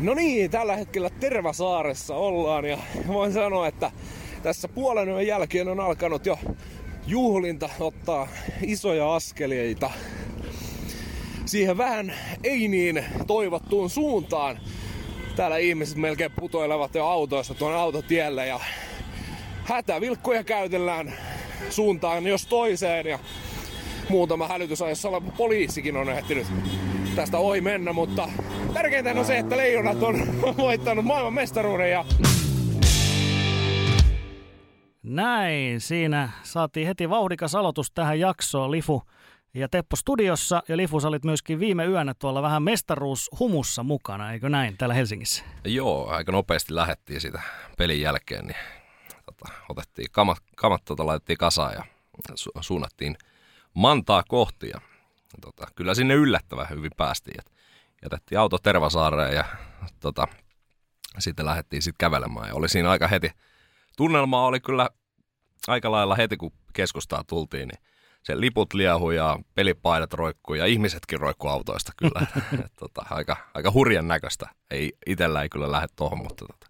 No niin, tällä hetkellä Tervasaaressa ollaan ja voin sanoa, että tässä puolen yön jälkeen on alkanut jo juhlinta ottaa isoja askeleita siihen vähän ei niin toivottuun suuntaan. Täällä ihmiset melkein putoilevat jo autoista tuon autotielle ja hätävilkkoja käytellään suuntaan jos toiseen ja muutama hälytysajassa oleva poliisikin on ehtinyt tästä ohi mennä, mutta tärkeintä on se, että leijonat on voittanut maailman mestaruuden ja näin, siinä saatiin heti vauhdikas aloitus tähän jaksoon. Lifu ja Teppo studiossa ja Lifu, sä olit myöskin viime yönä tuolla vähän mestaruushumussa mukana, eikö näin, täällä Helsingissä? Joo, aika nopeasti lähettiin sitä pelin jälkeen, niin tota, otettiin kamat, kamat tota, laitettiin kasaan ja su- suunnattiin Mantaa kohti ja tota, kyllä sinne yllättävän hyvin päästiin. Et jätettiin auto Tervasaareen ja tota, sitten lähdettiin sitten kävelemään ja oli siinä aika heti, tunnelma oli kyllä aika lailla heti kun keskustaa tultiin, niin se liput liehu ja pelipaidat roikkuu ja ihmisetkin roikkuu autoista kyllä. tota, aika, aika hurjan näköistä. Ei, itellä ei kyllä lähde tuohon, mutta tota,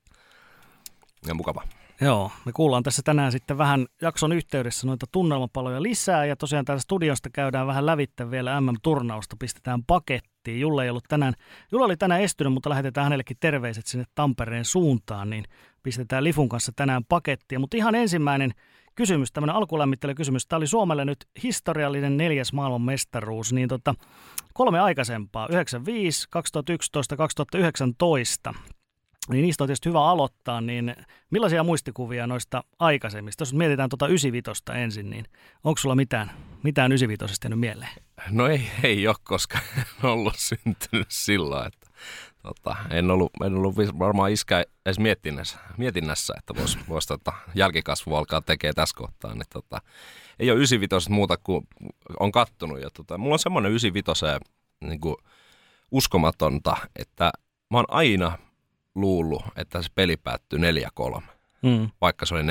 ja mukava. Joo, me kuullaan tässä tänään sitten vähän jakson yhteydessä noita tunnelmapaloja lisää ja tosiaan täällä studiosta käydään vähän lävittä vielä MM-turnausta, pistetään pakettiin. Julle ei ollut tänään, Julle oli tänään estynyt, mutta lähetetään hänellekin terveiset sinne Tampereen suuntaan, niin pistetään Lifun kanssa tänään pakettia. Mutta ihan ensimmäinen kysymys, tämmöinen alkulämmittelykysymys. Tämä oli Suomelle nyt historiallinen neljäs maailman mestaruus, niin tota, kolme aikaisempaa, 95, 2011, 2019 niin niistä on tietysti hyvä aloittaa, niin millaisia muistikuvia noista aikaisemmista? Jos mietitään tuota 95 ensin, niin onko sulla mitään, mitään 95 jäänyt mieleen? No ei, ei ole, koska en ollut syntynyt sillä että tota, en, ollut, en ollut varmaan iskä edes mietinnässä, mietinnässä että voisi vois, tota, jälkikasvu alkaa tekemään tässä kohtaa. Niin, tota, ei ole 95 muuta kuin on kattonut. Ja, tota, mulla on semmoinen 95 niin kuin, uskomatonta, että mä oon aina luullut, että se peli päättyy 4-3. Mm. Vaikka se oli 4-1,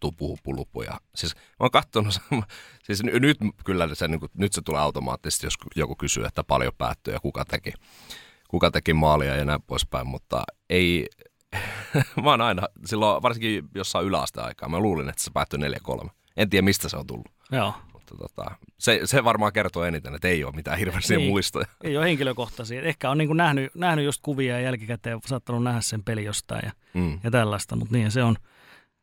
tupuhupulupu. Ja, siis mä oon katsonut, siis nyt kyllä se, niin kuin, nyt se tulee automaattisesti, jos joku kysyy, että paljon päättyy ja kuka teki, kuka teki maalia ja näin poispäin, mutta ei, mä oon aina, silloin varsinkin jossain yläasteaikaa, mä luulin, että se päättyi 4-3. En tiedä, mistä se on tullut. Joo. Mutta tota, se, se varmaan kertoo eniten, että ei ole mitään hirveästi niin, muistoja. Ei ole henkilökohtaisia. Ehkä on niin kuin nähnyt, nähnyt just kuvia ja jälkikäteen saattanut nähdä sen peli jostain ja, mm. ja tällaista, mutta niin se on.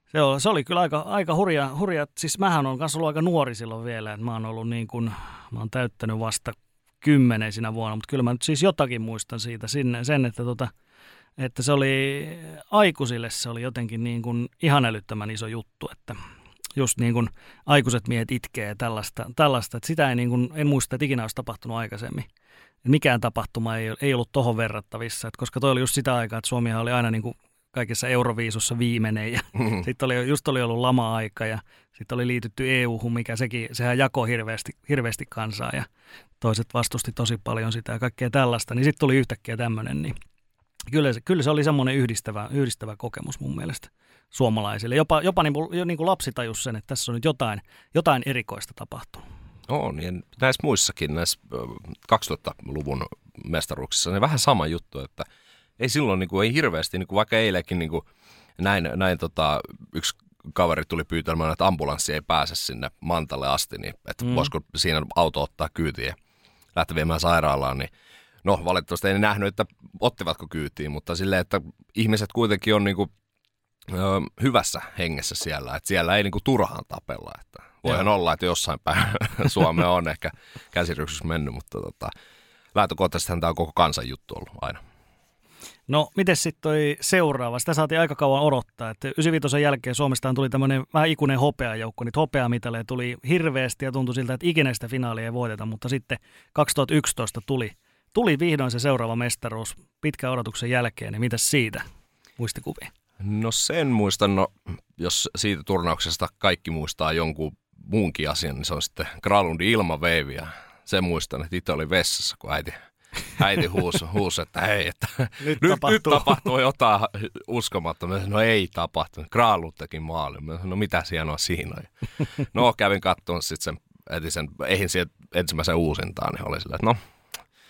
Se, on, se oli kyllä aika, aika hurja, hurja. Siis mähän on kanssa ollut aika nuori silloin vielä, että mä oon ollut niin kuin, mä oon täyttänyt vasta kymmeneisinä vuonna, mutta kyllä mä nyt siis jotakin muistan siitä sinne, sen, että, tota, että se oli aikuisille se oli jotenkin niin kuin ihan älyttömän iso juttu, että just niin kuin aikuiset miehet itkee ja tällaista, tällaista että sitä ei niin kuin, en muista, että ikinä olisi tapahtunut aikaisemmin. Mikään tapahtuma ei, ei ollut tohon verrattavissa, että koska toi oli just sitä aikaa, että Suomihan oli aina niin kuin kaikessa Euroviisussa viimeinen ja mm-hmm. sitten oli, just oli ollut lama-aika ja sitten oli liitytty EU-hun, mikä sekin, sehän jakoi hirveästi, hirveästi kansaa ja toiset vastusti tosi paljon sitä ja kaikkea tällaista, niin sitten tuli yhtäkkiä tämmöinen, niin kyllä se, kyllä se oli semmoinen yhdistävä, yhdistävä kokemus mun mielestä suomalaisille. Jopa, jopa niin, kuin, niin kuin lapsi tajus sen, että tässä on nyt jotain, jotain erikoista tapahtunut. On, ja näissä muissakin, näissä 2000-luvun mestaruuksissa, niin vähän sama juttu, että ei silloin niin kuin, ei hirveästi, niin kuin vaikka eilenkin niin kuin, näin, näin tota, yksi kaveri tuli pyytämään, että ambulanssi ei pääse sinne Mantalle asti, niin että mm. voisiko siinä auto ottaa kyytiin ja lähteä viemään sairaalaan, niin no valitettavasti ei nähnyt, että ottivatko kyytiin, mutta silleen, että ihmiset kuitenkin on niin kuin ö, hyvässä hengessä siellä, että siellä ei niinku turhaan tapella. Että voihan Joo. olla, että jossain päin Suomea on ehkä käsiryksyssä mennyt, mutta tota, lähtökohtaisesti tämä on koko kansan juttu ollut aina. No, miten sitten toi seuraava? Sitä saatiin aika kauan odottaa. Että 95 jälkeen Suomestaan tuli tämmöinen vähän ikuinen hopeajoukko. Niitä hopeamitaleja tuli hirveästi ja tuntui siltä, että ikinä sitä finaalia ei voiteta. Mutta sitten 2011 tuli, tuli vihdoin se seuraava mestaruus pitkän odotuksen jälkeen. Niin mitä siitä muistikuvia? No sen muistan, no, jos siitä turnauksesta kaikki muistaa jonkun muunkin asian, niin se on sitten Gralundin ilmaveivi. Ja sen muistan, että itse oli vessassa, kun äiti, äiti huusi, huusi, että hei, että nyt, nyt, tapahtuu. nyt tapahtuu jotain uskomattomia. No ei tapahtunut. Graalund teki maali. No mitä hienoa siinä on. No kävin katsomaan sitten sen, etin sen, eihin siihen ensimmäisen uusintaan, niin oli sillä, että no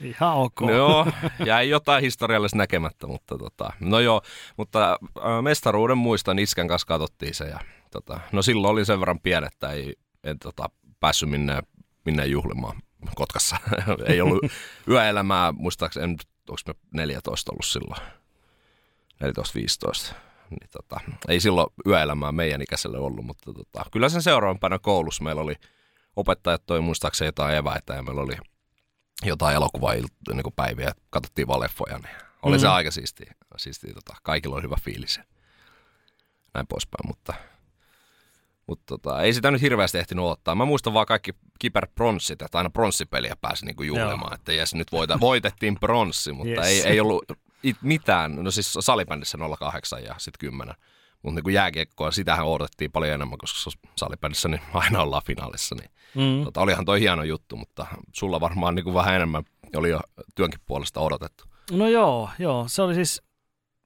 Ihan ok. No joo, jäi jotain historiallista näkemättä, mutta tota, no joo, mutta äh, mestaruuden muistan, iskän kanssa katsottiin se ja tota, no silloin oli sen verran pieni, että ei, en tota, päässyt minne, minne juhlimaan Kotkassa. ei ollut yöelämää, muistaakseni, onko me 14 ollut silloin, 14-15 niin tota, ei silloin yöelämää meidän ikäiselle ollut, mutta tota, kyllä sen seuraavan päivänä koulussa meillä oli opettajat toi muistaakseni jotain eväitä ja meillä oli jotain elokuvaa niin kuin päiviä, katsottiin vaan leffoja, niin oli mm-hmm. se aika siistiä. siistiä tota, kaikilla oli hyvä fiilis näin poispäin, mutta, mutta tota, ei sitä nyt hirveästi ehtinyt ottaa. Mä muistan vaan kaikki kiper pronssit, että aina pronssipeliä pääsi niin juhlimaan, Joo. että jes, nyt voita, voitettiin pronssi, mutta yes. ei, ei ollut it, mitään, no siis salibändissä 08 ja sitten 10. Mutta niin jääkiekkoa, sitähän odotettiin paljon enemmän, koska salibändissä niin aina ollaan finaalissa. Niin, mm. tota, olihan toi hieno juttu, mutta sulla varmaan niin kuin vähän enemmän oli jo työnkin puolesta odotettu. No joo, joo. Se oli siis,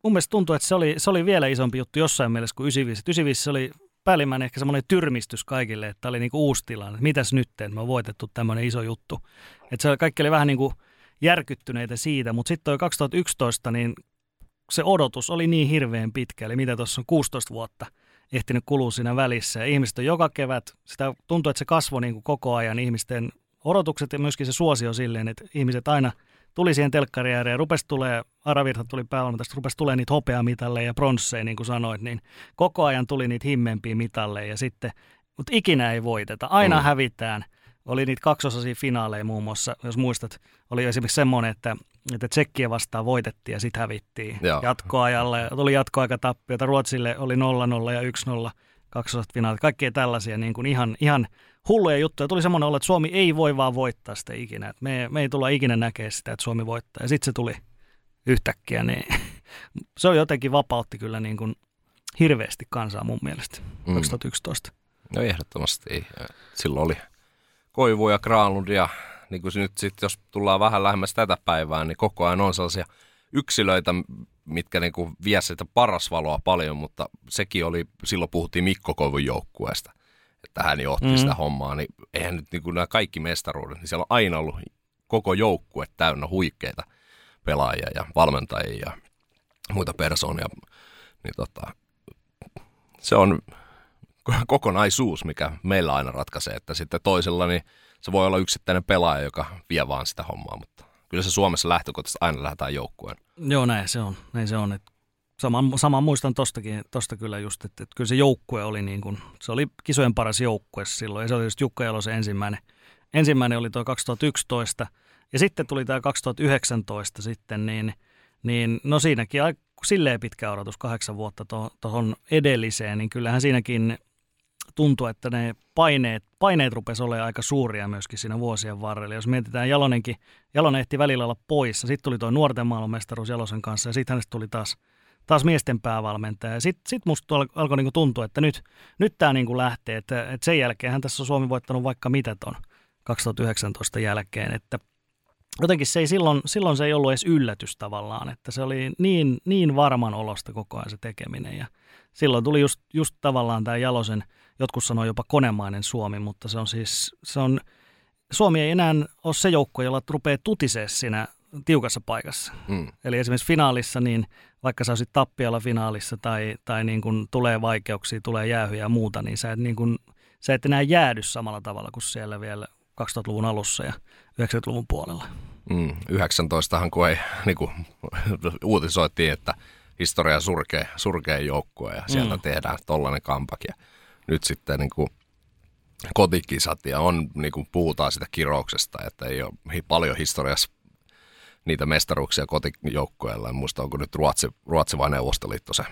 mun mielestä tuntuu, että se oli, se oli vielä isompi juttu jossain mielessä kuin 95. 95 oli päällimmäinen ehkä semmoinen tyrmistys kaikille, että oli niinku uusi tilanne. Mitäs nyt, että me on voitettu tämmöinen iso juttu. Että se kaikki oli vähän niin kuin järkyttyneitä siitä, mutta sitten toi 2011, niin se odotus oli niin hirveän pitkä, eli mitä tuossa on 16 vuotta ehtinyt kulua siinä välissä. Ja ihmiset on joka kevät, sitä tuntuu, että se kasvoi niin kuin koko ajan ihmisten odotukset ja myöskin se suosio silleen, että ihmiset aina tuli siihen telkkari ääreen ja rupesi tulee, Aravirta tuli päävalmentajasta, rupesi tulee niitä hopeamitalle ja pronsseja, niin kuin sanoit, niin koko ajan tuli niitä himmempiä mitalle ja sitten, mutta ikinä ei voiteta, aina mm. hävitään – oli niitä kaksosaisia finaaleja muun muassa, jos muistat, oli esimerkiksi semmoinen, että, että Tsekkiä vastaan voitettiin ja sitten hävittiin Joo. jatkoajalle. Tuli jatkoaikatappioita, Ruotsille oli 0-0 ja 1-0 kaksosat finaalit, kaikkea tällaisia niin kuin ihan, ihan hulluja juttuja. Tuli semmoinen olla, että Suomi ei voi vaan voittaa sitä ikinä. Että me, me ei tulla ikinä näkemään sitä, että Suomi voittaa. Ja sitten se tuli yhtäkkiä, niin se on jotenkin vapautti kyllä niin kuin hirveästi kansaa mun mielestä mm. 2011. No ehdottomasti. Silloin oli Koivu ja Granlund ja niin kuin nyt sit, jos tullaan vähän lähemmäs tätä päivää, niin koko ajan on sellaisia yksilöitä, mitkä niin kuin vie sitä parasvaloa paljon, mutta sekin oli, silloin puhuttiin Mikko Koivun joukkueesta, että hän johti mm. sitä hommaa, niin eihän nyt niin kuin nämä kaikki mestaruudet, niin siellä on aina ollut koko joukkue täynnä huikeita pelaajia ja valmentajia ja muita persoonia, niin tota, se on kokonaisuus, mikä meillä aina ratkaisee, että sitten toisella niin se voi olla yksittäinen pelaaja, joka vie vaan sitä hommaa, mutta kyllä se Suomessa lähtökohtaisesti aina lähdetään joukkueen. Joo, näin se on. Näin se on. Että saman, saman muistan tostakin, tosta kyllä just, että, että kyllä se joukkue oli niin kuin, se oli kisojen paras joukkue silloin, ja se oli just Jukka Jalosen ensimmäinen. Ensimmäinen oli tuo 2011, ja sitten tuli tämä 2019 sitten, niin, niin no siinäkin silleen pitkä odotus, kahdeksan vuotta tuohon edelliseen, niin kyllähän siinäkin tuntui, että ne paineet, paineet rupesi olemaan aika suuria myöskin siinä vuosien varrella. Jos mietitään Jalonenkin, Jalonen ehti välillä olla poissa. Sitten tuli tuo nuorten maailmanmestaruus Jalosen kanssa ja sitten hänestä tuli taas, taas miesten päävalmentaja. Ja sitten sit musta alkoi niinku tuntua, että nyt, nyt tämä niinku lähtee. Että, että sen jälkeen hän tässä on Suomi voittanut vaikka mitä ton 2019 jälkeen. Että jotenkin se ei silloin, silloin se ei ollut edes yllätys tavallaan, että se oli niin, niin varman olosta koko ajan se tekeminen. Ja silloin tuli just, just tavallaan tämä Jalosen – jotkut sanoo jopa konemainen Suomi, mutta se on siis, se on, Suomi ei enää ole se joukko, jolla rupeaa tutisee siinä tiukassa paikassa. Mm. Eli esimerkiksi finaalissa, niin vaikka sä olisit tappialla finaalissa tai, tai niin kun tulee vaikeuksia, tulee jäähyjä ja muuta, niin sä et, niin kun, sä et enää jäädy samalla tavalla kuin siellä vielä 2000-luvun alussa ja 90-luvun puolella. Mm, 19han kun ei, niin kuin uutisoitiin, että historia surkee, surkee joukkue ja sieltä mm. tehdään tollainen kampak. Nyt sitten niin kuin kotikisat ja on, niin kuin puhutaan sitä kirouksesta, että ei ole paljon historiassa niitä mestaruuksia kotijoukkueella. En muista, onko nyt Ruotsi, Ruotsi vai Neuvostoliitto se.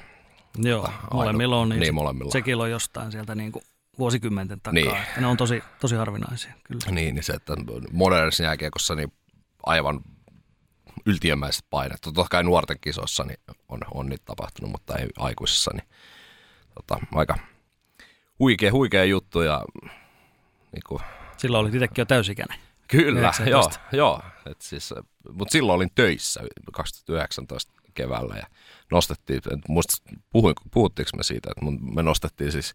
Joo, tota, molemmilla on. Niin, niin molemmilla. Sekin on jostain sieltä niin kuin vuosikymmenten takaa. Niin. Että ne on tosi, tosi harvinaisia. Kyllä. Niin, niin se, että modernissa jääkiekossa niin aivan yltiömäiset painet. Totta kai nuorten kisoissa niin on, on niitä tapahtunut, mutta ei aikuisissa. Niin, tota, aika, huikea, huikea juttu. Ja, niin kuin... Silloin oli itsekin jo täysikäinen. Kyllä, 19. joo. joo. Et siis, mutta silloin olin töissä 2019 keväällä ja nostettiin, muista puhuin, puhuttiinko me siitä, että me nostettiin siis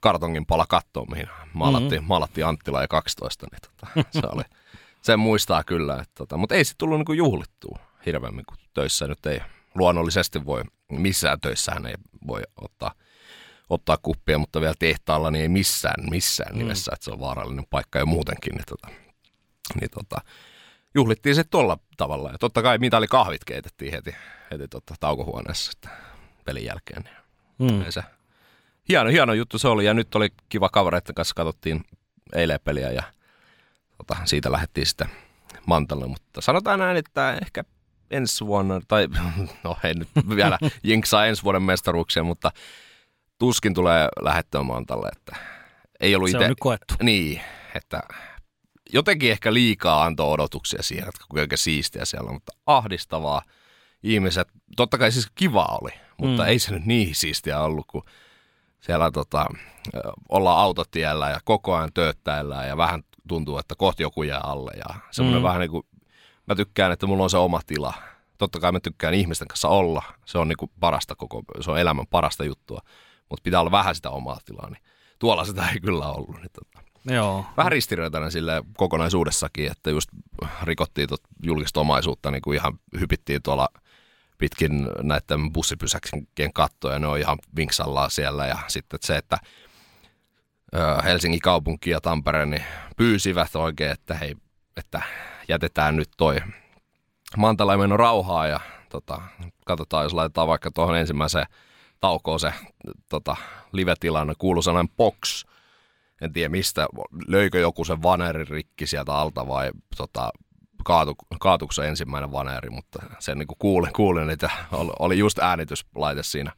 kartongin pala kattoon, mihin maalattiin, mm-hmm. maalattiin Anttila ja 12, niin tota, se oli, Sen muistaa kyllä, että tota, mutta ei se tullut niinku juhlittua hirveämmin kuin töissä. Nyt ei luonnollisesti voi, missään töissähän ei voi ottaa, ottaa kuppia, mutta vielä tehtaalla niin ei missään, missään mm. nimessä, että se on vaarallinen paikka jo muutenkin. Niin, tota, niin tota, juhlittiin se tuolla tavalla. Ja totta kai mitä oli kahvit keitettiin heti, heti tota, taukohuoneessa että pelin jälkeen. Niin mm. se, hieno, hieno juttu se oli ja nyt oli kiva kavereiden kanssa katsottiin eilen peliä ja tota, siitä lähdettiin sitten Mantalle, mutta sanotaan näin, että ehkä ensi vuonna, tai no ei nyt vielä jinksaa ensi vuoden mestaruuksia, mutta tuskin tulee lähettyä Mantalle, että ei ollut ite... Se on nyt koettu. Niin, että jotenkin ehkä liikaa antoi odotuksia siihen, että kuinka siistiä siellä on, mutta ahdistavaa ihmiset. Totta kai siis kiva oli, mutta mm. ei se nyt niin siistiä ollut, kun siellä tota, ollaan autotiellä ja koko ajan tööttäillään ja vähän tuntuu, että kohti joku jää alle ja semmoinen mm. vähän niin kuin, mä tykkään, että mulla on se oma tila. Totta kai mä tykkään ihmisten kanssa olla, se on niin kuin parasta koko, se on elämän parasta juttua, mutta pitää olla vähän sitä omaa tilaa, niin tuolla sitä ei kyllä ollut. Niin tota. Joo. Vähän ristiriitainen sille kokonaisuudessakin, että just rikottiin tot julkista omaisuutta, niin kuin ihan hypittiin tuolla pitkin näiden bussipysäkien kattoja, ne on ihan vinksallaan siellä ja sitten se, että Helsingin kaupunki ja Tampere niin pyysivät oikein, että hei, että jätetään nyt toi Mantalaimen rauhaa ja tota, katsotaan, jos laitetaan vaikka tuohon ensimmäiseen taukoon se tota, live-tilanne, kuuluu sellainen box, en tiedä mistä, löikö joku sen vanerin rikki sieltä alta vai tota, kaatu, kaatuko se ensimmäinen vaneeri, mutta sen niin kuulin, kuulin, että oli just äänityslaite siinä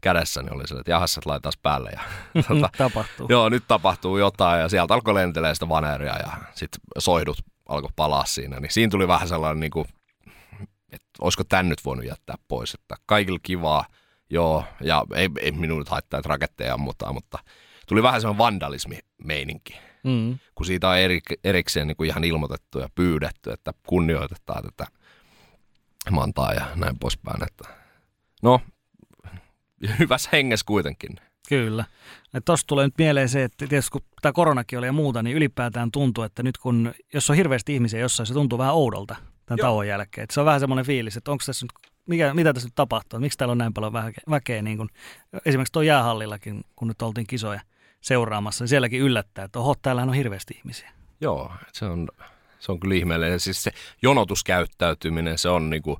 kädessä, niin oli se, että jahas, että laitaas päälle. Ja, tuota, tapahtuu. Joo, nyt tapahtuu jotain ja sieltä alkoi lentelee sitä vaneeria ja sitten soihdut alkoi palaa siinä. Niin siinä tuli vähän sellainen, niin kuin, että olisiko tän nyt voinut jättää pois, että kaikilla kivaa, joo, ja ei, ei minun nyt haittaa, että raketteja ammutaan, mutta tuli vähän sellainen vandalismi-meininki. Mm. Kun siitä on eri, erikseen niin kuin ihan ilmoitettu ja pyydetty, että kunnioitetaan tätä mantaa ja näin poispäin. Että no, hyvässä hengessä kuitenkin. Kyllä. Tuossa tulee nyt mieleen se, että tietysti kun tämä koronakin oli ja muuta, niin ylipäätään tuntuu, että nyt kun, jos on hirveästi ihmisiä jossain, se tuntuu vähän oudolta tämän Joo. tauon jälkeen. Että se on vähän semmoinen fiilis, että onko tässä nyt, mikä, mitä tässä nyt tapahtuu, miksi täällä on näin paljon väkeä, väkeä niin kuin, esimerkiksi tuo jäähallillakin, kun nyt oltiin kisoja seuraamassa, niin sielläkin yllättää, että oho, täällähän on hirveästi ihmisiä. Joo, se on, se on kyllä ihmeellinen. Siis se jonotuskäyttäytyminen, se on niinku,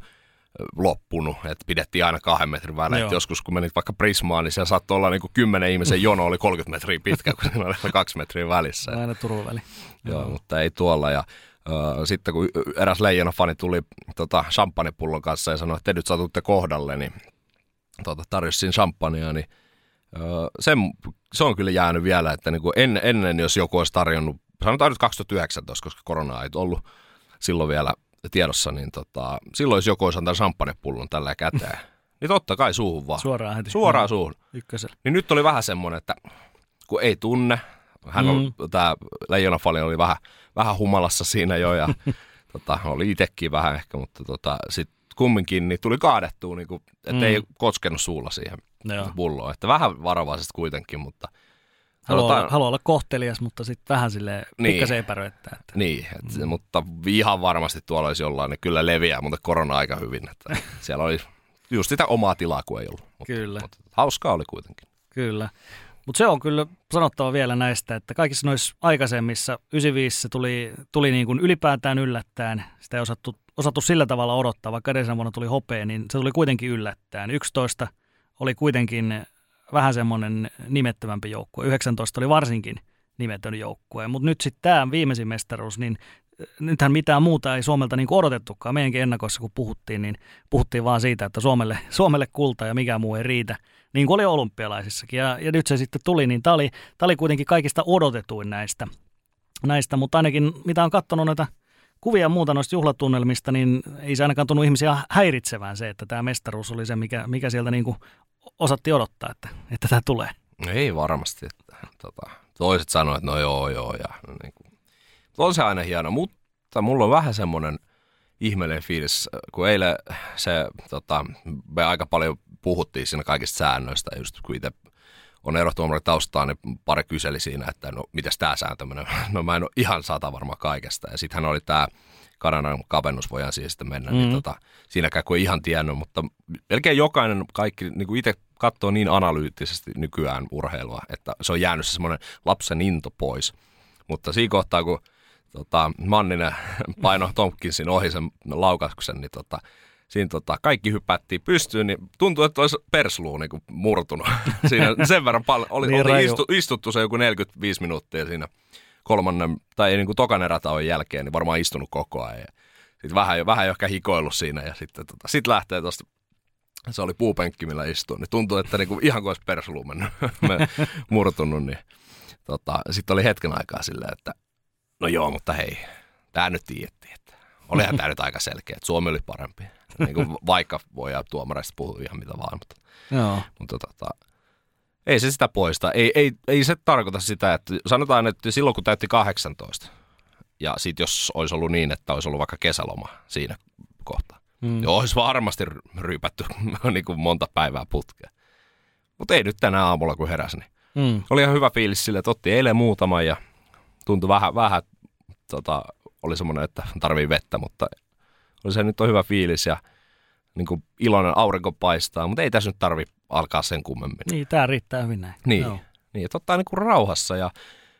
loppunut, että pidettiin aina kahden metrin välein. Joskus kun menit vaikka Prismaan, niin siellä saattoi olla niin kuin kymmenen ihmisen jono, oli 30 metriä pitkä, kun siinä oli kaksi metriä välissä. Aina Turun väli. Joo, Joo, mutta ei tuolla. Ja sitten kun eräs leijona-fani tuli tota, champagnepullon kanssa ja sanoi, että te nyt satutte kohdalle, niin tota, tarjosin champagnea, niin äh, sen, se on kyllä jäänyt vielä, että niin kuin en, ennen jos joku olisi tarjonnut, sanotaan nyt 2019, koska korona ei ollut silloin vielä tiedossa, niin tota, silloin jos joku olisi antanut champagnepullon tällä käteen, niin totta kai suuhun vaan. Suoraan heti. Suoraan suuhun. Ykkösellä. Niin nyt oli vähän semmoinen, että kun ei tunne, hän mm. oli, tämä Leijona Fali oli vähän, vähän humalassa siinä jo ja tota, oli itsekin vähän ehkä, mutta tota, sitten kumminkin niin tuli kaadettua, niin kuin, että mm. ei koskenut suulla siihen Joo. pulloon. Että vähän varovaisesti kuitenkin, mutta – Haluaa, olla, haluaa olla kohtelias, mutta sitten vähän sille niin, pikkasen epäröittää. Että. Niin, et, mm. mutta ihan varmasti tuolla olisi jollain, niin kyllä leviää, mutta korona aika hyvin. Että siellä oli just sitä omaa tilaa, kun ei ollut. Mutta, kyllä. Mutta hauskaa oli kuitenkin. Kyllä. Mutta se on kyllä sanottava vielä näistä, että kaikissa noissa aikaisemmissa, 95 tuli, tuli niin kuin ylipäätään yllättäen, sitä ei osattu, osattu sillä tavalla odottaa, vaikka edellisenä vuonna tuli hopea, niin se tuli kuitenkin yllättäen. 11 oli kuitenkin vähän semmoinen nimettömämpi joukkue. 19 oli varsinkin nimetön joukkue. Mutta nyt sitten tämä viimeisin mestaruus, niin nythän mitään muuta ei Suomelta niin odotettukaan. Meidänkin ennakoissa kun puhuttiin, niin puhuttiin vaan siitä, että Suomelle, Suomelle kulta ja mikä muu ei riitä. Niin kuin oli olympialaisissakin. Ja, ja nyt se sitten tuli, niin tämä oli, oli kuitenkin kaikista odotetuin näistä. näistä. Mutta ainakin mitä on katsonut näitä kuvia ja muuta noista juhlatunnelmista, niin ei se ainakaan tunnu ihmisiä häiritsevään se, että tämä mestaruus oli se, mikä, mikä sieltä niin kuin osatti odottaa, että, että tämä tulee? Ei varmasti. Että, tota, toiset sanoivat, että no joo, joo. Ja, niin kuin, on se aina hieno, mutta mulla on vähän semmoinen ihmeellinen fiilis, kun eilen se, tota, me aika paljon puhuttiin siinä kaikista säännöistä, just kun itse on erotuomari taustaa, niin pari kyseli siinä, että no mitäs tämä sääntö menee. No mä en ole ihan sata varma kaikesta. Ja sitten hän oli tämä Kanadan kavennus, voidaan siihen sitten mennä, mm. niin tota, siinäkään kun ei ihan tiennyt, mutta melkein jokainen kaikki niin kuin itse katsoo niin analyyttisesti nykyään urheilua, että se on jäänyt se semmoinen lapsen into pois. Mutta siinä kohtaa, kun tota, Manninen paino Tompkinsin ohi sen laukauksen, niin tota, siinä tota, kaikki hypättiin pystyyn, niin tuntui, että olisi persluu niin murtunut. siinä sen verran paljon, oli, niin oli istu, istuttu se joku 45 minuuttia siinä kolmannen, tai niin kuin tokan erätauon jälkeen, niin varmaan istunut koko ajan. Sitten vähän, vähän ehkä hikoillut siinä ja sitten tota, sit lähtee tuosta se oli puupenkki, millä istuu, niin tuntui, että niinku ihan kuin olisi persluu mennyt, murtunut, niin tota, sitten oli hetken aikaa silleen, että no joo, mutta hei, tämä nyt tiedettiin, että olihan tämä nyt aika selkeä, että Suomi oli parempi. Niin kuin vaikka voi tuomareista puhua ihan mitä vaan, mutta, joo. mutta tota, ei se sitä poista. Ei, ei, ei se tarkoita sitä, että sanotaan, että silloin kun täytti 18, ja sitten jos olisi ollut niin, että olisi ollut vaikka kesäloma siinä kohtaa, mm. niin olisi varmasti ryypätty niin kuin monta päivää putkea. Mutta ei nyt tänä aamulla, kun heräsi, niin mm. oli ihan hyvä fiilis sille, että otti eilen muutaman ja tuntui vähän, vähän tota, oli semmoinen, että tarvii vettä, mutta oli se nyt on hyvä fiilis ja niin kuin iloinen aurinko paistaa, mutta ei tässä nyt tarvi alkaa sen kummemmin. Niin, tämä riittää hyvin näin. Niin, Joo. niin että ottaa niin kuin rauhassa ja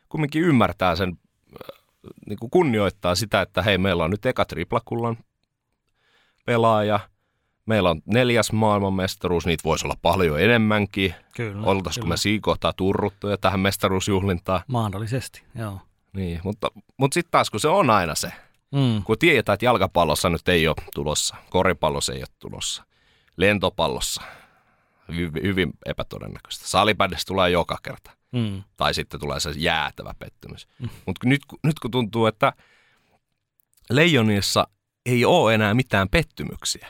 kumminkin ymmärtää sen, äh, niin kuin kunnioittaa sitä, että hei, meillä on nyt eka triplakullan pelaaja, meillä on neljäs maailmanmestaruus, niitä voisi olla paljon enemmänkin. Kyllä. Oltaisiko me siinä kohtaa turruttuja tähän mestaruusjuhlintaan? Mahdollisesti, joo. Niin, mutta, mutta sitten taas kun se on aina se, mm. kun tiedetään, että jalkapallossa nyt ei ole tulossa, koripallossa ei ole tulossa, lentopallossa hyvin, hyvin epätodennäköistä. Salipädessä tulee joka kerta. Mm. Tai sitten tulee se jäätävä pettymys. Mm. Mutta nyt, nyt kun tuntuu, että Leijonissa ei ole enää mitään pettymyksiä.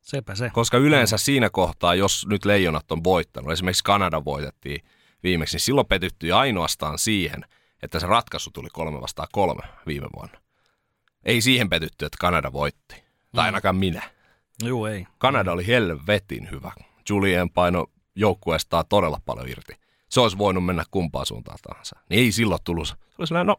Sepä se. Koska yleensä mm. siinä kohtaa, jos nyt Leijonat on voittanut, esimerkiksi Kanada voitettiin viimeksi, niin silloin petyttyi ainoastaan siihen – että se ratkaisu tuli kolme vastaan kolme viime vuonna. Ei siihen petytty, että Kanada voitti. Tai mm. ainakaan minä. Joo, ei. Kanada oli helvetin hyvä. Julien paino joukkueestaan todella paljon irti. Se olisi voinut mennä kumpaan suuntaan tahansa. Niin ei silloin tullut. Se oli sellainen, no,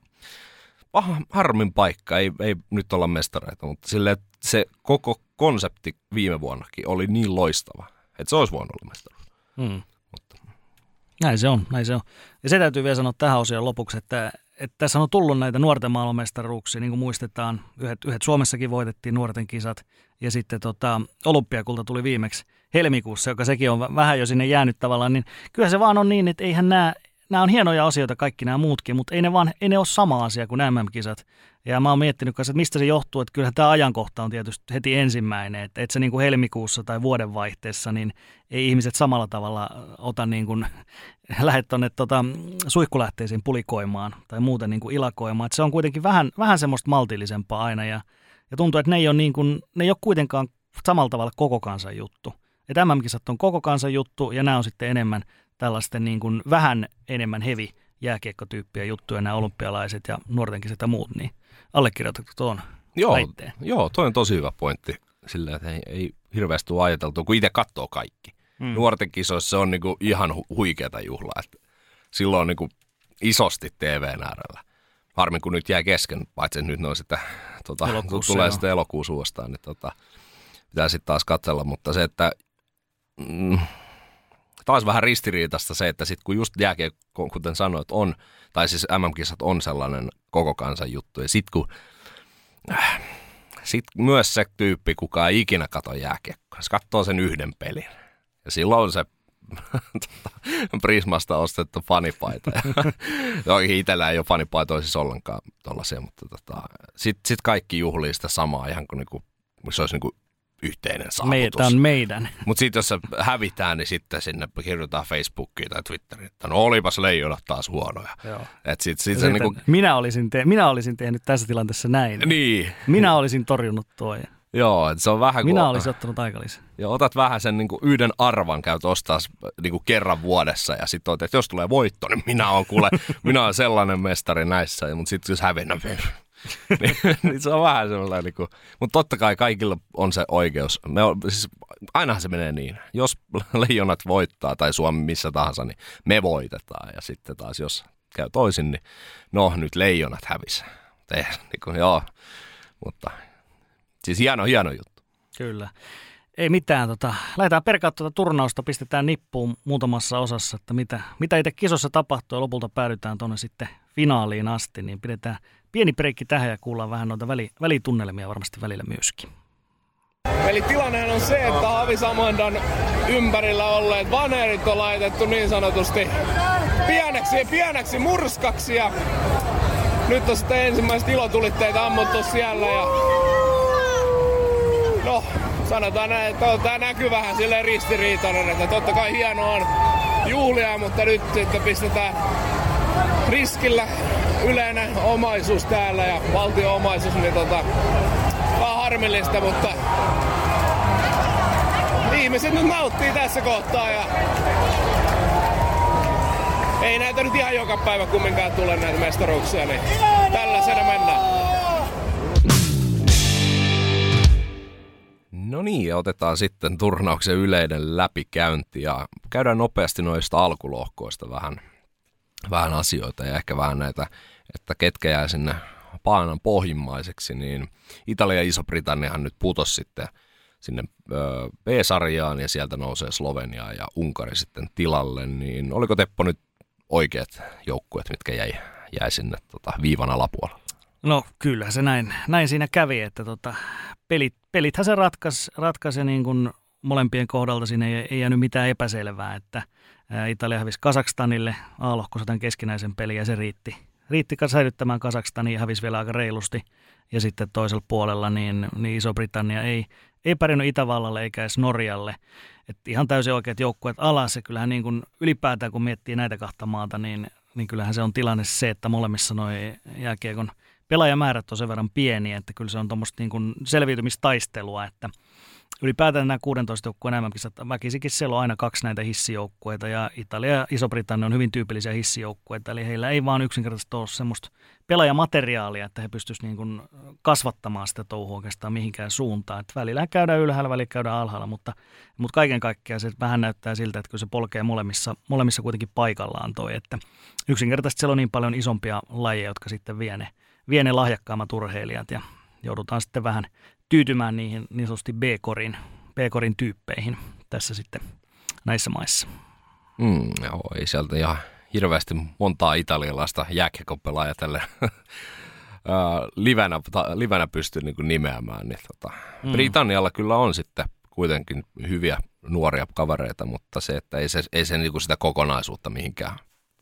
paha, harmin paikka. Ei, ei nyt olla mestareita, mutta sille, se koko konsepti viime vuonnakin oli niin loistava, että se olisi voinut olla mestaruus. Mm. Näin se on, näin se on. Ja se täytyy vielä sanoa tähän osioon lopuksi, että, että tässä on tullut näitä nuorten maailmanmestaruuksia, niin kuin muistetaan. Yhdet, yhdet Suomessakin voitettiin nuorten kisat ja sitten tota, olympiakulta tuli viimeksi helmikuussa, joka sekin on vähän jo sinne jäänyt tavallaan, niin kyllä se vaan on niin, että eihän nämä nämä on hienoja asioita kaikki nämä muutkin, mutta ei ne, vaan, ei ne ole sama asia kuin MM-kisat. Ja mä oon miettinyt kanssa, että mistä se johtuu, että kyllähän tämä ajankohta on tietysti heti ensimmäinen, että, että se niin kuin helmikuussa tai vuodenvaihteessa, niin ei ihmiset samalla tavalla ota niin kuin, lähde tuonne tota, suihkulähteisiin pulikoimaan tai muuten niin kuin ilakoimaan. Että se on kuitenkin vähän, vähän semmoista maltillisempaa aina ja, ja tuntuu, että ne ei, ole niin kuin, ne ei ole kuitenkaan samalla tavalla koko kansan juttu. Että MM-kisat on koko kansan juttu ja nämä on sitten enemmän – tällaisten niin kuin vähän enemmän hevi jääkiekkotyyppiä juttuja, nämä olympialaiset ja nuortenkin sitä muut, niin allekirjoitatko tuon joo, väitteen? Joo, toi on tosi hyvä pointti. Sillä, että ei, ei hirveästi ole ajateltu, kun itse katsoo kaikki. Mm. Nuorten kisoissa se on niin kuin ihan hu- huikeata juhlaa. Että silloin on niin kuin isosti TVn äärellä. Harmi kun nyt jää kesken, paitsi nyt ne on sitten, tota, tulee jo. sitten elokuussa uudestaan, niin tota, pitää sitten taas katsella. Mutta se, että mm, taas vähän ristiriitasta se, että sitten kun just jääkiekko, kuten sanoit, on, tai siis MM-kisat on sellainen koko kansan juttu, ja sitten kun äh, sit myös se tyyppi, kuka ei ikinä kato jääkiekkoa, se katsoo sen yhden pelin. Ja silloin se tota, Prismasta ostettu fanipaita. Toki itsellä ei ole fanipaitoja siis ollenkaan tollaisia, mutta tota, sitten sit kaikki juhlii sitä samaa ihan kuin niinku, se olisi niinku yhteinen saavutus. Meitä on meidän. Mutta sitten jos se hävitään, niin sitten sinne kirjoitetaan Facebookiin tai Twitteriin, että no olipas leijonat taas huonoja. Joo. Et sit, sit se niinku... minä, olisin te- minä olisin tehnyt tässä tilanteessa näin. Niin. Minä olisin torjunut tuo. Joo, että se on vähän Minä kuin... olisin ottanut aikalisen. Joo, otat vähän sen niin kuin yhden arvan, käyt ostaa niin kuin kerran vuodessa ja sitten että jos tulee voitto, niin minä olen kuule, minä olen sellainen mestari näissä, mutta sitten jos hävinnä, niin, niin, se on vähän semmoinen, niin kuin, mutta totta kai kaikilla on se oikeus. Me on, siis, ainahan se menee niin. Jos leijonat voittaa tai Suomi missä tahansa, niin me voitetaan. Ja sitten taas jos käy toisin, niin no nyt leijonat hävisi. niin kuin, joo, mutta siis hieno, hieno juttu. Kyllä. Ei mitään. Tota, lähdetään perkaa tuota turnausta, pistetään nippuun muutamassa osassa, että mitä, mitä itse kisossa tapahtuu ja lopulta päädytään tuonne sitten finaaliin asti, niin pidetään pieni breikki tähän ja kuullaan vähän noita väli, välitunnelmia varmasti välillä myöskin. Eli tilanne on se, että Havi Samandan ympärillä olleet vanerit on laitettu niin sanotusti pieneksi ja pieneksi murskaksi ja nyt on sitten ensimmäiset ilotulitteet ammuttu siellä ja no sanotaan näin, että tämä näkyy vähän sille ristiriitainen, että totta kai hienoa on juhlia, mutta nyt sitten pistetään riskillä yleinen omaisuus täällä ja valtio-omaisuus, niin tota, vaan harmillista, mutta ihmiset nyt nauttii tässä kohtaa ja ei näitä nyt ihan joka päivä kumminkaan tule näitä mestaruuksia, niin tällaisena mennään. No niin, ja otetaan sitten turnauksen yleinen läpikäynti ja käydään nopeasti noista alkulohkoista vähän, vähän asioita ja ehkä vähän näitä, että ketkä jää sinne paanan pohjimmaiseksi, niin Italia ja Iso-Britanniahan nyt putos sitten sinne B-sarjaan ja sieltä nousee Slovenia ja Unkari sitten tilalle, niin oliko Teppo nyt oikeat joukkueet, mitkä jäi, jäi sinne tota, viivan alapuolella? No kyllä se näin, näin siinä kävi, että tota, pelit, pelithän se ratkaisi ratkas ja niin kuin molempien kohdalta siinä ei, ei jäänyt mitään epäselvää, että Italia hävisi Kasakstanille A-lohkossa tämän keskinäisen pelin ja se riitti, riitti säilyttämään Kasakstania ja hävisi vielä aika reilusti. Ja sitten toisella puolella niin, niin Iso-Britannia ei, ei pärjännyt Itävallalle eikä edes Norjalle. Et ihan täysin oikeat joukkueet alas ja kyllähän niin kuin ylipäätään kun miettii näitä kahta maata, niin, niin kyllähän se on tilanne se, että molemmissa noin jääkiekon – pelaajamäärät on sen verran pieniä, että kyllä se on tuommoista niin selviytymistaistelua, että ylipäätään nämä 16 joukkueen enemmänkin, väkisikin siellä on aina kaksi näitä hissijoukkueita ja Italia ja Iso-Britannia on hyvin tyypillisiä hissijoukkueita, eli heillä ei vaan yksinkertaisesti ole semmoista pelaajamateriaalia, että he pystyisivät niin kuin kasvattamaan sitä touhua oikeastaan mihinkään suuntaan. Että välillä käydään ylhäällä, välillä käydään alhaalla, mutta, mutta kaiken kaikkiaan se vähän näyttää siltä, että kyllä se polkee molemmissa, molemmissa kuitenkin paikallaan toi, että yksinkertaisesti siellä on niin paljon isompia lajeja, jotka sitten vie ne vie ne lahjakkaammat urheilijat ja joudutaan sitten vähän tyytymään niihin niin sanotusti B-korin, B-korin tyyppeihin tässä sitten näissä maissa. Mm, joo, ei sieltä ihan hirveästi montaa italialaista jääkiekopelaajaa tälle livenä, livenä pysty niin nimeämään. Niin tota, mm. Britannialla kyllä on sitten kuitenkin hyviä nuoria kavereita, mutta se, että ei se, ei se niin kuin sitä kokonaisuutta mihinkään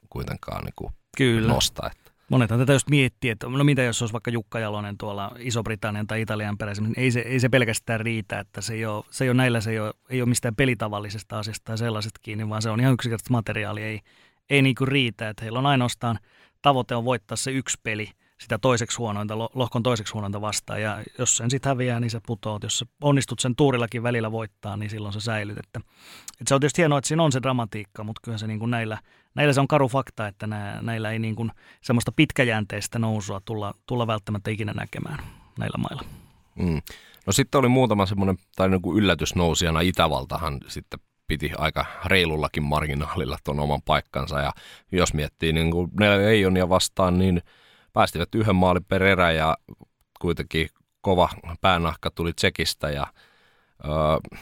kuitenkaan niin kuin Kyllä. nosta. Monethan tätä just miettii, että no mitä jos olisi vaikka Jukka Jalonen tuolla Iso-Britannian tai Italian peräisin, niin ei se, ei se pelkästään riitä, että se ei ole, se ei ole näillä, se ei ole, ei ole mistään pelitavallisesta asiasta tai sellaisesta kiinni, vaan se on ihan yksinkertaisesti materiaali, ei, ei niin kuin riitä, että heillä on ainoastaan tavoite on voittaa se yksi peli sitä toiseksi huonointa, lohkon toiseksi huonointa vastaan. Ja jos sen sitten häviää, niin se putoaa. Jos sä onnistut sen tuurillakin välillä voittaa, niin silloin se säilyt. Että, että se on tietysti hienoa, että siinä on se dramatiikka, mutta kyllä se niin kuin näillä, näillä se on karu fakta, että nää, näillä ei niin kuin semmoista pitkäjänteistä nousua tulla, tulla välttämättä ikinä näkemään näillä mailla. Mm. No sitten oli muutama semmoinen, tai niin kuin yllätysnousijana Itävaltahan sitten piti aika reilullakin marginaalilla tuon oman paikkansa. Ja jos miettii niin kuin Eijonia vastaan, niin päästivät yhden maalin per erä ja kuitenkin kova päänahka tuli Tsekistä ja öö,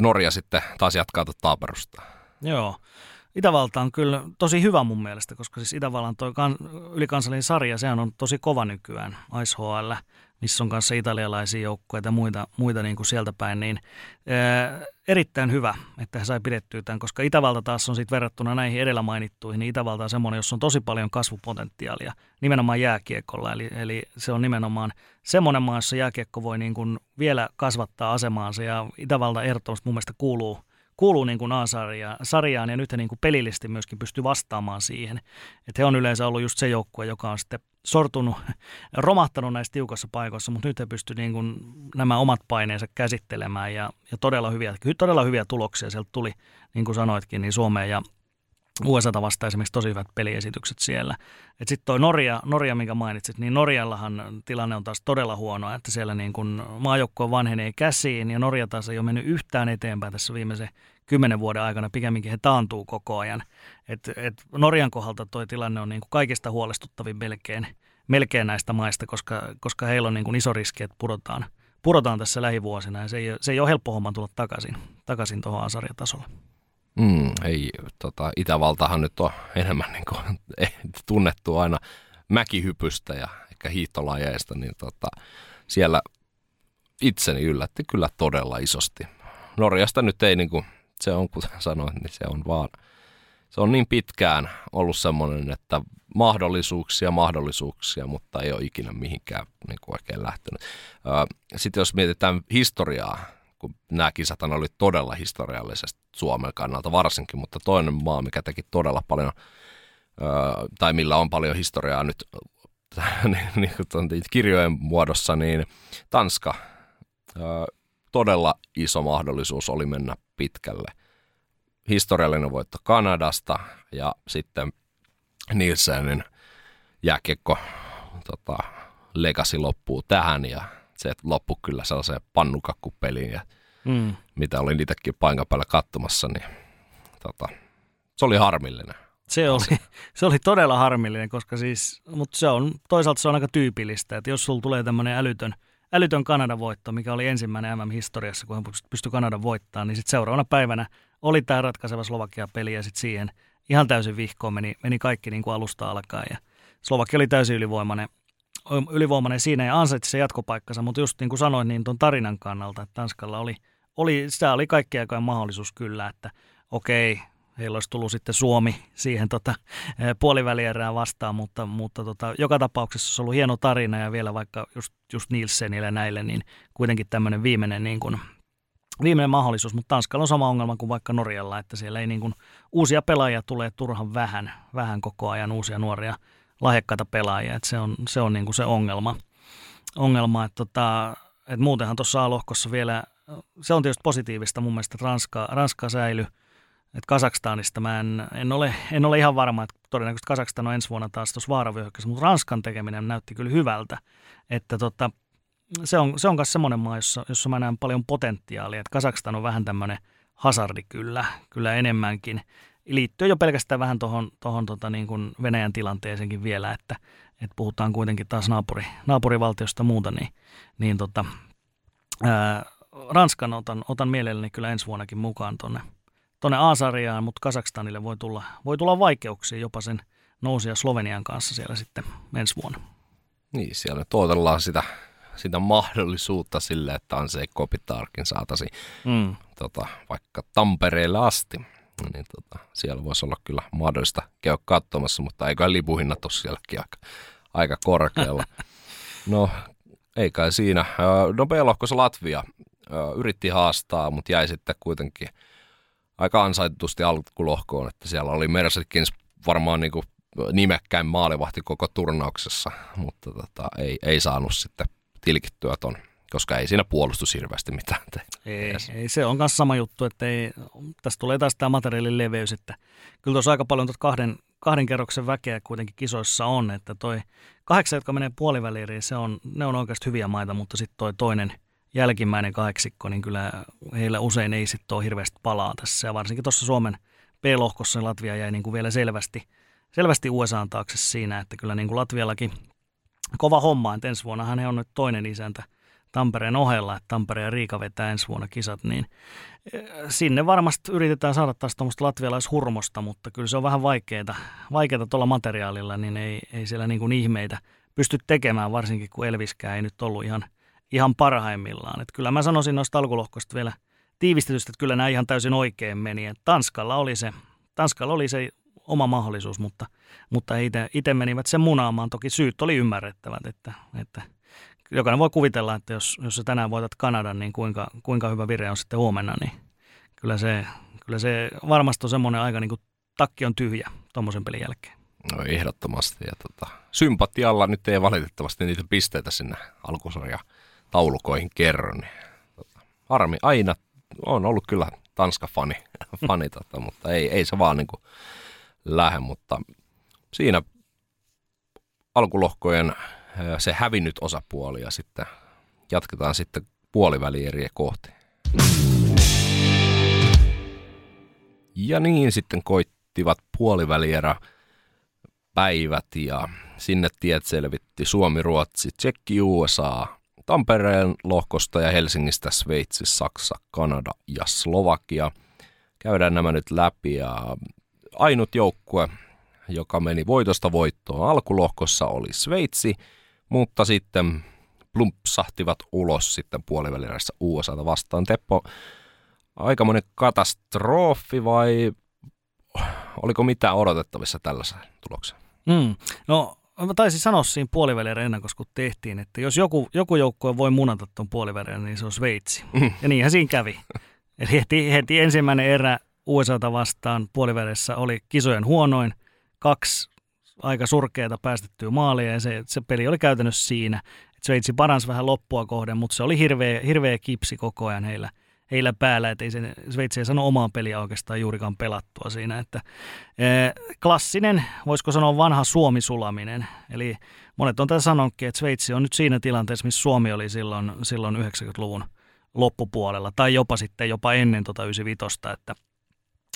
Norja sitten taas jatkaa taaperusta. Joo. Itävalta on kyllä tosi hyvä mun mielestä, koska siis Itävallan toi kan, ylikansallinen sarja, sehän on tosi kova nykyään, IceHL, missä on kanssa italialaisia joukkoja ja muita, muita niin kuin sieltä päin, niin ää, erittäin hyvä, että he sai pidettyä tämän, koska Itävalta taas on sitten verrattuna näihin edellä mainittuihin, niin Itävalta on semmoinen, jossa on tosi paljon kasvupotentiaalia nimenomaan jääkiekolla, eli, eli se on nimenomaan semmoinen maa, jossa jääkiekko voi niin kuin vielä kasvattaa asemaansa ja Itävalta ehdottomasti mun mielestä kuuluu kuuluu niin kuin A-sarjaan ja nyt he niin kuin pelillisesti myöskin pystyy vastaamaan siihen. Että he on yleensä ollut just se joukkue, joka on sitten sortunut, romahtanut näissä tiukassa paikoissa, mutta nyt he pystyvät niin kuin nämä omat paineensa käsittelemään ja, ja todella, hyviä, todella hyviä tuloksia sieltä tuli, niin kuin sanoitkin, niin Suomeen ja USAta vasta esimerkiksi tosi hyvät peliesitykset siellä. Sitten toi Norja, Norja, minkä mainitsit, niin Norjallahan tilanne on taas todella huono, että siellä niin kun maajoukkue vanhenee käsiin ja Norja taas ei ole mennyt yhtään eteenpäin tässä viimeisen kymmenen vuoden aikana, pikemminkin he taantuu koko ajan. Et, et Norjan kohdalta tuo tilanne on niin kuin kaikista huolestuttavin melkein, melkein näistä maista, koska, koska heillä on niin kuin iso riski, että pudotaan, pudotaan tässä lähivuosina ja se ei, se ei ole helppo homma tulla takaisin, takaisin tuohon asarjatasolle. Mm, ei, tota, Itävaltahan nyt on enemmän niin kuin, tunnettu aina mäkihypystä ja ehkä hiihtolajeista, niin tota, siellä itseni yllätti kyllä todella isosti. Norjasta nyt ei, niin kuin, se on kuten sanoin, niin se on vaan, se on niin pitkään ollut semmoinen, että mahdollisuuksia, mahdollisuuksia, mutta ei ole ikinä mihinkään niin kuin oikein lähtenyt. Sitten jos mietitään historiaa, kun nämä kisat oli todella historiallisesti Suomen kannalta varsinkin, mutta toinen maa, mikä teki todella paljon, tai millä on paljon historiaa nyt niin, niin kuin kirjojen muodossa, niin Tanska, todella iso mahdollisuus oli mennä pitkälle. Historiallinen voitto Kanadasta ja sitten Nielsenin jääkiekko tota, legacy loppuu tähän ja se loppui kyllä sellaiseen pannukakkupeliin, ja mm. mitä olin itsekin paikan päällä katsomassa, niin tota, se oli harmillinen. Se oli, se oli todella harmillinen, koska siis, mutta se on, toisaalta se on aika tyypillistä, että jos sulla tulee tämmöinen älytön, älytön Kanadan voitto, mikä oli ensimmäinen MM-historiassa, kun hän pystyi Kanadan voittamaan, niin sitten seuraavana päivänä oli tämä ratkaiseva Slovakia-peli ja sitten siihen ihan täysin vihkoon meni, meni kaikki niin kuin alusta alkaen ja Slovakia oli täysin ylivoimainen ylivoimainen siinä ja ansaitsi se jatkopaikkansa, mutta just niin kuin sanoin, niin tuon tarinan kannalta, että Tanskalla oli, oli, sitä oli kaikki aikojen mahdollisuus kyllä, että okei, heillä olisi tullut sitten Suomi siihen tota, puolivälierään vastaan, mutta, mutta tota, joka tapauksessa se on ollut hieno tarina ja vielä vaikka just, just Nielsenille näille, niin kuitenkin tämmöinen viimeinen, niin kuin, viimeinen mahdollisuus, mutta Tanskalla on sama ongelma kuin vaikka Norjalla, että siellä ei niin kuin, uusia pelaajia tulee turhan vähän, vähän koko ajan uusia nuoria lahjakkaita pelaajia, että se on se, on niin kuin se ongelma. ongelma että, tota, että muutenhan tuossa A-lohkossa vielä, se on tietysti positiivista mun mielestä, että Ranska, Ranska säilyy, että Kazakstanista mä en, en, ole, en ole ihan varma, että todennäköisesti Kazakstan on ensi vuonna taas tuossa vaaravyöhykkeessä, mutta Ranskan tekeminen näytti kyllä hyvältä, että tota, se on, se on myös semmoinen maa, jossa, jossa mä näen paljon potentiaalia, että Kazakstan on vähän tämmöinen hazardi kyllä, kyllä enemmänkin, liittyy jo pelkästään vähän tuohon tohon, tota, niin kuin Venäjän tilanteeseenkin vielä, että, että puhutaan kuitenkin taas naapuri, naapurivaltiosta muuta, niin, niin tota, ää, Ranskan otan, otan mielelläni kyllä ensi vuonnakin mukaan tuonne tonne A-sarjaan, mutta Kazakstanille voi tulla, voi tulla vaikeuksia jopa sen nousia Slovenian kanssa siellä sitten ensi vuonna. Niin, siellä tuotellaan sitä, sitä mahdollisuutta sille, että Anse Kopitarkin saataisiin mm. tota, vaikka Tampereelle asti niin tota, siellä voisi olla kyllä mahdollista käydä katsomassa, mutta eiköhän lipuhinnat ole sielläkin aika, aika korkealla. No, ei kai siinä. No B-lohkossa Latvia yritti haastaa, mutta jäi sitten kuitenkin aika ansaitusti alkulohkoon, että siellä oli Mersekins varmaan niin kuin nimekkäin maalivahti koko turnauksessa, mutta tota, ei, ei saanut sitten tilkittyä ton koska ei siinä puolustus hirveästi mitään tee. Ei, ei, se on myös sama juttu, että ei, tässä tulee taas tämä materiaalin leveys, että kyllä tuossa aika paljon tuota kahden, kahden kerroksen väkeä kuitenkin kisoissa on, että toi kahdeksan, jotka menee puoliväliin, se on, ne on oikeasti hyviä maita, mutta sitten toi toinen jälkimmäinen kahdeksikko, niin kyllä heillä usein ei sitten ole hirveästi palaa tässä, ja varsinkin tuossa Suomen B-lohkossa Latvia jäi niin kuin vielä selvästi, selvästi USAn taakse siinä, että kyllä niin kuin Latviallakin kova homma, että ensi vuonna hän on nyt toinen isäntä – Tampereen ohella, että Tampere ja Riika vetää ensi vuonna kisat, niin eh, sinne varmasti yritetään saada taas tuommoista latvialaishurmosta, mutta kyllä se on vähän vaikeaa, vaikeaa tuolla materiaalilla, niin ei, ei siellä niin kuin ihmeitä pysty tekemään, varsinkin kun Elviskään ei nyt ollut ihan, ihan parhaimmillaan. Että kyllä mä sanoisin noista alkulohkoista vielä tiivistetystä, että kyllä nämä ihan täysin oikein meni. Että Tanskalla oli se, Tanskalla oli se oma mahdollisuus, mutta, mutta itse menivät sen munaamaan. Toki syyt oli ymmärrettävät, että, että – jokainen voi kuvitella, että jos, jos sä tänään voitat Kanadan, niin kuinka, kuinka hyvä vire on sitten huomenna, niin kyllä se, kyllä se varmasti on semmoinen aika niin kuin takki on tyhjä tuommoisen pelin jälkeen. No ehdottomasti. Ja tota, sympatialla nyt ei valitettavasti niitä pisteitä sinne alkusarja taulukoihin kerro. Niin, tota, harmi, aina on ollut kyllä Tanska-fani, fani, tota, mutta ei, ei se vaan niin kuin, lähde, mutta siinä alkulohkojen se hävinnyt osapuoli ja sitten jatketaan sitten puolivälieriä kohti. Ja niin sitten koittivat puolivälierä päivät ja sinne tiet selvitti Suomi, Ruotsi, Tsekki, USA, Tampereen lohkosta ja Helsingistä Sveitsi, Saksa, Kanada ja Slovakia. Käydään nämä nyt läpi ja ainut joukkue, joka meni voitosta voittoon alkulohkossa oli Sveitsi, mutta sitten plumpsahtivat ulos sitten puolivälirässä USAta vastaan. Teppo, aikamoinen katastrofi vai oliko mitään odotettavissa tällaisen tuloksen? Mm. No mä taisin sanoa siinä puolivälierä ennen kun tehtiin, että jos joku, joku joukkue voi munata tuon puolivälierän, niin se on Sveitsi. Mm. Ja niinhän siinä kävi. Eli heti, heti ensimmäinen erä USAta vastaan puolivälissä oli kisojen huonoin, kaksi aika surkeata päästettyä maalia ja se, se peli oli käytännössä siinä. Sveitsi paransi vähän loppua kohden, mutta se oli hirveä, hirveä kipsi koko ajan heillä – heillä päällä, että ei se, Sveitsi ei sano omaan peliä oikeastaan juurikaan pelattua siinä. Että, e, klassinen, voisiko sanoa vanha Suomi-sulaminen. Eli monet on tässä sanonutkin, että Sveitsi on nyt siinä tilanteessa, missä Suomi oli silloin, silloin 90-luvun loppupuolella, tai jopa sitten jopa ennen tota 95, että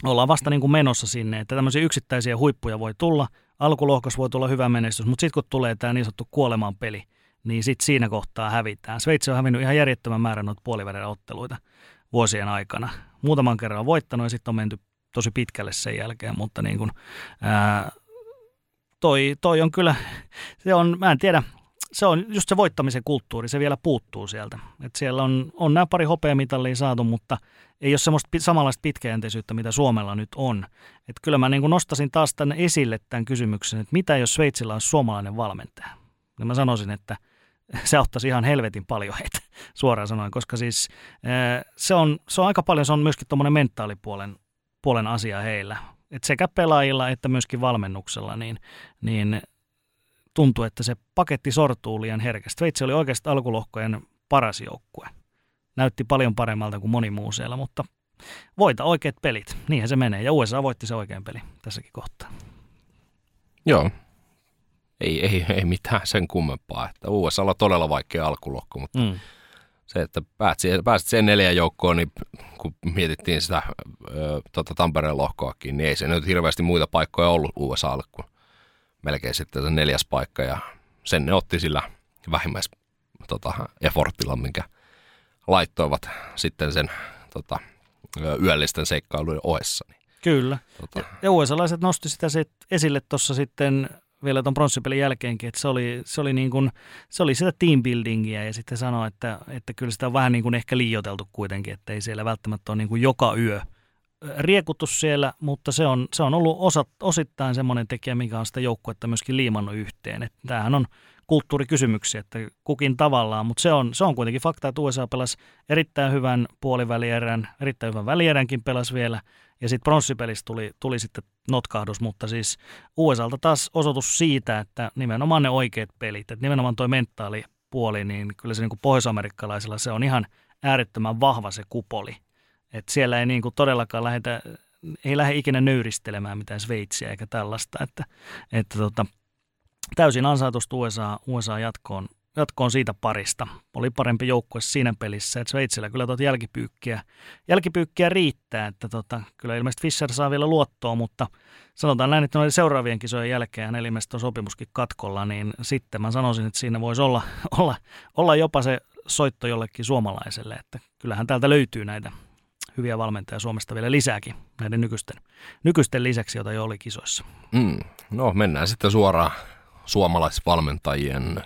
ollaan vasta niin kuin menossa sinne, että tämmöisiä yksittäisiä huippuja voi tulla, alkulohkos voi tulla hyvä menestys, mutta sitten kun tulee tämä niin sanottu kuolemaan peli, niin sitten siinä kohtaa hävitään. Sveitsi on hävinnyt ihan järjettömän määrän noita puolivälillä otteluita vuosien aikana. Muutaman kerran on voittanut ja sitten on menty tosi pitkälle sen jälkeen, mutta niin kuin, ää, toi, toi on kyllä, se on, mä en tiedä, se on just se voittamisen kulttuuri, se vielä puuttuu sieltä. Et siellä on, on nämä pari hopeamitalia saatu, mutta ei ole semmoista samanlaista pitkäjänteisyyttä, mitä Suomella nyt on. Et kyllä mä niin nostasin taas tänne esille tämän kysymyksen, että mitä jos Sveitsillä on suomalainen valmentaja? Ja mä sanoisin, että – se auttaisi ihan helvetin paljon heitä, suoraan sanoen, koska siis se on, se on aika paljon, se on myöskin tuommoinen mentaalipuolen puolen asia heillä. Et sekä pelaajilla että myöskin valmennuksella, niin, niin tuntuu, että se paketti sortuu liian herkästi. Sveitsi oli oikeastaan alkulohkojen paras joukkue. Näytti paljon paremmalta kuin moni muu siellä, mutta voita oikeat pelit. Niinhän se menee. Ja USA voitti se oikein peli tässäkin kohtaa. Joo, ei, ei, ei mitään sen kummempaa. Että USA on todella vaikea alkulohko, mutta mm. se, että pääsit, pääsit sen neljän joukkoon, niin kun mietittiin sitä ö, tota Tampereen lohkoakin, niin ei se nyt hirveästi muita paikkoja ollut USAlle kuin melkein sitten se neljäs paikka ja sen ne otti sillä vähimmäis tota, effortilla, minkä laittoivat sitten sen tota, yöllisten seikkailujen ohessa. Niin, Kyllä. Tota... Ja USA-laiset nosti sitä sit esille tuossa sitten vielä tuon pronssipelin jälkeenkin, että se oli, se oli, niin kuin, se oli sitä teambuildingia ja sitten sanoi, että, että kyllä sitä on vähän niin kuin ehkä liioteltu kuitenkin, että ei siellä välttämättä ole niin kuin joka yö riekuttu siellä, mutta se on, se on ollut osa, osittain semmoinen tekijä, mikä on sitä joukkuetta myöskin liimannut yhteen. Että tämähän on kulttuurikysymyksiä, että kukin tavallaan, mutta se on, se on kuitenkin fakta, että USA pelasi erittäin hyvän puolivälierän, erittäin hyvän välieränkin pelasi vielä, ja sitten pronssipelissä tuli, tuli sitten notkahdus, mutta siis USAlta taas osoitus siitä, että nimenomaan ne oikeat pelit, että nimenomaan tuo mentaalipuoli, niin kyllä se niin kuin pohjoisamerikkalaisilla se on ihan äärettömän vahva se kupoli. Että siellä ei niin kuin todellakaan lähetä, ei lähde ikinä nöyristelemään mitään Sveitsiä eikä tällaista, että, että tota, täysin ansaitusta USA, USA jatkoon jatkoon siitä parista. Oli parempi joukkue siinä pelissä, että Sveitsillä kyllä tuota jälkipyykkiä, jälkipyykkiä riittää, että tota, kyllä ilmeisesti Fischer saa vielä luottoa, mutta sanotaan näin, että noiden seuraavien kisojen jälkeen hän ilmeisesti on sopimuskin katkolla, niin sitten mä sanoisin, että siinä voisi olla, olla, olla jopa se soitto jollekin suomalaiselle, että kyllähän täältä löytyy näitä hyviä valmentajia Suomesta vielä lisääkin näiden nykyisten, nykyisten lisäksi, joita jo oli kisoissa. Mm, no mennään sitten suoraan suomalaisvalmentajien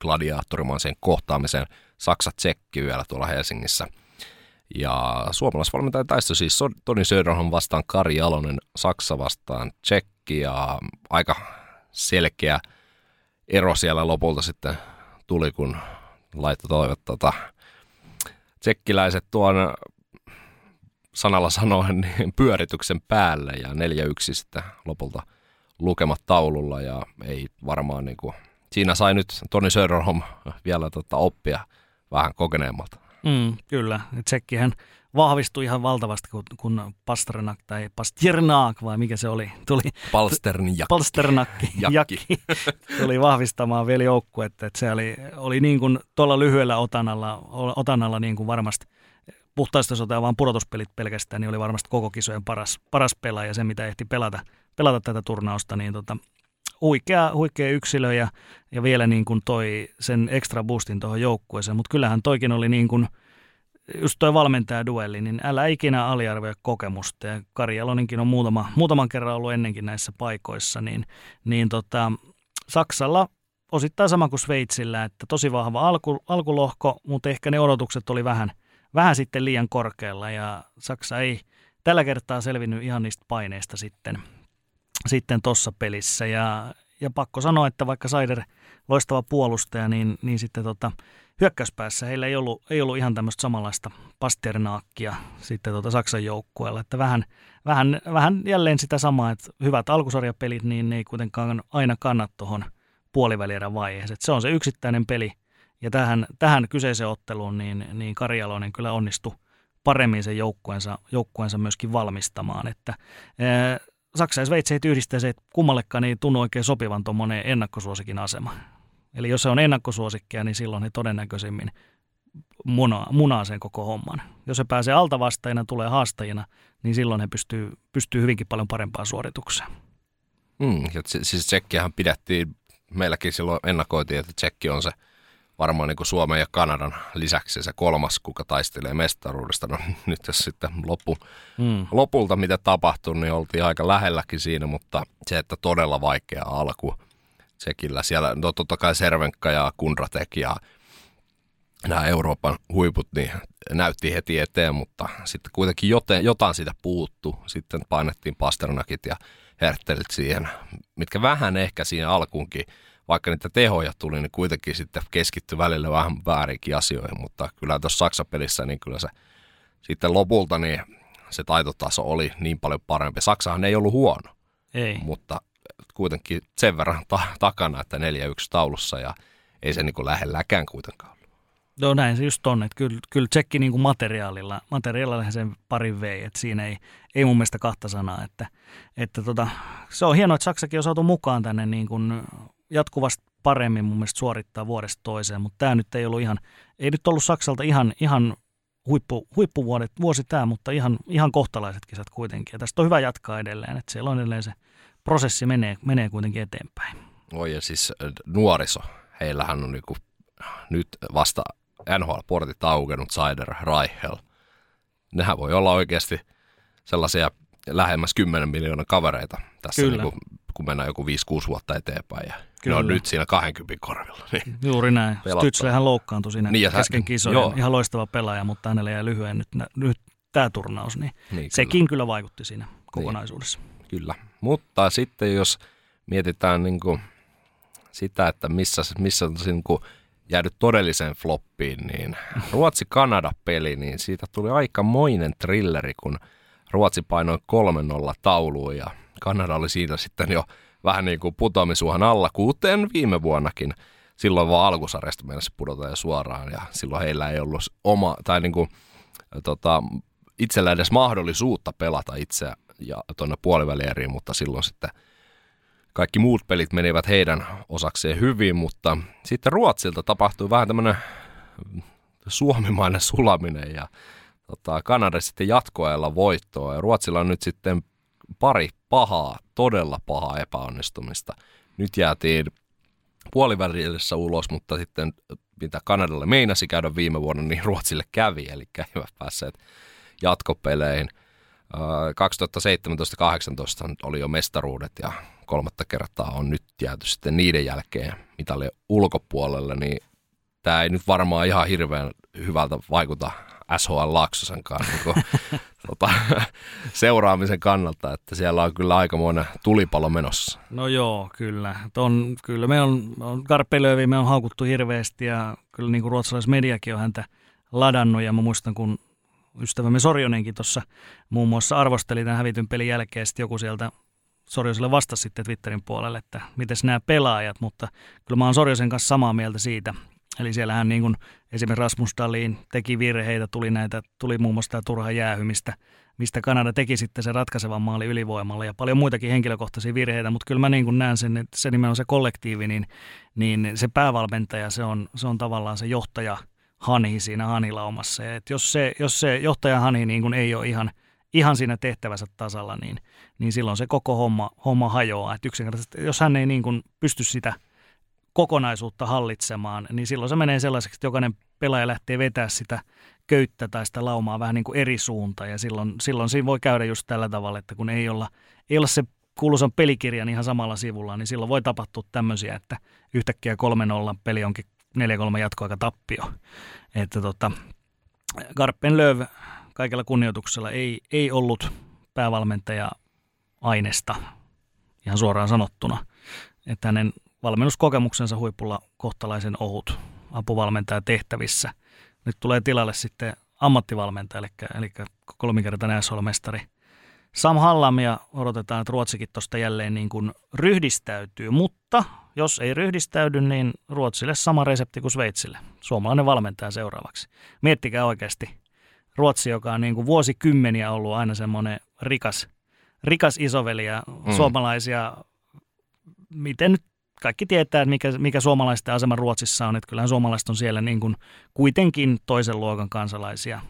gladiaattorimaiseen kohtaamiseen. Saksa-Tsekki vielä tuolla Helsingissä. Ja suomalaisvalmentaja taistoi siis Toni Söderholm vastaan Kari Jalonen, Saksa vastaan Tsekki ja aika selkeä ero siellä lopulta sitten tuli, kun laittoi toivat tota, tsekkiläiset tuon sanalla sanoen niin pyörityksen päälle ja 4-1 sitten lopulta lukemat taululla ja ei varmaan niin kuin siinä sai nyt Toni Söderholm vielä tota oppia vähän kokeneemmalta. Mm, kyllä. Tsekkihän vahvistui ihan valtavasti, kun, kun Pasternak tai Pasternak, vai mikä se oli, tuli. Palsterniakki. Palsternakki, jakki. jakki. tuli vahvistamaan vielä joukkuetta. Että se oli, oli niin kuin tuolla lyhyellä otanalla, otanalla niin kuin varmasti puhtaasti jos vaan pudotuspelit pelkästään, niin oli varmasti koko kisojen paras, paras pelaaja, se mitä ehti pelata, pelata tätä turnausta, niin tota, huikea, huikea yksilö ja, ja vielä niin kuin toi sen extra boostin tuohon joukkueeseen, mutta kyllähän toikin oli niin kuin, just toi duelli, niin älä ikinä aliarvioi kokemusta. Ja Kari Jaloninkin on muutama, muutaman kerran ollut ennenkin näissä paikoissa, niin, niin tota, Saksalla osittain sama kuin Sveitsillä, että tosi vahva alku, alkulohko, mutta ehkä ne odotukset oli vähän, vähän sitten liian korkealla ja Saksa ei tällä kertaa selvinnyt ihan niistä paineista sitten sitten tuossa pelissä. Ja, ja pakko sanoa, että vaikka Saider loistava puolustaja, niin, niin sitten tota, hyökkäyspäässä heillä ei ollut, ei ollut ihan tämmöistä samanlaista pasternaakkia sitten tota Saksan joukkueella. Että vähän, vähän, vähän jälleen sitä samaa, että hyvät alkusarjapelit, niin ne ei kuitenkaan aina kannat tuohon puolivälierän vaiheeseen. se on se yksittäinen peli, ja tähän, tähän kyseiseen otteluun niin, niin Karjaloinen kyllä onnistui paremmin sen joukkueensa, joukkueensa myöskin valmistamaan. Että, Saksa ja Sveitsi ei yhdistä se, että kummallekaan ei tunnu oikein sopivan tuommoinen ennakkosuosikin asema. Eli jos se on ennakkosuosikkia, niin silloin he todennäköisimmin munaa, munaa sen koko homman. Jos se pääsee altavastajina, tulee haastajina, niin silloin he pystyy, pystyy hyvinkin paljon parempaan suoritukseen. Mm, siis Tsekkiähän pidettiin, meilläkin silloin ennakoitiin, että Tsekki on se – varmaan niin kuin Suomen ja Kanadan lisäksi se kolmas, kuka taistelee mestaruudesta. No nyt jos sitten loppu, mm. lopulta mitä tapahtui, niin oltiin aika lähelläkin siinä, mutta se, että todella vaikea alku Tsekillä. Siellä, no totta kai Servenkka ja Kundratek ja nämä Euroopan huiput niin näytti heti eteen, mutta sitten kuitenkin joten, jotain siitä puuttu. Sitten painettiin Pasternakit ja Hertelit siihen, mitkä vähän ehkä siinä alkuunkin – vaikka niitä tehoja tuli, niin kuitenkin sitten keskittyi välillä vähän väärinkin asioihin, mutta kyllä tuossa Saksa-pelissä niin kyllä se sitten lopulta niin se taitotaso oli niin paljon parempi. Saksahan ei ollut huono, ei. mutta kuitenkin sen verran ta- takana, että 4-1 taulussa ja ei se niin kuin lähelläkään kuitenkaan ollut. No näin se just on, että kyllä, kyllä tsekki niin kuin materiaalilla, materiaalilla sen parin vei, että siinä ei, ei mun mielestä kahta sanaa, että, että tota, se on hienoa, että Saksakin on saatu mukaan tänne niin kuin jatkuvasti paremmin mun mielestä suorittaa vuodesta toiseen, mutta tämä nyt ei ollut ihan, ei nyt ollut Saksalta ihan, ihan huippu, huippuvuodet, vuosi tämä, mutta ihan, ihan kohtalaiset kisat kuitenkin. Ja tästä on hyvä jatkaa edelleen, että siellä on edelleen se prosessi menee, menee kuitenkin eteenpäin. Oi ja siis äh, nuoriso, heillähän on niinku nyt vasta NHL-portit aukenut, Sider, Reichel. Nehän voi olla oikeasti sellaisia lähemmäs 10 miljoonan kavereita tässä, Niinku, kun mennään joku 5-6 vuotta eteenpäin. Ja Kyllä. Ne on nyt siinä 20 korvilla. Niin Juuri näin. Stützlehän loukkaantui siinä niin, kesken kisojen. Joo. Ihan loistava pelaaja, mutta hänelle jäi lyhyen nyt, nyt tämä turnaus. Niin, niin sekin kyllä. kyllä vaikutti siinä kokonaisuudessa. Niin, kyllä. Mutta sitten jos mietitään niin kuin sitä, että missä, missä on niin kuin jäänyt todelliseen floppiin, niin Ruotsi-Kanada-peli, niin siitä tuli aikamoinen trilleri, kun Ruotsi painoi 3-0 tauluun ja Kanada oli siinä sitten jo vähän niin kuin putoamisuhan alla, kuten viime vuonnakin. Silloin vaan alkusarjasta mennessä pudota jo suoraan ja silloin heillä ei ollut oma, tai niin kuin, tota, itsellä edes mahdollisuutta pelata itse ja tuonne puolivälieriin, mutta silloin sitten kaikki muut pelit menivät heidän osakseen hyvin, mutta sitten Ruotsilta tapahtui vähän tämmöinen suomimainen sulaminen ja tota, Kanada sitten jatkoajalla voittoa ja Ruotsilla on nyt sitten pari pahaa, todella pahaa epäonnistumista. Nyt jäätiin puolivälissä ulos, mutta sitten mitä Kanadalle meinasi käydä viime vuonna, niin Ruotsille kävi, eli eivät päässeet jatkopeleihin. 2017-2018 oli jo mestaruudet ja kolmatta kertaa on nyt jääty sitten niiden jälkeen mitalle ulkopuolelle, niin tämä ei nyt varmaan ihan hirveän hyvältä vaikuta SHL Laaksosen kanssa niin tota, seuraamisen kannalta, että siellä on kyllä aikamoinen tulipalo menossa. No joo, kyllä. Ton, kyllä me on, on Karpelövi, me on haukuttu hirveästi ja kyllä niin kuin ruotsalaismediakin on häntä ladannut ja mä muistan, kun ystävämme Sorjonenkin tuossa muun muassa arvosteli tämän hävityn pelin jälkeen, sitten joku sieltä Sorjoselle vastasi sitten Twitterin puolelle, että miten nämä pelaajat, mutta kyllä mä oon Sorjosen kanssa samaa mieltä siitä, Eli siellähän niin kuin esimerkiksi Rasmus Dahlin teki virheitä, tuli, näitä, tuli muun muassa tämä turha jäähymistä, mistä Kanada teki sitten se ratkaisevan maali ylivoimalla ja paljon muitakin henkilökohtaisia virheitä, mutta kyllä mä niin kuin näen sen, että se nimenomaan se kollektiivi, niin, niin se päävalmentaja, se on, se on tavallaan se johtaja Hanhi siinä Hanilaumassa. Ja että jos, se, jos se johtaja Hani niin kuin ei ole ihan, ihan siinä tehtävänsä tasalla, niin, niin silloin se koko homma, homma hajoaa. Että yksinkertaisesti, jos hän ei niin kuin pysty sitä kokonaisuutta hallitsemaan, niin silloin se menee sellaiseksi, että jokainen pelaaja lähtee vetää sitä köyttä tai sitä laumaa vähän niin kuin eri suuntaan. Ja silloin, silloin siinä voi käydä just tällä tavalla, että kun ei olla, ei olla se kuuluisan pelikirjan ihan samalla sivulla, niin silloin voi tapahtua tämmöisiä, että yhtäkkiä 3-0 peli onkin 4-3 jatkoaika tappio. Että tota, Garpen Löv kaikella kunnioituksella ei, ei ollut päävalmentaja aineesta ihan suoraan sanottuna. Että hänen valmennuskokemuksensa huipulla kohtalaisen ohut apuvalmentaja tehtävissä. Nyt tulee tilalle sitten ammattivalmentaja, eli, eli kolmikertainen SHL-mestari Sam Hallam ja odotetaan, että Ruotsikin tuosta jälleen niin kuin ryhdistäytyy, mutta jos ei ryhdistäydy, niin Ruotsille sama resepti kuin Sveitsille. Suomalainen valmentaja seuraavaksi. Miettikää oikeasti. Ruotsi, joka on niin kuin vuosikymmeniä ollut aina semmoinen rikas, rikas isoveli ja mm. suomalaisia, miten nyt kaikki tietää, että mikä, mikä suomalaisten asema Ruotsissa on, että kyllähän suomalaiset on siellä niin kuin kuitenkin toisen luokan kansalaisia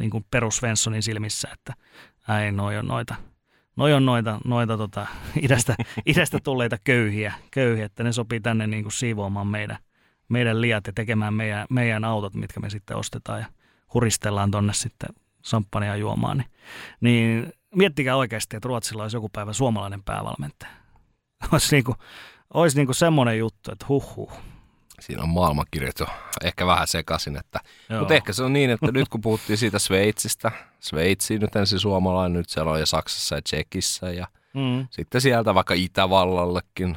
niin kuin perus silmissä, että ei, noi on noita, noi on noita, noita tota, idästä, idästä tulleita köyhiä, köyhiä, että ne sopii tänne niin kuin siivoamaan meidän, meidän liat ja tekemään meidän, meidän autot, mitkä me sitten ostetaan ja huristellaan tonne sitten samppania juomaan. Niin, niin miettikää oikeasti, että Ruotsilla olisi joku päivä suomalainen päävalmentaja. Olisi niin kuin, olisi niin kuin semmoinen juttu, että huh huh. Siinä on maailmankirjat jo ehkä vähän sekaisin, että, mutta ehkä se on niin, että nyt kun puhuttiin siitä Sveitsistä, Sveitsi nyt ensin suomalainen, nyt siellä on ja Saksassa ja Tsekissä ja mm. sitten sieltä vaikka Itävallallekin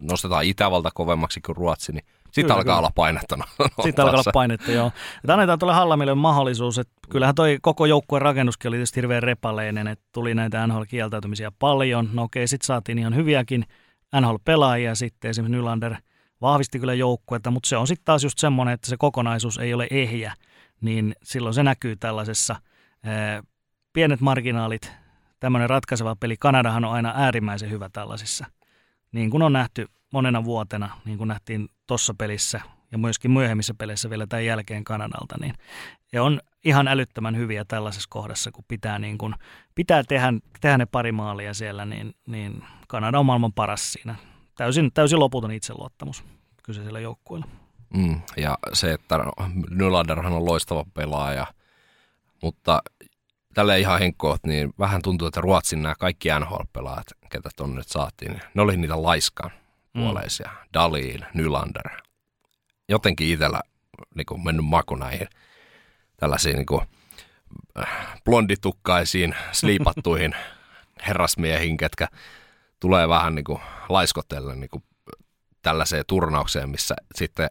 nostetaan Itävalta kovemmaksi kuin Ruotsi, niin sitten alkaa kyllä. olla painetta. No, sitten alkaa olla painetta, joo. Ja annetaan tuolle Hallamille mahdollisuus, että kyllähän toi koko joukkueen rakennuskin oli tietysti hirveän repaleinen, että tuli näitä NHL-kieltäytymisiä paljon. No okei, sitten saatiin ihan hyviäkin NHL-pelaajia sitten, esimerkiksi Nylander vahvisti kyllä joukkuetta, mutta se on sitten taas just semmoinen, että se kokonaisuus ei ole ehjä, niin silloin se näkyy tällaisessa ää, pienet marginaalit, tämmöinen ratkaiseva peli. Kanadahan on aina äärimmäisen hyvä tällaisissa, niin kuin on nähty monena vuotena, niin kuin nähtiin tuossa pelissä ja myöskin myöhemmissä peleissä vielä tämän jälkeen Kanadalta, niin ja on ihan älyttömän hyviä tällaisessa kohdassa, kun pitää, niin kun, pitää tehdä, tehdä ne pari maalia siellä, niin, niin Kanada on maailman paras siinä. Täysin, täysin loputon itseluottamus kyseisellä joukkueella. Mm, ja se, että Nylanderhan on loistava pelaaja, mutta tälle ihan henkkoot, niin vähän tuntuu, että Ruotsin nämä kaikki NHL-pelaajat, ketä tuonne nyt saatiin, ne oli niitä laiskan mm. puoleisia. Mm. Dalin, Nylander. Jotenkin itsellä niin mennyt maku näihin tällaisiin niin kuin, äh, blonditukkaisiin, sliipattuihin herrasmiehiin, ketkä tulee vähän niin kuin laiskotelle niin kuin tällaiseen turnaukseen, missä sitten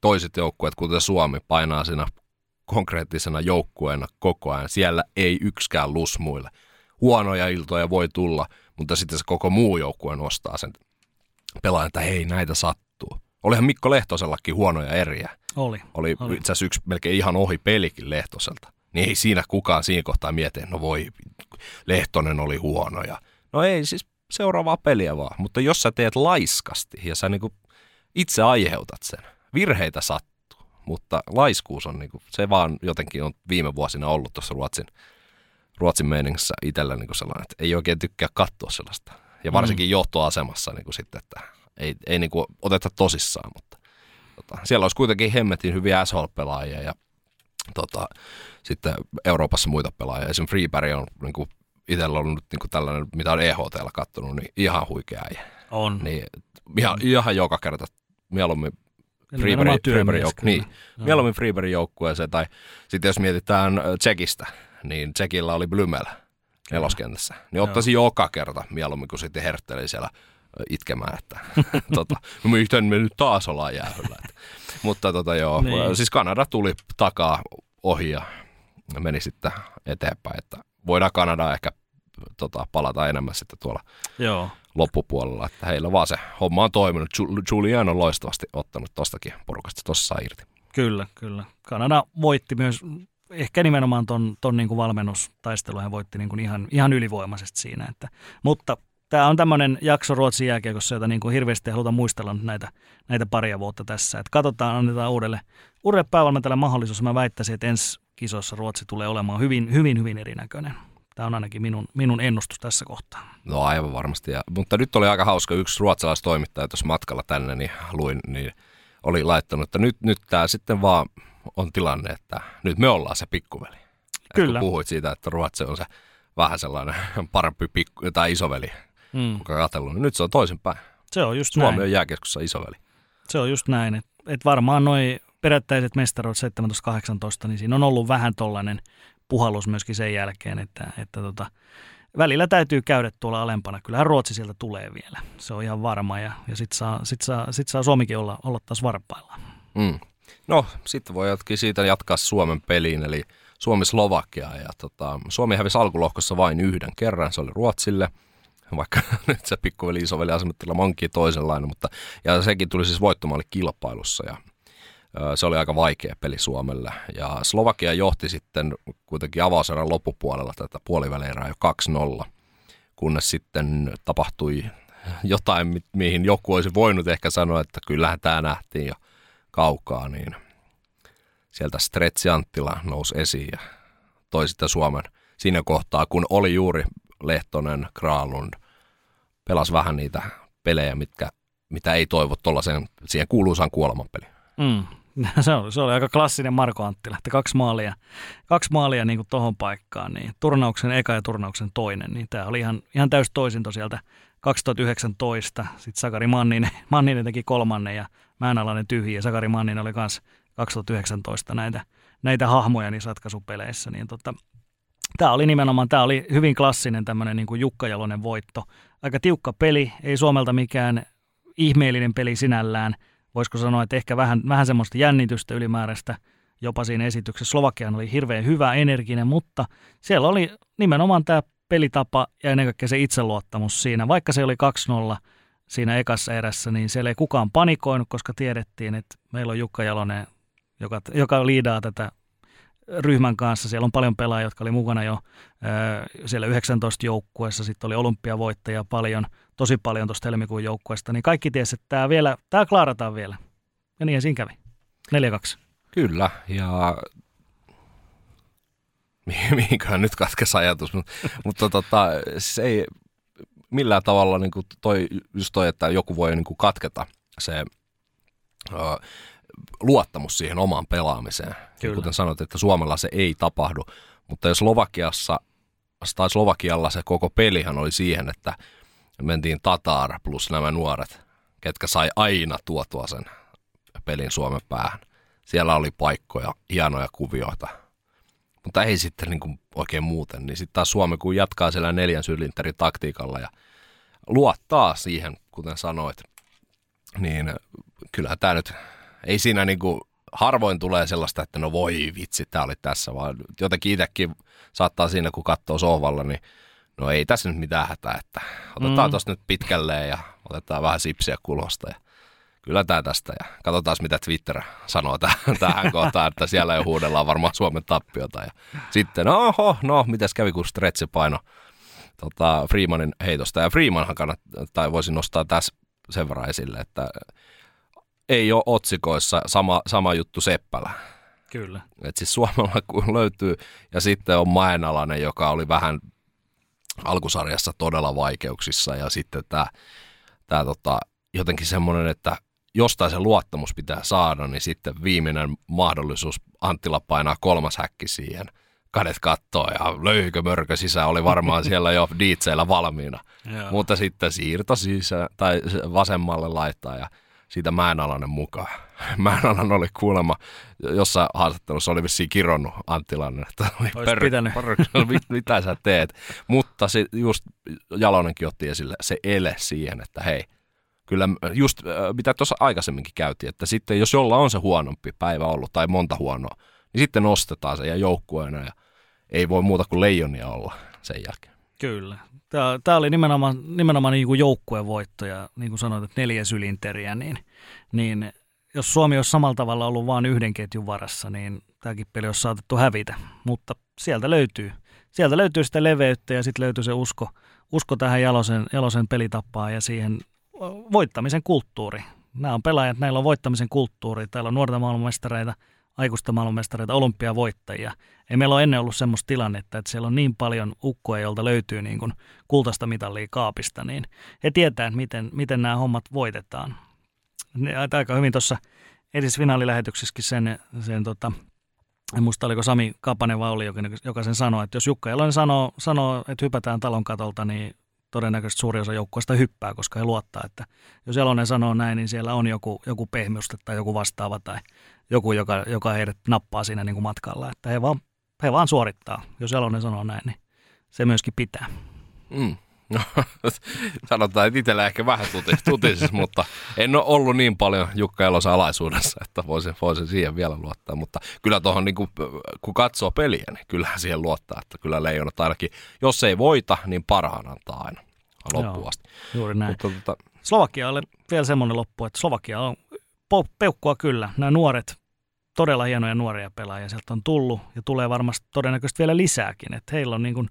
toiset joukkueet, kuten Suomi, painaa siinä konkreettisena joukkueena koko ajan. Siellä ei yksikään lusmuille. Huonoja iltoja voi tulla, mutta sitten se koko muu joukkue nostaa sen pelaajan, että hei, näitä sattuu. Olihan Mikko Lehtosellakin huonoja eriä. Oli. Oli, oli. itse asiassa yksi melkein ihan ohi pelikin Lehtoselta. Niin ei siinä kukaan siinä kohtaa mieti, no voi, Lehtonen oli huono. Ja, no ei, siis seuraavaa peliä vaan. Mutta jos sä teet laiskasti ja sä niinku itse aiheutat sen, virheitä sattuu. Mutta laiskuus on niinku, se vaan jotenkin on viime vuosina ollut tuossa Ruotsin, Ruotsin meiningissä itsellä niinku sellainen, että ei oikein tykkää katsoa sellaista. Ja varsinkin mm. johtoasemassa niinku sitten, että ei, ei niinku oteta tosissaan, mutta tota, siellä olisi kuitenkin hemmetin hyviä SHL-pelaajia ja tota, sitten Euroopassa muita pelaajia. Esimerkiksi Freeberg on niin itsellä ollut nyt niin tällainen, mitä on EHTllä kattonut, niin ihan huikea äijä. On. Niin, ihan, ihan joka kerta mieluummin Freebergin, Freebergin joukku, niin, no. mieluummin Freebergin joukkueeseen, tai sitten jos mietitään Tsekistä, niin Tsekillä oli Blymel neloskentässä, niin ottaisi joka kerta mieluummin, kun sitten hertteli siellä itkemään, että tota, no miten me nyt taas ollaan jäähyllä. Mutta tota joo, niin. siis Kanada tuli takaa ohi ja meni sitten eteenpäin, että voidaan Kanadaa ehkä tota, palata enemmän sitten tuolla Joo. loppupuolella. Että heillä vaan se homma on toiminut. Julian on loistavasti ottanut tostakin porukasta tuossa irti. Kyllä, kyllä. Kanada voitti myös ehkä nimenomaan ton, ton niin kuin valmennustaistelun hän voitti niin kuin ihan, ihan ylivoimaisesti siinä. Että, mutta tämä on tämmöinen jakso Ruotsin jääkiekossa, jota niin kuin hirveästi halutaan muistella näitä, näitä paria vuotta tässä. Et katsotaan, annetaan uudelle, uudelle päävalmentajalle mahdollisuus. Mä väittäisin, että ensi kisossa Ruotsi tulee olemaan hyvin, hyvin, hyvin erinäköinen. Tämä on ainakin minun, minun ennustus tässä kohtaa. No aivan varmasti. Ja, mutta nyt oli aika hauska. Yksi ruotsalaistoimittaja tuossa matkalla tänne, niin luin, niin oli laittanut, että nyt, nyt tämä sitten vaan on tilanne, että nyt me ollaan se pikkuveli. Kyllä. Kun puhuit siitä, että Ruotsi on se vähän sellainen parempi pikku, tai isoveli, mm. kuka katsellut, niin nyt se on toisinpäin. Se on just Suomi näin. on jääkeskussa isoveli. Se on just näin, että et varmaan noin perättäiset mestaruudet 17-18, niin siinä on ollut vähän tollainen puhallus myöskin sen jälkeen, että, että tota, välillä täytyy käydä tuolla alempana. Kyllähän Ruotsi sieltä tulee vielä, se on ihan varma ja, ja sitten saa, sit saa, sit saa Suomikin olla, olla taas varpaillaan. Mm. No, sitten voi jatkaa siitä jatkaa Suomen peliin, eli Suomi-Slovakia. Ja tota, Suomi hävisi alkulohkossa vain yhden kerran, se oli Ruotsille, vaikka nyt se pikkuveli isoveli asematilla monkin toisenlainen, mutta ja sekin tuli siis voittomalle kilpailussa ja se oli aika vaikea peli Suomelle. Ja Slovakia johti sitten kuitenkin avauserän loppupuolella tätä puoliväleerää jo 2-0, kunnes sitten tapahtui jotain, mihin joku olisi voinut ehkä sanoa, että kyllähän tämä nähtiin jo kaukaa, niin sieltä Stretsi Anttila nousi esiin ja toi sitten Suomen siinä kohtaa, kun oli juuri Lehtonen, Kralund, pelas vähän niitä pelejä, mitkä, mitä ei toivo tuollaisen, siihen kuuluisaan kuolemanpeliin. Mm. Se oli, se oli aika klassinen Marko Anttila, että kaksi maalia, kaksi maalia niin tuohon paikkaan, niin turnauksen eka ja turnauksen toinen, niin tämä oli ihan, ihan täys toisinto sieltä 2019. Sitten Sakari Manninen, Manninen teki kolmannen ja Määnalainen tyhjiä. Sakari Manninen oli myös 2019 näitä, näitä hahmoja niissä ratkaisupeleissä. Niin tota, tämä oli nimenomaan, tämä oli hyvin klassinen tämmöinen niin Jukka Jalonen voitto. Aika tiukka peli, ei Suomelta mikään ihmeellinen peli sinällään. Voisiko sanoa, että ehkä vähän, vähän semmoista jännitystä ylimääräistä jopa siinä esityksessä. Slovakian oli hirveän hyvä, energinen, mutta siellä oli nimenomaan tämä pelitapa ja ennen kaikkea se itseluottamus siinä. Vaikka se oli 2-0 siinä ekassa erässä, niin siellä ei kukaan panikoinut, koska tiedettiin, että meillä on Jukka Jalonen, joka, joka liidaa tätä ryhmän kanssa. Siellä on paljon pelaajia, jotka oli mukana jo siellä 19 joukkueessa. Sitten oli olympiavoittajia paljon, tosi paljon tuosta helmikuun joukkueesta. Niin kaikki tiesi, että tämä, vielä, tämä klaarataan vielä. Ja niin siinä kävi. 4-2. Kyllä, ja mihinköhän nyt katkesi ajatus, mutta, mutta tota, se ei millään tavalla niin kuin toi, just toi, että joku voi niin kuin katketa se luottamus siihen omaan pelaamiseen. Kyllä. Kuten sanoit, että Suomella se ei tapahdu, mutta jos Slovakiassa tai Slovakialla se koko pelihän oli siihen, että mentiin Tatar plus nämä nuoret, ketkä sai aina tuotua sen pelin Suomen päähän. Siellä oli paikkoja, hienoja kuvioita, mutta ei sitten niin kuin oikein muuten. Niin sitten taas Suomi, kun jatkaa siellä neljän sylinterin taktiikalla ja luottaa siihen, kuten sanoit, niin kyllähän tämä nyt, ei siinä niin kuin, harvoin tulee sellaista, että no voi vitsi, tämä oli tässä, vaan jotenkin itsekin saattaa siinä, kun katsoo sohvalla, niin no ei tässä nyt mitään hätää, että otetaan mm. tuosta nyt pitkälleen ja otetaan vähän sipsiä kulosta ja kyllä tämä tästä. Ja katsotaan, mitä Twitter sanoo tähän, tähän kohtaan, että siellä jo huudellaan varmaan Suomen tappiota. Ja sitten, oho, no, mitäs kävi, kun stretsi paino tota, Freemanin heitosta. Ja Freemanhan kannattaa, tai voisin nostaa tässä sen verran esille, että ei ole otsikoissa sama, sama juttu Seppälä. Kyllä. Et siis Suomella kun löytyy, ja sitten on Maenalainen, joka oli vähän alkusarjassa todella vaikeuksissa, ja sitten tämä, tämä tota, jotenkin semmoinen, että jostain se luottamus pitää saada, niin sitten viimeinen mahdollisuus Anttila painaa kolmas häkki siihen. Kadet kattoo ja löyhykö mörkö sisään oli varmaan siellä jo diitseillä valmiina. Mutta sitten siirto sisään, tai vasemmalle laittaa ja siitä Mäenalainen mukaan. Mäenalainen oli kuulemma, jossain haastattelussa oli vissiin kironnut Anttilainen, että oli per, per, mit, mitä sä teet. Mutta se, just Jalonenkin otti esille se ele siihen, että hei, kyllä just mitä tuossa aikaisemminkin käytiin, että sitten jos jolla on se huonompi päivä ollut tai monta huonoa, niin sitten nostetaan se ja joukkueena ja ei voi muuta kuin leijonia olla sen jälkeen. Kyllä. Tämä, tämä oli nimenomaan, nimenomaan niin kuin joukkueen voitto ja niin kuin sanoit, että neljä sylinteriä, niin, niin jos Suomi olisi samalla tavalla ollut vain yhden ketjun varassa, niin tämäkin peli olisi saatettu hävitä. Mutta sieltä löytyy, sieltä löytyy sitä leveyttä ja sitten löytyy se usko, usko tähän Jalosen, Jalosen pelitapaan ja siihen voittamisen kulttuuri. Nämä on pelaajat, näillä on voittamisen kulttuuri. Täällä on nuorta maailmanmestareita, aikuista maailmanmestareita, olympiavoittajia. Ei meillä ole ennen ollut semmoista tilannetta, että siellä on niin paljon ukkoja, joilta löytyy niin kuin kultaista mitallia kaapista, niin he tietää, että miten, miten nämä hommat voitetaan. Ne, aika hyvin tuossa edes finaalilähetyksessäkin sen, sen tota, en muista oliko Sami Kapanen vai oli, joka sen sanoi, että jos Jukka Jalonen sanoo, sanoo, että hypätään talon katolta, niin todennäköisesti suuri osa joukkueesta hyppää, koska he luottaa, että jos Jalonen sanoo näin, niin siellä on joku, joku pehmyste tai joku vastaava tai joku, joka, joka heidät nappaa siinä niin kuin matkalla. Että he vaan, he vaan suorittaa. Jos Jalonen sanoo näin, niin se myöskin pitää. Mm. No, sanotaan, että itsellä ehkä vähän tutisissa, mutta en ole ollut niin paljon Jukka Elosa alaisuudessa, että voisin, voisin siihen vielä luottaa. Mutta kyllä tuohon, niin kun, kun katsoo peliä, niin kyllähän siihen luottaa, että kyllä leijonat ainakin, jos ei voita, niin parhaan antaa aina loppuun asti. juuri näin. Mutta, tota... Slovakia oli vielä semmoinen loppu, että Slovakia on peukkua kyllä. Nämä nuoret todella hienoja nuoria pelaajia sieltä on tullut ja tulee varmasti todennäköisesti vielä lisääkin. Että heillä on, niin kuin,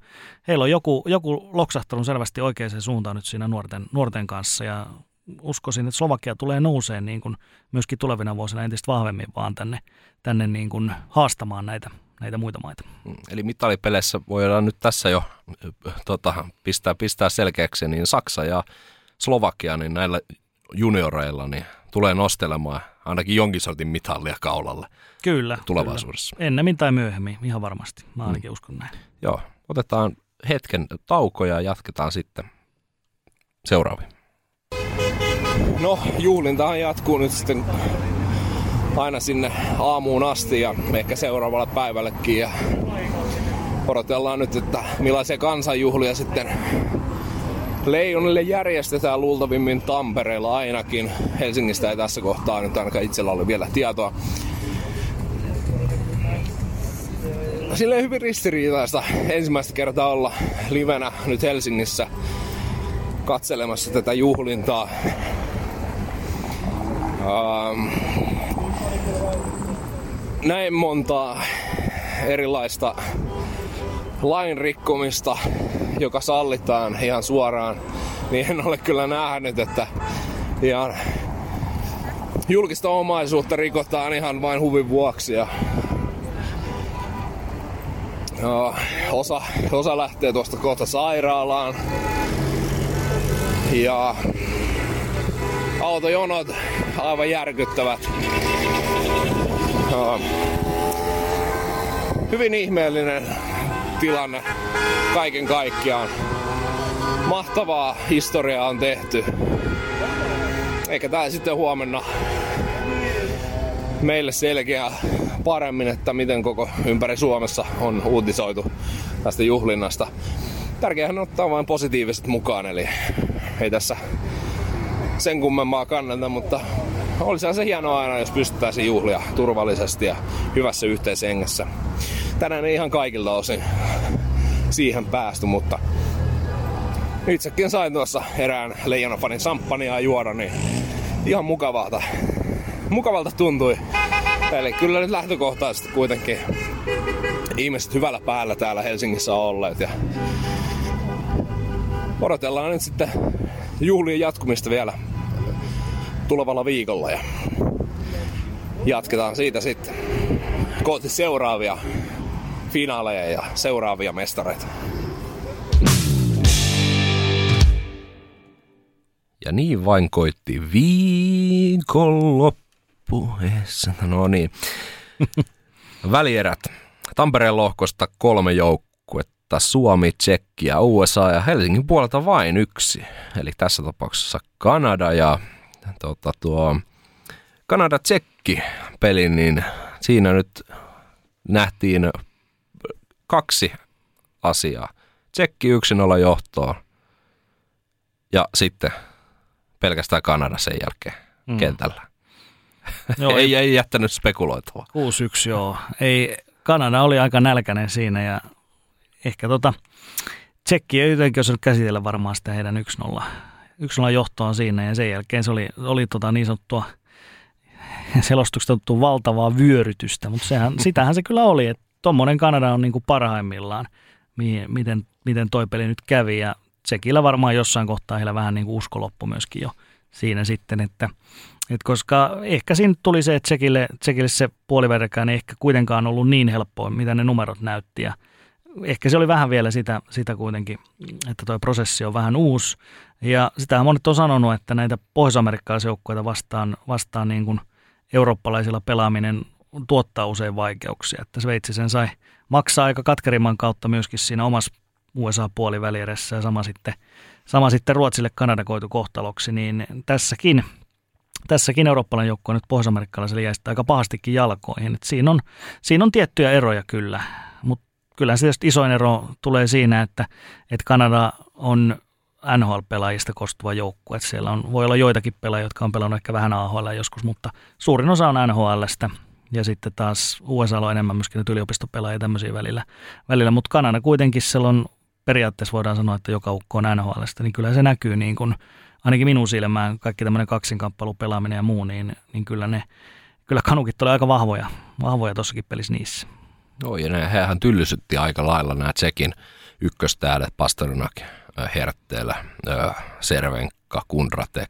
heillä on joku, joku loksahtanut selvästi oikeaan suuntaan nyt siinä nuorten, nuorten kanssa ja uskoisin, että Slovakia tulee nouseen niin kuin myöskin tulevina vuosina entistä vahvemmin vaan tänne, tänne niin kuin haastamaan näitä, näitä muita maita. Mm, eli mitalipeleissä voidaan nyt tässä jo tota, pistää, pistää selkeäksi, niin Saksa ja Slovakia, niin näillä junioreilla niin tulee nostelemaan ainakin jonkin sortin mitallia kaulalle kyllä, tulevaisuudessa. Kyllä. Ennemmin tai myöhemmin, ihan varmasti. Mä ainakin mm. uskon näin. Joo, otetaan hetken tauko ja jatketaan sitten seuraaviin. No, juhlintahan jatkuu nyt sitten aina sinne aamuun asti ja ehkä seuraavalle päivällekin. Ja odotellaan nyt, että millaisia kansanjuhlia sitten Leijonille järjestetään luultavimmin Tampereella ainakin. Helsingistä ei tässä kohtaa nyt ainakaan itsellä ole vielä tietoa. Silleen hyvin ristiriitaista ensimmäistä kertaa olla livenä nyt Helsingissä katselemassa tätä juhlintaa. Ähm, näin monta erilaista lain rikkomista joka sallitaan ihan suoraan, niin en ole kyllä nähnyt, että ihan julkista omaisuutta rikotaan ihan vain huvin vuoksi. Ja, ja osa, osa lähtee tuosta kohta sairaalaan. Ja autojonot aivan järkyttävät. Ja, hyvin ihmeellinen tilanne kaiken kaikkiaan. Mahtavaa historiaa on tehty. Eikä tää sitten huomenna meille selkeä paremmin, että miten koko ympäri Suomessa on uutisoitu tästä juhlinnasta. Tärkeähän on ottaa vain positiiviset mukaan, eli ei tässä sen kummemmaa kannata, mutta olisi se hienoa aina, jos pystyttäisiin juhlia turvallisesti ja hyvässä yhteishengessä. Tänään ei ihan kaikilta osin siihen päästy, mutta itsekin sain tuossa erään leijonafanin samppania juoda, niin ihan mukavalta, mukavalta tuntui. Eli kyllä nyt lähtökohtaisesti kuitenkin ihmiset hyvällä päällä täällä Helsingissä on olleet ja odotellaan nyt sitten juhlien jatkumista vielä tulevalla viikolla ja jatketaan siitä sitten kohti seuraavia finaaleja ja seuraavia mestareita. Ja niin vain koitti viikonloppu. No niin. Välierät. Tampereen lohkosta kolme joukkuetta. Suomi, Tsekki ja USA ja Helsingin puolelta vain yksi. Eli tässä tapauksessa Kanada ja tuota, tuo Kanada-Tsekki peli, niin siinä nyt nähtiin kaksi asiaa. Tsekki yksin olla johtoon ja sitten pelkästään Kanada sen jälkeen mm. kentällä. Joo, ei, ei jättänyt spekuloitavaa. 6-1 joo. Ei, Kanada oli aika nälkäinen siinä ja ehkä tota, Tsekki ei jotenkin osannut käsitellä varmaan sitä heidän 1-0, 1-0 johtoon siinä ja sen jälkeen se oli, oli tota niin sanottua selostuksesta valtavaa vyörytystä, mutta sehän, sitähän se kyllä oli, että tuommoinen Kanada on niin kuin parhaimmillaan, miten, miten toi peli nyt kävi ja Tsekillä varmaan jossain kohtaa heillä vähän niin kuin usko loppu myöskin jo siinä sitten, että, että koska ehkä siinä tuli se, että Tsekille, Tsekille se puoliverkään ei ehkä kuitenkaan ollut niin helppoa, mitä ne numerot näytti ja ehkä se oli vähän vielä sitä, sitä kuitenkin, että tuo prosessi on vähän uusi. Ja sitähän monet on sanonut, että näitä pohjois-amerikkalaisia joukkoja vastaan, vastaan niin kuin eurooppalaisilla pelaaminen tuottaa usein vaikeuksia. Että Sveitsi sen sai maksaa aika katkerimman kautta myöskin siinä omassa USA-puolivälieressä ja sama sitten, sama sitten Ruotsille Kanada koitu kohtaloksi, niin tässäkin, tässäkin eurooppalainen joukko nyt pohjois-amerikkalaiselle jäi aika pahastikin jalkoihin. Et siinä, on, siinä on tiettyjä eroja kyllä, mutta kyllä se isoin ero tulee siinä, että, että Kanada on NHL-pelaajista koostuva joukkue. Siellä on, voi olla joitakin pelaajia, jotka on pelannut ehkä vähän AHL joskus, mutta suurin osa on NHLstä. Ja sitten taas USA on enemmän myöskin nyt yliopistopelaajia tämmöisiä välillä. välillä. Mutta Kanada kuitenkin siellä on periaatteessa voidaan sanoa, että joka ukko on NHLstä, niin kyllä se näkyy niin kuin, ainakin minun silmään, kaikki tämmöinen kaksinkamppailu pelaaminen ja muu, niin, niin kyllä ne, kyllä kanukit oli aika vahvoja, vahvoja tuossakin pelissä niissä. Joo, ja hehän tyllysytti aika lailla nämä Tsekin ykköstäälet, Pasternak, Hertteellä, Servenka, Kundratek.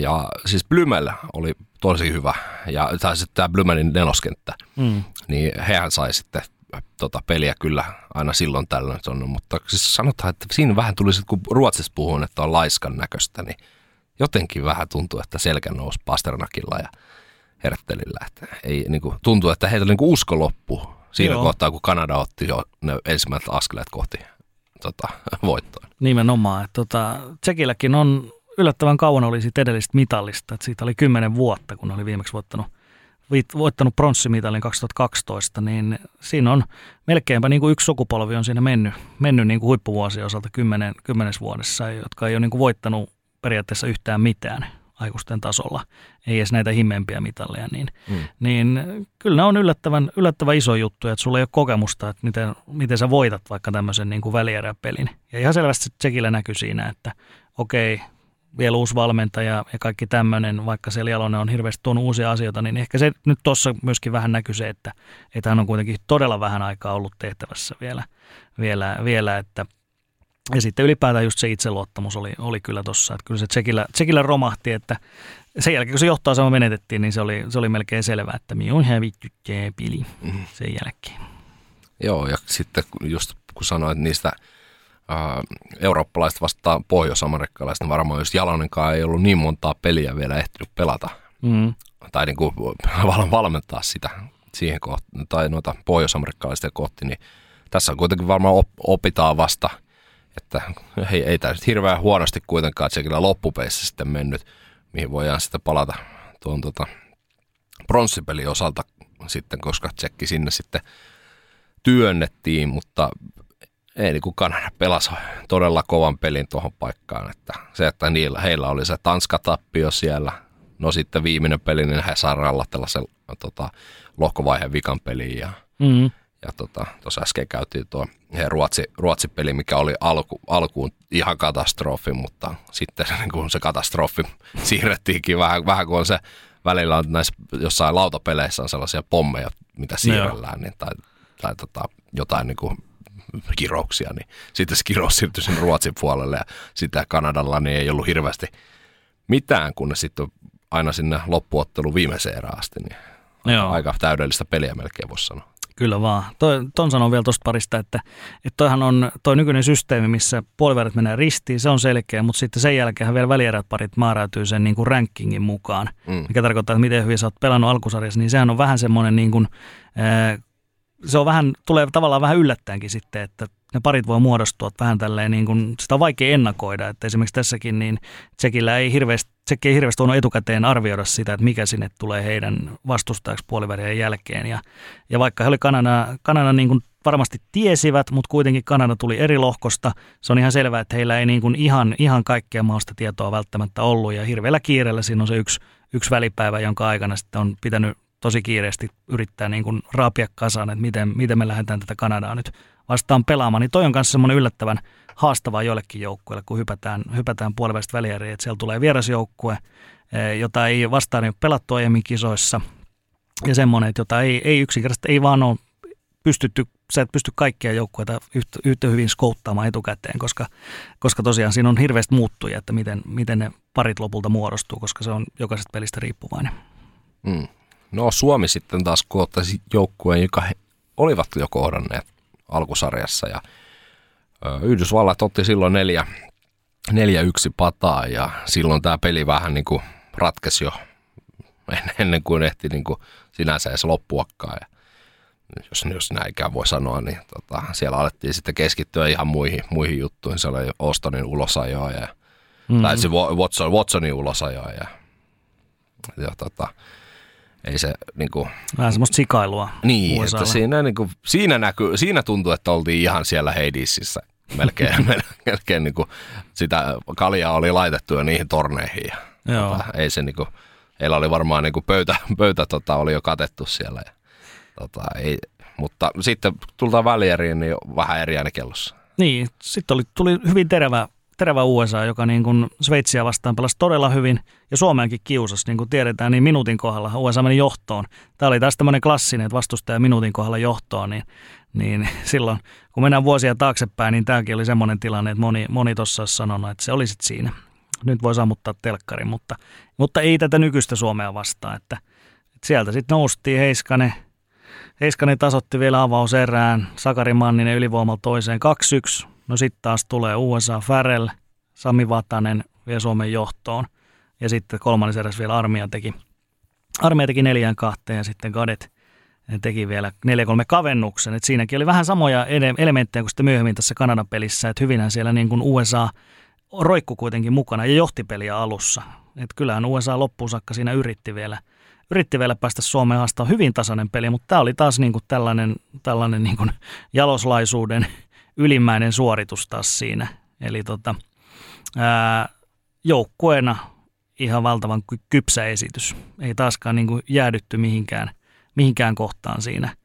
Ja siis Blymel oli tosi hyvä, ja tai sitten tämä Blymelin neloskenttä, mm. niin hehän sai sitten tota peliä kyllä aina silloin tällöin on, mutta siis sanotaan, että siinä vähän tuli sitten, kun Ruotsissa puhun, että on laiskan näköistä, niin jotenkin vähän tuntuu, että selkä nousi Pasternakilla ja Herttelillä. Että ei, niin kuin, tuntuu, että heitä niin usko loppu siinä Joo. kohtaa, kun Kanada otti jo ne ensimmäiset askeleet kohti tota, voittoa. Nimenomaan. Että, tota, Tsekilläkin on yllättävän kauan oli siitä edellistä mitallista. Että siitä oli kymmenen vuotta, kun oli viimeksi voittanut voittanut pronssimitalin 2012, niin siinä on melkeinpä niin kuin yksi sukupolvi on siinä mennyt, mennyt niin kuin huippuvuosien osalta kymmenen, kymmenes vuodessa, jotka ei ole niin kuin voittanut periaatteessa yhtään mitään aikuisten tasolla, ei edes näitä himmeempiä mitalleja, niin, mm. niin kyllä ne on yllättävän, yllättävän iso juttu, että sulla ei ole kokemusta, että miten, miten sä voitat vaikka tämmöisen niin kuin välieräpelin. Ja ihan selvästi Tsekillä näkyy siinä, että okei, vielä uusi valmentaja ja kaikki tämmöinen, vaikka siellä Jalonen on hirveästi tuonut uusia asioita, niin ehkä se nyt tuossa myöskin vähän näkyy se, että, että hän on kuitenkin todella vähän aikaa ollut tehtävässä vielä, vielä, vielä että ja sitten ylipäätään just se itseluottamus oli, oli kyllä tuossa, että kyllä se Tsekillä, Tsekillä romahti, että sen jälkeen kun se johtoasema menetettiin, niin se oli, se oli melkein selvää, että minun hävitty pili mm. sen jälkeen. Joo, ja sitten just kun sanoit niistä äh, eurooppalaiset vastaan pohjois-amerikkalaiset, niin varmaan just Jalonenkaan ei ollut niin montaa peliä vielä ehtinyt pelata. Mm. Tai niin kuin valmentaa sitä siihen kohtaan, tai noita pohjois-amerikkalaisten kohti, niin tässä on kuitenkin varmaan op- opitaan vasta, että hei, ei tämä nyt hirveän huonosti kuitenkaan kyllä loppupeissä sitten mennyt, mihin voidaan sitten palata tuon tota, pronssipelin osalta sitten, koska tsekki sinne sitten työnnettiin, mutta ei niin kuin Kanada pelasi todella kovan pelin tuohon paikkaan. Että se, että niillä, heillä oli se Tanska-tappio siellä, no sitten viimeinen peli, niin he saa rallatella sen tota, lohkovaiheen vikan peliin. Ja, mm-hmm. ja tuossa tota, äsken käytiin tuo Ruotsi, Ruotsi-peli, mikä oli alku, alkuun ihan katastrofi, mutta sitten niin kun se katastrofi siirrettiinkin vähän, vähän kuin on se välillä on näissä jossain lautapeleissä on sellaisia pommeja, mitä siirrellään, niin, tai, tai tota, jotain niin kuin kirouksia, niin sitten se kirous siirtyi sinne Ruotsin puolelle ja sitä Kanadalla niin ei ollut hirveästi mitään, kun ne sitten aina sinne loppuottelu viimeiseen erään asti, niin Joo. aika täydellistä peliä melkein voisi sanoa. Kyllä vaan. Toi, ton sanon vielä tuosta parista, että, että toihan on toi nykyinen systeemi, missä puoliväärät menee ristiin, se on selkeä, mutta sitten sen jälkeen vielä välierät parit määräytyy sen niin kuin rankingin mukaan, mm. mikä tarkoittaa, että miten hyvin sä oot pelannut alkusarjassa, niin sehän on vähän semmoinen niin kuin, se on vähän, tulee tavallaan vähän yllättäenkin sitten, että ne parit voi muodostua vähän tälleen, niin kuin, sitä on vaikea ennakoida, että esimerkiksi tässäkin niin Tsekillä ei hirveästi, ei hirveästi voinut etukäteen arvioida sitä, että mikä sinne tulee heidän vastustajaksi puolivälien jälkeen. Ja, ja vaikka he oli Kanada, Kanada niin kuin varmasti tiesivät, mutta kuitenkin Kanada tuli eri lohkosta. Se on ihan selvää, että heillä ei niin kuin ihan, ihan kaikkea maasta tietoa välttämättä ollut ja hirveällä kiireellä siinä on se yksi, yksi välipäivä, jonka aikana sitten on pitänyt tosi kiireesti yrittää niin kuin raapia kasaan, että miten, miten me lähdetään tätä Kanadaa nyt vastaan pelaamaan, niin toi on myös semmoinen yllättävän haastavaa joillekin joukkueille, kun hypätään, hypätään puolivälistä välieriin, että siellä tulee vierasjoukkue, eh, jota ei vastaan ole pelattu aiemmin kisoissa, ja semmoinen, että jota ei, ei yksinkertaisesti ei vaan ole pystytty, sä et pysty kaikkia joukkueita yhtä, yhtä hyvin skouttaamaan etukäteen, koska, koska tosiaan siinä on hirveästi muuttuja, että miten, miten ne parit lopulta muodostuu, koska se on jokaisesta pelistä riippuvainen. Mm. No Suomi sitten taas koottasi joukkueen, joka he olivat jo kohdanneet alkusarjassa ja Yhdysvallat otti silloin neljä, neljä yksi pataa ja silloin tämä peli vähän niin kuin ratkesi jo ennen kuin ehti niin kuin sinänsä edes loppuakaan. Ja jos, jos näinkään voi sanoa, niin tota, siellä alettiin sitten keskittyä ihan muihin, muihin juttuihin. Se oli Ostonin ulosajoa ja mm-hmm. tai Watson, Watsonin ulosajoa ja, ja tota, ei se niin kuin, Vähän semmoista sikailua. Niin, USAlla. että siinä, niin kuin, siinä, näkyy, siinä tuntuu, että oltiin ihan siellä Hadesissä melkein, melkein niin kuin, sitä kaljaa oli laitettu jo niihin torneihin. Ja, Joo. Tota, ei se niin kuin, heillä oli varmaan niin kuin pöytä, pöytä tota, oli jo katettu siellä. Ja, tota, ei, mutta sitten tultaan välieriin, niin vähän eri kellossa. Niin, sitten oli, tuli hyvin terävä terävä USA, joka niin kuin Sveitsiä vastaan pelasi todella hyvin ja Suomeenkin kiusasi, niin kuin tiedetään, niin minuutin kohdalla USA meni johtoon. Tämä oli taas tämmöinen klassinen, että vastustaja minuutin kohdalla johtoon, niin, niin silloin kun mennään vuosia taaksepäin, niin tämäkin oli semmoinen tilanne, että moni, moni tuossa sanonut, että se olisi siinä. Nyt voi sammuttaa telkkarin, mutta, mutta ei tätä nykyistä Suomea vastaan, että, että sieltä sitten noustiin Heiskanen, Heiskanen tasotti vielä avauserään, Sakari Manninen ylivoimalla toiseen 2-1, No sitten taas tulee USA Farrell, Sami Vatanen vie Suomen johtoon. Ja sitten kolmannes eräs vielä Armia teki, Armia teki neljään kahteen ja sitten Gadet teki vielä 4-3 kavennuksen. Et siinäkin oli vähän samoja elementtejä kuin sitten myöhemmin tässä Kanadan pelissä, että hyvinhän siellä niin kuin USA roikku kuitenkin mukana ja johti peliä alussa. Et kyllähän USA loppuun saakka siinä yritti vielä, yritti vielä päästä Suomeen haastaa hyvin tasainen peli, mutta tämä oli taas niin kuin tällainen, tällainen niin kuin jaloslaisuuden ylimmäinen suoritus taas siinä. Eli tota, ää, joukkueena ihan valtavan kypsä esitys. Ei taaskaan niin kuin jäädytty mihinkään, mihinkään kohtaan siinä.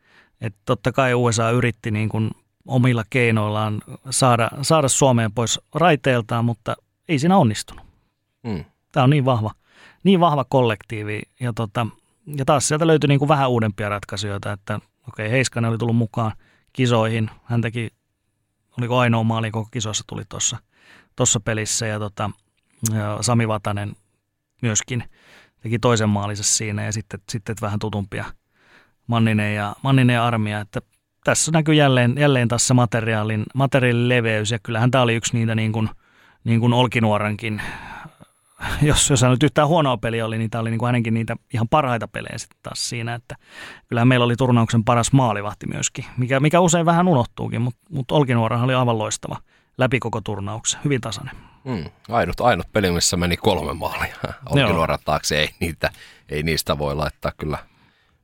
että totta kai USA yritti niin kuin omilla keinoillaan saada, saada Suomeen pois raiteiltaan, mutta ei siinä onnistunut. Mm. Tämä on niin vahva, niin vahva kollektiivi. Ja, tota, ja taas sieltä löytyi niin kuin vähän uudempia ratkaisuja, että okei, okay, Heiskanen oli tullut mukaan kisoihin. Hän teki oliko ainoa maali koko kisoissa tuli tuossa tossa pelissä. Ja, tota, Sami Vatanen myöskin teki toisen maalinsa siinä ja sitten, sitten vähän tutumpia Manninen ja, Manninen ja Armia, että tässä näkyy jälleen, jälleen taas materiaalin, materiaalin leveys. Ja kyllähän tämä oli yksi niitä niin kuin, niin kuin Olkinuorankin jos, jos hän nyt yhtään huonoa peliä oli, niin tämä oli niin kuin hänenkin niitä ihan parhaita pelejä sitten taas siinä, että kyllähän meillä oli turnauksen paras maalivahti myöskin, mikä, mikä usein vähän unohtuukin, mutta, mutta Olkinuorahan oli aivan loistava läpi koko turnauksen, hyvin tasainen. Mm, ainut, ainut peli, missä meni kolme maalia. Olkinuoran taakse ei, niitä, ei niistä voi laittaa kyllä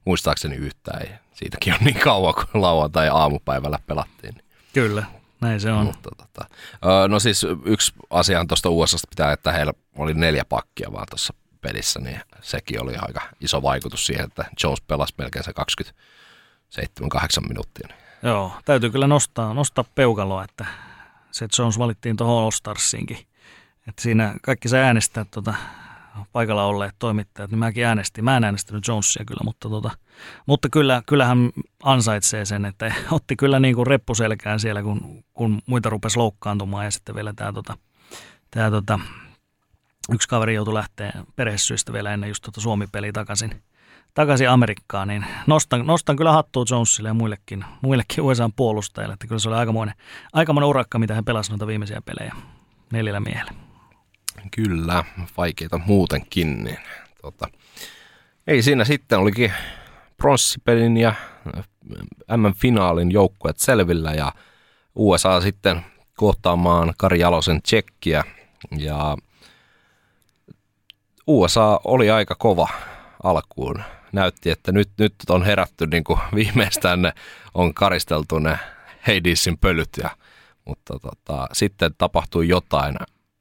muistaakseni yhtään. Ei. Siitäkin on niin kauan, kun lauantai aamupäivällä pelattiin. Kyllä. Näin se on. Mutta, tota, no siis yksi asia tuosta USAsta pitää, että heillä oli neljä pakkia vaan tuossa pelissä, niin sekin oli aika iso vaikutus siihen, että Jones pelasi melkein se 27-8 minuuttia. Joo, täytyy kyllä nostaa, nostaa peukaloa, että se Jones valittiin tuohon All Starsiinkin. Että siinä kaikki se äänestää tuota paikalla olleet toimittajat, niin mäkin äänestin. Mä en äänestänyt Jonesia kyllä, mutta, tota, mutta kyllä, kyllähän ansaitsee sen, että otti kyllä niin kuin reppuselkään siellä, kun, kun muita rupesi loukkaantumaan ja sitten vielä tämä tota, tää tota, yksi kaveri joutui lähteä perhesyistä vielä ennen just tota Suomi-peliä takaisin, takaisin Amerikkaan, niin nostan, nostan kyllä hattua Jonesille ja muillekin, muillekin USA puolustajille, että kyllä se oli aikamoinen, aikamoinen urakka, mitä he pelasivat noita viimeisiä pelejä neljällä miehellä. Kyllä, vaikeita muutenkin. Niin, tota, ei siinä sitten olikin pronssipelin ja M-finaalin joukkueet selvillä ja USA sitten kohtaamaan Kari Jalosen tsekkiä ja USA oli aika kova alkuun. Näytti, että nyt, nyt on herätty niin kuin viimeistään ne on karisteltu ne Heidisin pölyt ja mutta tota, sitten tapahtui jotain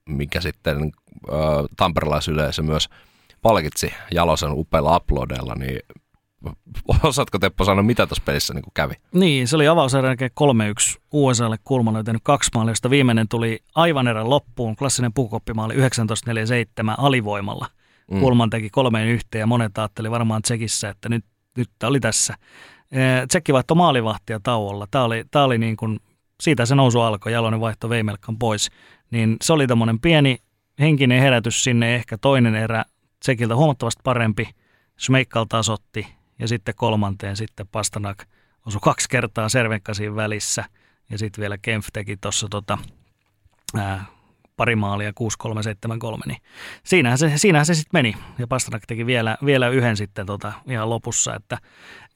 mikä sitten ö, tamperelaisyleisö myös palkitsi Jalosen upealla uploadella, niin osaatko Teppo sanoa, mitä tuossa pelissä niin kävi? Niin, se oli avauserän jälkeen 3-1 USAlle. Kulman oli tehnyt kaksi maalia, josta viimeinen tuli aivan erän loppuun. Klassinen pukoppimaali 19.47 alivoimalla. Mm. Kulman teki kolmeen yhteen ja monet ajatteli varmaan Tsekissä, että nyt, nyt tämä oli tässä. Tsekki vaihtoi maalivahtia tauolla. Tämä oli, tämä oli niin kuin, siitä se nousu alkoi, Jalonen vaihto Veimelkan pois. Niin se oli tämmöinen pieni henkinen herätys sinne, ehkä toinen erä Tsekiltä huomattavasti parempi. Schmeichel tasotti ja sitten kolmanteen sitten Pastanak osui kaksi kertaa Servenkasiin välissä ja sitten vielä Kempf teki tuossa tota, pari maalia 6-3-7-3, niin siinähän se, siinähän se sitten meni. Ja Pastanak teki vielä, vielä yhden sitten tota, ihan lopussa, että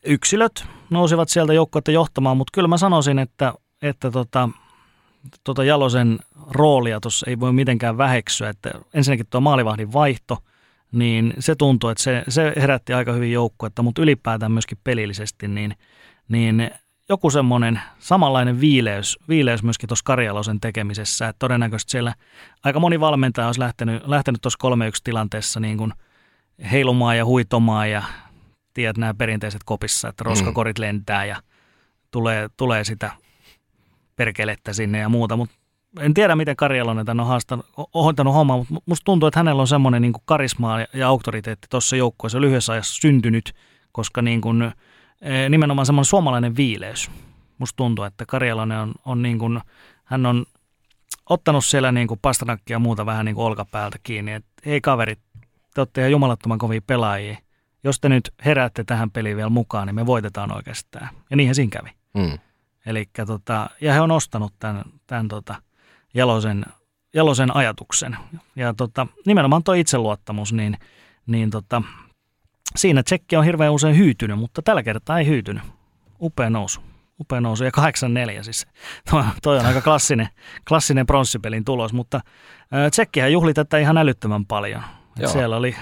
yksilöt nousivat sieltä joukkuetta johtamaan, mutta kyllä mä sanoisin, että, että tota, tota Jalosen roolia tuossa ei voi mitenkään väheksyä, että ensinnäkin tuo maalivahdin vaihto, niin se tuntuu, että se, se herätti aika hyvin joukkuetta, mutta ylipäätään myöskin pelillisesti, niin, niin joku semmoinen samanlainen viileys, viileys myöskin tuossa Karjalosen tekemisessä, että todennäköisesti siellä aika moni valmentaja olisi lähtenyt, lähtenyt tuossa 3-1 tilanteessa niin kuin heilumaan ja huitomaan ja tiedät nämä perinteiset kopissa, että roskakorit lentää ja tulee, tulee sitä perkelettä sinne ja muuta, mutta en tiedä, miten Karjalonen tämän on haastanut, hoitanut hommaa, mutta musta tuntuu, että hänellä on semmoinen niin karisma ja auktoriteetti tuossa joukkueessa lyhyessä ajassa syntynyt, koska niin kuin, e, nimenomaan semmoinen suomalainen viileys. Musta tuntuu, että Karjalonen on, on niin kuin, hän on ottanut siellä niin kuin pastanakkia ja muuta vähän niin kuin olkapäältä kiinni, että hei kaverit, te olette ihan jumalattoman kovia pelaajia. Jos te nyt heräätte tähän peliin vielä mukaan, niin me voitetaan oikeastaan. Ja niinhän siinä kävi. Mm. Elikkä tota, ja he on ostanut tämän, tämän tota, Jalosen, Jalosen ajatuksen. Ja tota, nimenomaan tuo itseluottamus, niin, niin tota, siinä tsekki on hirveän usein hyytynyt, mutta tällä kertaa ei hyytynyt. Upea nousu. Upea nousu ja 8-4 siis. Toi, toi on aika klassinen, klassinen pronssipelin tulos, mutta äh, tsekkihän juhli tätä ihan älyttömän paljon. Siellä oli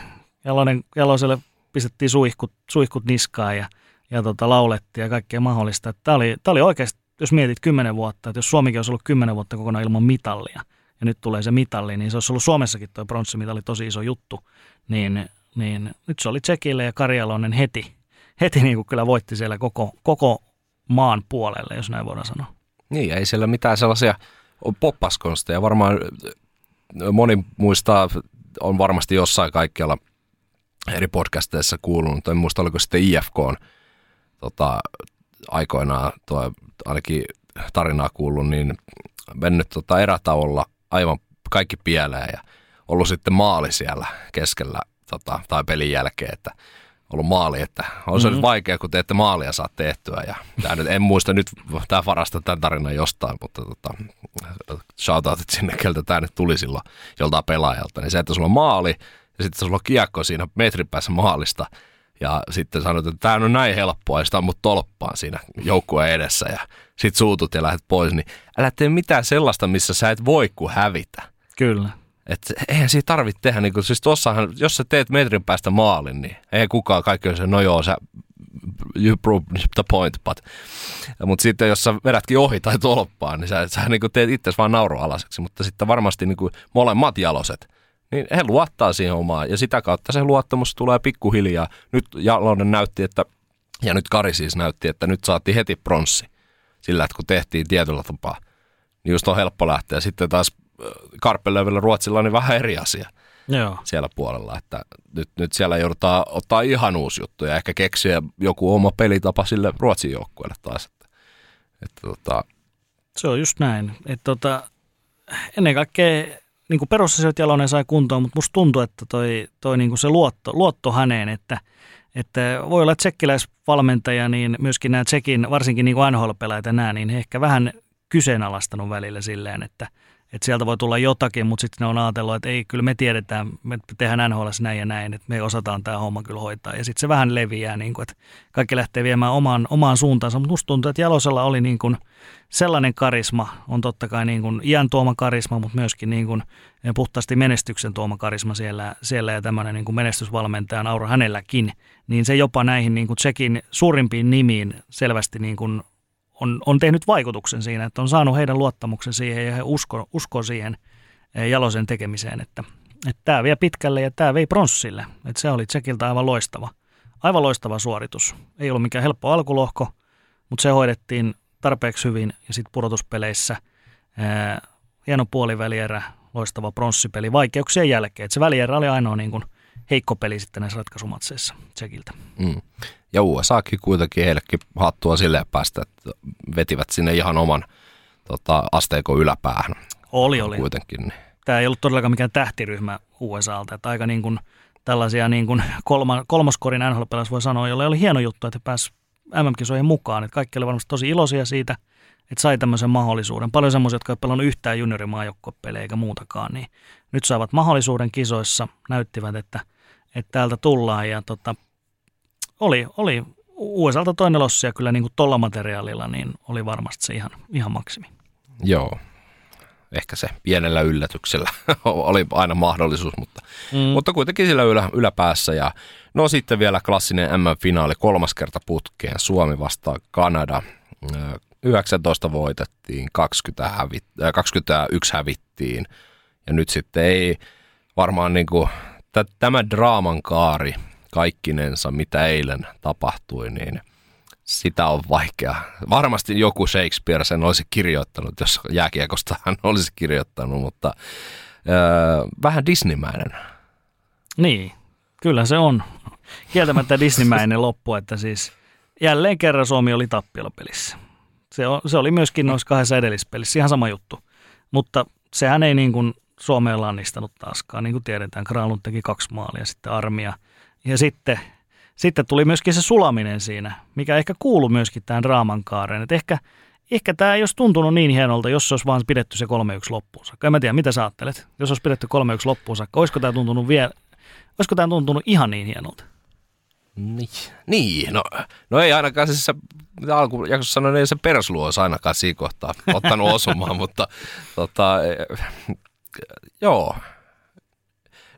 Jalonen, Jaloselle pistettiin suihkut, suihkut niskaan ja, ja tota, laulettiin ja kaikkea mahdollista. Tämä oli, oli oikeasti jos mietit kymmenen vuotta, että jos Suomikin olisi ollut kymmenen vuotta kokonaan ilman mitallia, ja nyt tulee se mitalli, niin se olisi ollut Suomessakin tuo pronssimitali tosi iso juttu, niin, niin nyt se oli Tsekille ja Karjalonen heti, heti niin kuin kyllä voitti siellä koko, koko maan puolelle, jos näin voidaan sanoa. Niin, ei siellä mitään sellaisia poppaskonsteja. Varmaan moni muistaa, on varmasti jossain kaikkialla eri podcasteissa kuulunut, en muista oliko sitten IFK on tota, aikoinaan tuo ainakin tarinaa kuullut, niin mennyt tota erätauolla aivan kaikki pieleen ja ollut sitten maali siellä keskellä tota, tai pelin jälkeen, että ollut maali, että on se mm-hmm. nyt vaikea, kun te ette maalia saa tehtyä. Ja tää nyt, en muista nyt, tämä varasta tämän tarinan jostain, mutta tota, shoutoutit sinne, keltä tämä nyt tuli silloin joltain pelaajalta. Niin se, että sulla on maali ja sitten sulla on kiekko siinä metrin päässä maalista – ja sitten sanoit, että tämä on näin helppoa ja sitä mut tolppaan siinä joukkueen edessä ja sit suutut ja lähdet pois, niin älä tee mitään sellaista, missä sä et voi kuin hävitä. Kyllä. Et eihän siitä tarvitse tehdä, niin kun, siis tossahan, jos sä teet metrin päästä maalin, niin ei kukaan kaikki on se, no joo, sä you prove the point, but. Mutta sitten jos sä vedätkin ohi tai tolppaan, niin sä, sä niin teet itse vaan nauroalaseksi, mutta sitten varmasti niin molemmat jaloset – niin he luottaa siihen omaan ja sitä kautta se luottamus tulee pikkuhiljaa. Nyt Jalonen näytti, että, ja nyt Kari siis näytti, että nyt saatiin heti pronssi sillä, että kun tehtiin tietyllä tapaa, niin just on helppo lähteä. Sitten taas äh, Karppelövillä Ruotsilla on niin vähän eri asia Joo. siellä puolella, että nyt, nyt siellä joudutaan ottaa ihan uusi juttu ja ehkä keksiä joku oma pelitapa sille Ruotsin joukkueelle taas. Että, että, tota... Se on just näin. Että tota, ennen kaikkea niin kuin perusasiat Jalonen sai kuntoon, mutta musta tuntuu, että toi, toi niin kuin se luotto, luotto häneen, että, että voi olla tsekkiläisvalmentaja, niin myöskin nämä tsekin, varsinkin niin ja nämä, niin he ehkä vähän kyseenalaistanut välillä silleen, että – että sieltä voi tulla jotakin, mutta sitten ne on ajatellut, että ei, kyllä me tiedetään, me tehdään NHL näin ja näin, että me osataan tämä homma kyllä hoitaa. Ja sitten se vähän leviää, niin kuin, että kaikki lähtee viemään omaan, omaan suuntaansa, mutta musta tuntuu, että Jalosella oli niin kuin sellainen karisma, on totta kai niin kuin iän tuoma karisma, mutta myöskin niin kuin puhtaasti menestyksen tuoma karisma siellä, siellä ja tämmöinen niin kuin menestysvalmentaja naura hänelläkin, niin se jopa näihin niin kuin Tsekin suurimpiin nimiin selvästi niin kuin on, on tehnyt vaikutuksen siinä, että on saanut heidän luottamuksen siihen ja he usko, usko siihen eh, Jalosen tekemiseen, että, että tämä vie pitkälle ja tämä vei pronssille. Että se oli Tsekiltä aivan loistava, aivan loistava suoritus. Ei ollut mikään helppo alkulohko, mutta se hoidettiin tarpeeksi hyvin ja sitten pudotuspeleissä ää, hieno puolivälierä, loistava pronssipeli vaikeuksien jälkeen. Et se välierä oli ainoa niin kuin heikko peli sitten näissä ratkaisumatseissa Tsekiltä. Mm. Ja USAkin kuitenkin heillekin hattua silleen päästä, että vetivät sinne ihan oman tota, asteikon yläpäähän. Oli, oli. Kuitenkin. Niin. Tämä ei ollut todellakaan mikään tähtiryhmä USAlta, että aika niin kuin tällaisia niin kuin kolma, kolmoskorin nhl voi sanoa, jolle oli hieno juttu, että pääsi MM-kisoihin mukaan. Että kaikki oli varmasti tosi iloisia siitä, että sai tämmöisen mahdollisuuden. Paljon semmoisia, jotka ei pelannut yhtään juniorimaajoukkuepelejä eikä muutakaan, niin nyt saavat mahdollisuuden kisoissa, näyttivät, että, että täältä tullaan ja tota, oli, oli USAlta toinen lossia kyllä niin kuin tolla materiaalilla, niin oli varmasti se ihan, ihan maksimi. Joo, ehkä se pienellä yllätyksellä oli aina mahdollisuus, mutta, mm. mutta kuitenkin sillä ylä, yläpäässä. Ja, no sitten vielä klassinen MM-finaali kolmas kerta putkeen, Suomi vastaa Kanada. 19 voitettiin, 20 hävit, 21 hävittiin ja nyt sitten ei varmaan niin kuin, tämä draaman kaari kaikkinensa, mitä eilen tapahtui, niin sitä on vaikea. Varmasti joku Shakespeare sen olisi kirjoittanut, jos jääkiekosta hän olisi kirjoittanut, mutta öö, vähän Disneymäinen. Niin, kyllä se on. Kieltämättä Disneymäinen loppu, että siis jälleen kerran Suomi oli tappiolapelissä. Se, se oli myöskin noissa kahdessa edellispelissä ihan sama juttu. Mutta sehän ei niin kuin Suomeen lannistanut taaskaan. Niin kuin tiedetään, Kralun teki kaksi maalia, sitten armia. Ja sitten, sitten tuli myöskin se sulaminen siinä, mikä ehkä kuuluu myöskin tähän draaman kaareen. Ehkä, ehkä tämä ei olisi tuntunut niin hienolta, jos olisi vaan pidetty se 3-1 loppuun saakka. En mä tiedä, mitä sä ajattelet? Jos olisi pidetty 3-1 loppuun saakka, olisiko tämä tuntunut vielä, olisiko tämä tuntunut ihan niin hienolta? Niin, niin no, no ei ainakaan siis se, mitä alkujaksossa sanoin, ei se perslu olisi ainakaan siinä kohtaa ottanut osumaan, mutta tota, joo.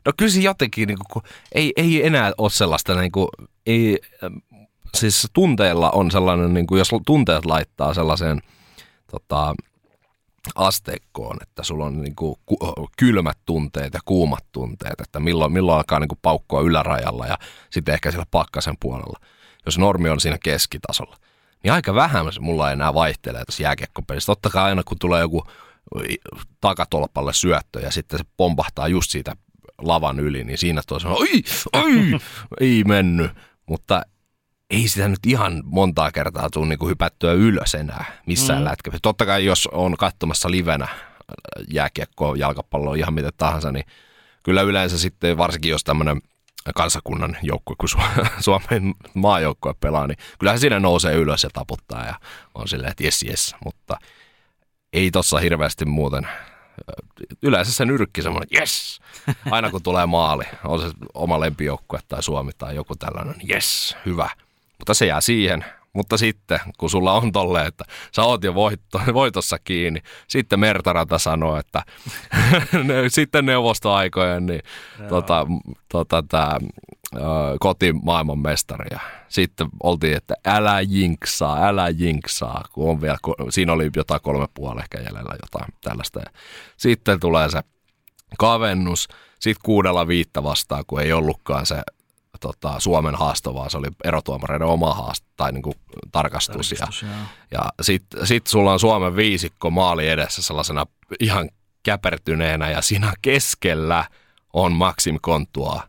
No kyllä se jotenkin, niin kuin, ei, ei enää ole sellaista, niin kuin, ei, siis tunteella on sellainen, niin kuin, jos tunteet laittaa sellaiseen tota, asteikkoon, että sulla on niin kuin kylmät tunteet ja kuumat tunteet, että milloin, milloin alkaa niin kuin paukkua ylärajalla ja sitten ehkä siellä pakkasen puolella. Jos normi on siinä keskitasolla, niin aika vähän mulla enää vaihtelee tässä jääkiekkopelissä. Totta kai aina kun tulee joku takatolpalle syöttö ja sitten se pompahtaa just siitä lavan yli, niin siinä tuo sanoo, oi, oi, ei mennyt. Mutta ei sitä nyt ihan montaa kertaa tule niin hypättyä ylös enää missään mm. lätkässä. Totta kai jos on katsomassa livenä jääkiekkoa, jalkapalloa, ihan mitä tahansa, niin kyllä yleensä sitten, varsinkin jos tämmöinen kansakunnan joukkue, kun Suomen maajoukkue pelaa, niin kyllähän siinä nousee ylös ja taputtaa ja on silleen, että jes jes, mutta ei tossa hirveästi muuten. Yleensä se nyrkki semmoinen, yes, aina kun tulee maali, on se oma lempijoukkue tai Suomi tai joku tällainen, yes, hyvä – mutta se jää siihen. Mutta sitten, kun sulla on tolle, että sä oot jo voitto, voitossa kiinni, sitten Mertaranta sanoo, että sitten neuvostoaikojen, niin tota, tota, tämä kotimaailman mestari. Ja sitten oltiin, että älä jinksaa, älä jinksaa, kun on vielä, siinä oli jotain kolme puoli ehkä jäljellä jotain tällaista. Ja sitten tulee se kavennus, sitten kuudella viitta vastaan, kun ei ollutkaan se tota, Suomen haasto, vaan se oli erotuomareiden oma haasto tai niin kuin tarkastus. tarkastus ja, ja sitten sit sulla on Suomen viisikko maali edessä sellaisena ihan käpertyneenä ja siinä keskellä on Maxim Kontua,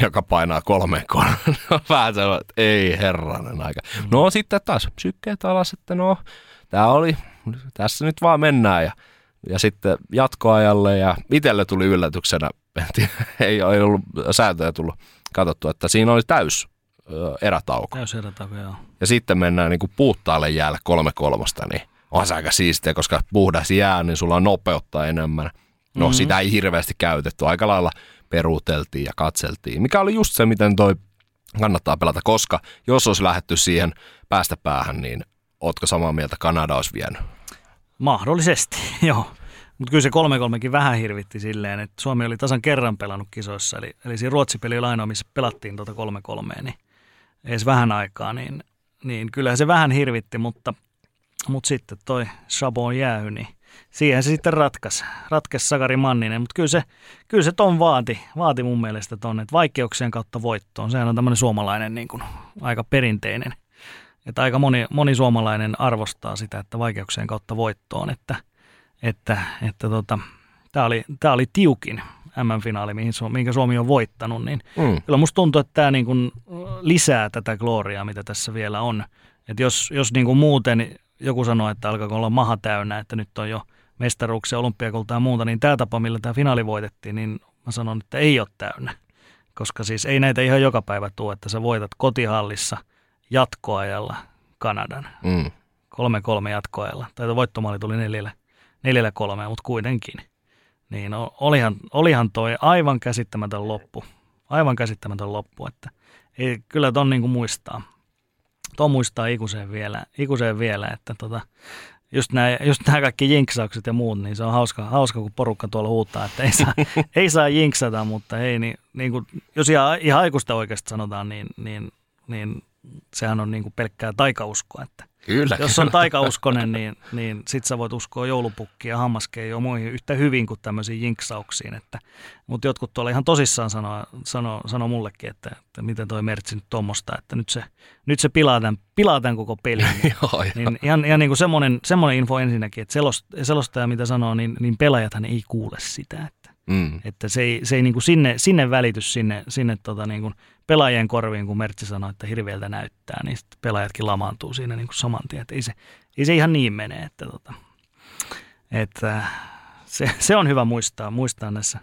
joka painaa kolmeen kolmeen. Vähän sellainen, että ei herranen aika. Mm. No sitten taas sykkeet alas, että no, tämä oli, tässä nyt vaan mennään ja ja sitten jatkoajalle ja itselle tuli yllätyksenä, ei, ei ollut sääntöjä tullut katsottu, että siinä oli täys erätauko. Täys erätauko, joo. Ja sitten mennään niin kuin puuttaalle jäälle kolme kolmosta, niin on se aika siistiä, koska puhdas jää, niin sulla on nopeutta enemmän. No mm-hmm. sitä ei hirveästi käytetty, aika lailla peruuteltiin ja katseltiin, mikä oli just se, miten toi kannattaa pelata, koska jos olisi lähetty siihen päästä päähän, niin ootko samaa mieltä, Kanada olisi vienyt? Mahdollisesti, joo. Mutta kyllä se 3-3kin vähän hirvitti silleen, että Suomi oli tasan kerran pelannut kisoissa. Eli, eli siinä Ruotsi-peli ainoa, missä pelattiin tuota 3-3, niin edes vähän aikaa, niin, niin kyllähän se vähän hirvitti, mutta, mutta sitten toi Chabon jäähy, niin siihen se sitten ratkaisi, ratkaisi Sakari Manninen, mutta kyllä se, kyllä se ton vaati, vaati mun mielestä ton, että vaikeuksien kautta voittoon. Sehän on tämmöinen suomalainen niin kuin, aika perinteinen, että aika moni, moni suomalainen arvostaa sitä, että vaikeuksien kautta voittoon, että, että, että tota, tämä oli, tää oli tiukin M-finaali, mihin, minkä Suomi on voittanut, niin mm. kyllä musta tuntuu, että tämä niin kuin lisää tätä gloriaa, mitä tässä vielä on. Että jos, jos niin kuin muuten joku sanoo, että alkaako olla maha täynnä, että nyt on jo mestaruuksia, olympiakultaa ja muuta, niin tämä tapa, millä tämä finaali voitettiin, niin mä sanon, että ei ole täynnä. Koska siis ei näitä ihan joka päivä tule, että sä voitat kotihallissa jatkoajalla Kanadan. Mm. Kolme kolme jatkoajalla. Tai voittomaali tuli neljällä, neljällä kolmea, mutta kuitenkin. Niin olihan, olihan toi aivan käsittämätön loppu. Aivan käsittämätön loppu, että ei, kyllä ton niin kuin muistaa. Tuo muistaa ikuiseen vielä, ikuiseen vielä että tota, just nämä, just nämä kaikki jinksaukset ja muut, niin se on hauska, hauska kun porukka tuolla huutaa, että ei saa, ei saa jinksata, mutta hei, niin, niin kuin, jos ihan, ihan aikuista oikeasti sanotaan, niin, niin, niin sehän on niin kuin pelkkää taikauskoa, että Kyllä, Jos on taikauskonen, niin, niin sit sä voit uskoa joulupukkiin ja hammaskeihin ja muihin yhtä hyvin kuin tämmöisiin jinksauksiin. Että, mutta jotkut tuolla ihan tosissaan sanoo, sanoo, sanoo mullekin, että, että miten toi mertsi nyt tuommoista, että nyt se, nyt se pilaa, tämän, pilaa tämän koko pelin. joo, niin ihan, ihan niin kuin semmoinen, semmoinen info ensinnäkin, että selost, selostaja mitä sanoo, niin, niin pelaajathan ei kuule sitä. Että, mm. että se ei, se ei niin kuin sinne, sinne välitys sinne, sinne tota niin kuin pelaajien korviin, kun Mertsi sanoi, että hirveältä näyttää, niin sitten pelaajatkin lamaantuu siinä niin kuin saman tien. Ei, se, ei se ihan niin mene, että, tota, että se, se, on hyvä muistaa, muistaa näissä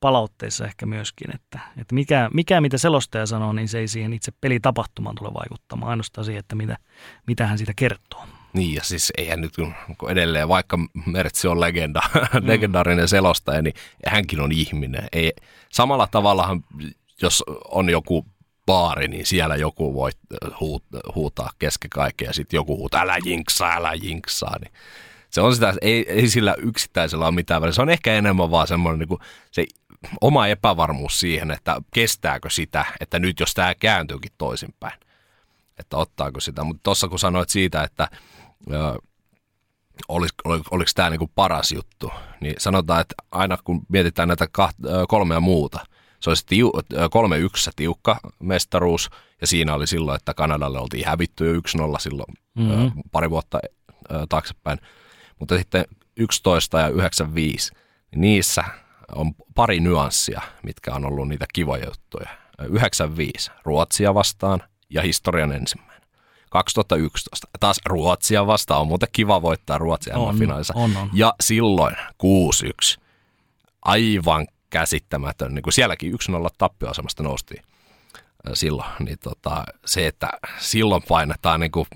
palautteissa ehkä myöskin, että, että mikä, mikä mitä selostaja sanoo, niin se ei siihen itse pelitapahtumaan tule vaikuttamaan, ainoastaan siihen, että mitä, mitä hän siitä kertoo. Niin ja siis eihän nyt kun edelleen, vaikka Mertsi on legenda, mm. legendaarinen selostaja, niin hänkin on ihminen. Ei, samalla tavallahan jos on joku baari, niin siellä joku voi huut, huutaa kesken kaiken ja sitten joku huutaa, älä jinksaa, älä jinksaa. Niin se on sitä, ei, ei sillä yksittäisellä ole mitään väliä. Se on ehkä enemmän vaan semmoinen niin kuin se oma epävarmuus siihen, että kestääkö sitä, että nyt jos tämä kääntyykin toisinpäin, että ottaako sitä. Mutta tuossa kun sanoit siitä, että olis, ol, oliko tämä niin paras juttu, niin sanotaan, että aina kun mietitään näitä kaht, kolmea muuta – se olisi tiu, 3-1 tiukka mestaruus, ja siinä oli silloin, että Kanadalle oltiin hävitty jo 1-0 silloin mm-hmm. pari vuotta taaksepäin. Mutta sitten 11 ja 95, niin niissä on pari nyanssia, mitkä on ollut niitä kivoja juttuja. 95 Ruotsia vastaan ja historian ensimmäinen. 2011 taas Ruotsia vastaan on muuten kiva voittaa Ruotsia on, on, on. Ja silloin 6-1 aivan käsittämätön. Niin kuin sielläkin 1-0 tappioasemasta noustiin silloin. Niin tota, se, että silloin painetaan niin, kuin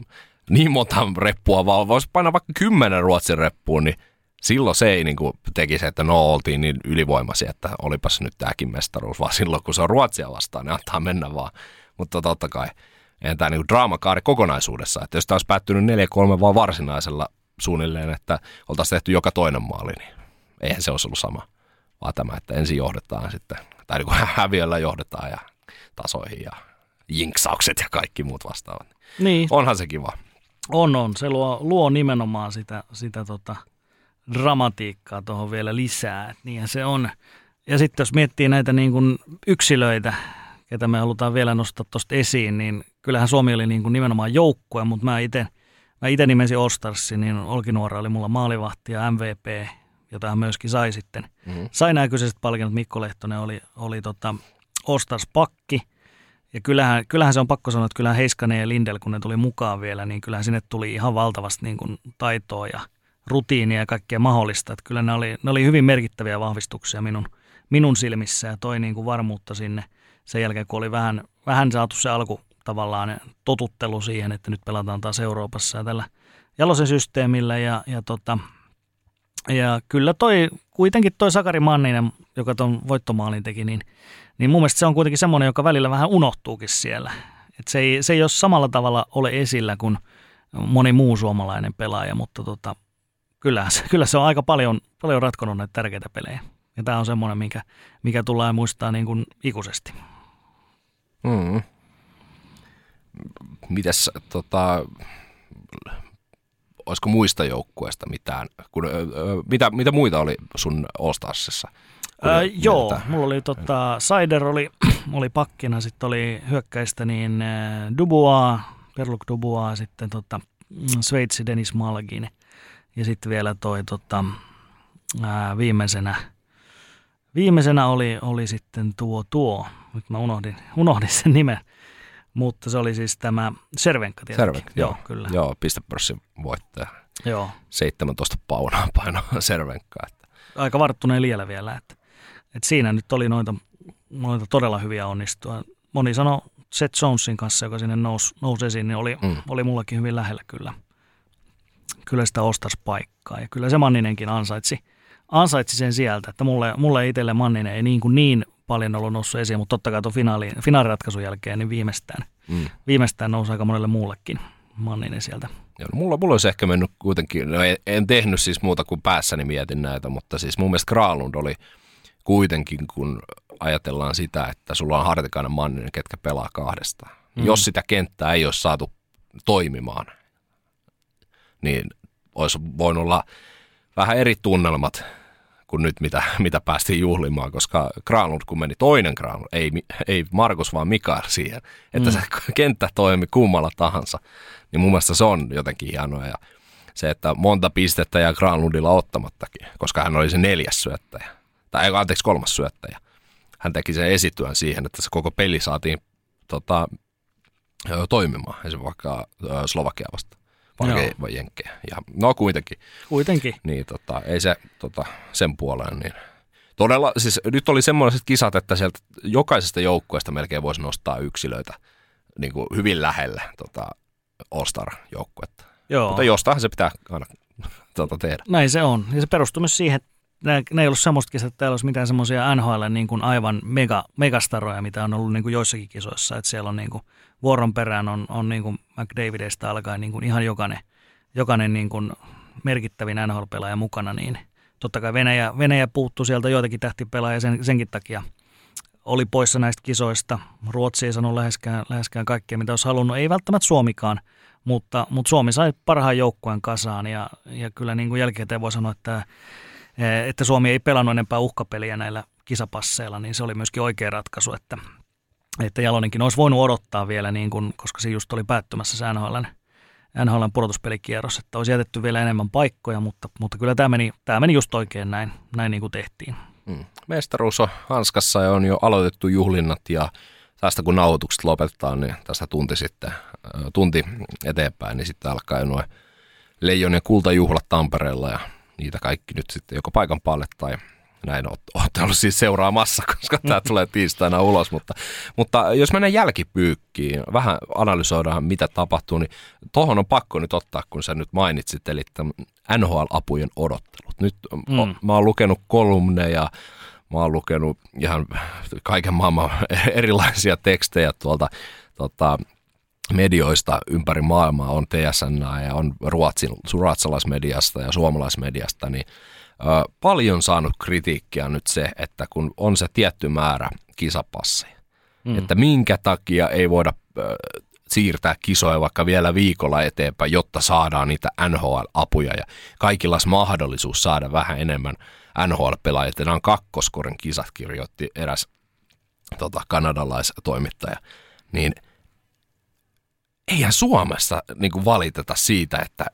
niin monta reppua, vaan voisi painaa vaikka kymmenen Ruotsin reppuun, niin silloin se ei niin kuin teki se, että no oltiin niin ylivoimaisia, että olipas nyt tämäkin mestaruus, vaan silloin kun se on Ruotsia vastaan, niin antaa mennä vaan. Mutta totta kai, eihän tämä niin draamakaari kokonaisuudessa, että jos tämä olisi päättynyt 4-3 vaan varsinaisella suunnilleen, että oltaisiin tehty joka toinen maali, niin eihän se olisi ollut sama vaan tämä, että ensin johdetaan sitten, tai niin kuin häviöllä johdetaan ja tasoihin ja jinksaukset ja kaikki muut vastaavat. Niin. Onhan se kiva. On, on. Se luo, luo nimenomaan sitä, sitä tota dramatiikkaa tuohon vielä lisää. Et niinhän se on. Ja sitten jos miettii näitä niin kuin yksilöitä, ketä me halutaan vielä nostaa tuosta esiin, niin kyllähän Suomi oli niin kuin nimenomaan joukkue, mutta mä itse mä ite nimesin Ostarsin, niin Olkinuora oli mulla maalivahti ja MVP jota hän myöskin sai sitten. Mm-hmm. Sai nämä kyseiset palkinnot. Mikko Lehtonen oli, oli tota Ostars pakki. Ja kyllähän, kyllähän se on pakko sanoa, että kyllähän Heiskanen ja Lindel, kun ne tuli mukaan vielä, niin kyllähän sinne tuli ihan valtavasti niin kuin taitoa ja rutiinia ja kaikkea mahdollista. Että kyllä ne oli, ne oli hyvin merkittäviä vahvistuksia minun, minun silmissä ja toi niin kuin varmuutta sinne sen jälkeen, kun oli vähän, vähän saatu se alku tavallaan totuttelu siihen, että nyt pelataan taas Euroopassa ja tällä Jalosen systeemillä ja, ja tota, ja kyllä toi, kuitenkin toi Sakari Manninen, joka tuon voittomaalin teki, niin, niin mun mielestä se on kuitenkin semmoinen, joka välillä vähän unohtuukin siellä. Et se, ei, se ei ole samalla tavalla ole esillä kuin moni muu suomalainen pelaaja, mutta tota, kyllä, se, kyllä se on aika paljon, paljon ratkonut näitä tärkeitä pelejä. Ja tämä on semmoinen, mikä, mikä tulee muistaa niin kuin ikuisesti. Mm. Mites tota, olisiko muista joukkueista mitään, kun, ö, mitä, mitä muita oli sun All-Starsissa? Öö, joo, mulla oli tota, Sider oli, oli pakkina, sitten oli hyökkäistä niin Dubois, Perluk Dubois, sitten tota, Sveitsi Dennis Malgin ja sitten vielä toi tota, ää, viimeisenä, viimeisenä oli, oli sitten tuo tuo, nyt mä unohdin, unohdin sen nimen, mutta se oli siis tämä Servenka tietenkin. Servenka, joo, joo, kyllä. Joo, pistepörssin voittaja. Joo. 17 paunaa painoa Servenkkaa. Että. Aika varttuneen liellä vielä, että, että siinä nyt oli noita, noita todella hyviä onnistua. Moni sanoi Seth Jonesin kanssa, joka sinne nousi, nousi esiin, niin oli, mm. oli mullakin hyvin lähellä kyllä. Kyllä sitä ostas paikkaa ja kyllä se Manninenkin ansaitsi, ansaitsi sen sieltä, että mulle, mulle itselle Manninen ei niin, kuin niin paljon ollut noussut esiin, mutta totta kai tuon finaali, finaaliratkaisun jälkeen niin viimeistään, mm. viimeistään nousi aika monelle muullekin Manninen sieltä. Joo, no mulla, mulla olisi ehkä mennyt kuitenkin, no en, en tehnyt siis muuta kuin päässäni mietin näitä, mutta siis mun mielestä Kralund oli kuitenkin, kun ajatellaan sitä, että sulla on Hartikainen Manninen, ketkä pelaa kahdesta. Mm. Jos sitä kenttää ei olisi saatu toimimaan, niin olisi voinut olla vähän eri tunnelmat kuin nyt, mitä, mitä päästiin juhlimaan, koska Granlund, kun meni toinen Granlund, ei, ei Markus vaan Mikael siihen, että mm. se kenttä toimi kummalla tahansa, niin mun mielestä se on jotenkin hienoa. Ja se, että monta pistettä ja Granlundilla ottamattakin, koska hän oli se neljäs syöttäjä, tai anteeksi kolmas syöttäjä. Hän teki sen esityön siihen, että se koko peli saatiin tota, toimimaan, esimerkiksi vaikka Slovakia vastaan vai, vai jenkkejä. Ja, no kuitenkin. Kuitenkin. Niin tota, ei se tota, sen puoleen niin. Todella, siis nyt oli semmoiset kisat, että sieltä jokaisesta joukkueesta melkein voisi nostaa yksilöitä niin kuin hyvin lähellä tota, All-Star-joukkuetta. Joo. Mutta jostain se pitää aina tota, tehdä. Näin se on. Ja se perustuu myös siihen, että ne, ne ei ollut semmoista kisat, että täällä olisi mitään semmoisia NHL niin kuin aivan mega, megastaroja, mitä on ollut niin kuin joissakin kisoissa. Että siellä on niin kuin vuoron perään on, on niin kuin McDavidista alkaen niin kuin ihan jokainen, jokainen niin kuin merkittävin NHL-pelaaja mukana, niin totta kai Venäjä, Venäjä puuttuu sieltä joitakin tähtipelaajia sen, senkin takia oli poissa näistä kisoista. Ruotsi ei sanonut läheskään, läheskään kaikkea, mitä olisi halunnut. Ei välttämättä Suomikaan, mutta, mutta Suomi sai parhaan joukkueen kasaan ja, ja kyllä niin kuin jälkikäteen voi sanoa, että, että Suomi ei pelannut enempää uhkapeliä näillä kisapasseilla, niin se oli myöskin oikea ratkaisu, että että Jalonenkin olisi voinut odottaa vielä, niin kuin, koska se just oli päättymässä se NHLn, NHLn pudotuspelikierros, että olisi jätetty vielä enemmän paikkoja, mutta, mutta kyllä tämä meni, tämä meni just oikein näin, näin niin kuin tehtiin. Mm. Mestaruus on hanskassa ja on jo aloitettu juhlinnat ja tästä kun nauhoitukset lopetetaan, niin tästä tunti sitten, tunti eteenpäin, niin sitten alkaa nuo leijonien kultajuhlat Tampereella ja niitä kaikki nyt sitten joko paikan päälle tai näin olette ollut siis seuraamassa, koska tämä tulee tiistaina ulos, mutta, mutta jos mennään jälkipyykkiin, vähän analysoidaan mitä tapahtuu, niin tuohon on pakko nyt ottaa, kun sä nyt mainitsit, eli NHL-apujen odottelut. Nyt mm. mä oon lukenut kolumneja, mä oon lukenut ihan kaiken maailman erilaisia tekstejä tuolta tota, medioista ympäri maailmaa, on TSN ja on ruotsin, ruotsalaismediasta ja suomalaismediasta, niin – paljon saanut kritiikkiä nyt se, että kun on se tietty määrä kisapasseja, mm. että minkä takia ei voida siirtää kisoja vaikka vielä viikolla eteenpäin, jotta saadaan niitä NHL-apuja ja kaikilla olisi mahdollisuus saada vähän enemmän NHL-pelaajia. Nämä on kakkoskorin kisat, kirjoitti eräs tota, kanadalaistoimittaja. Niin eihän Suomessa niin valiteta siitä, että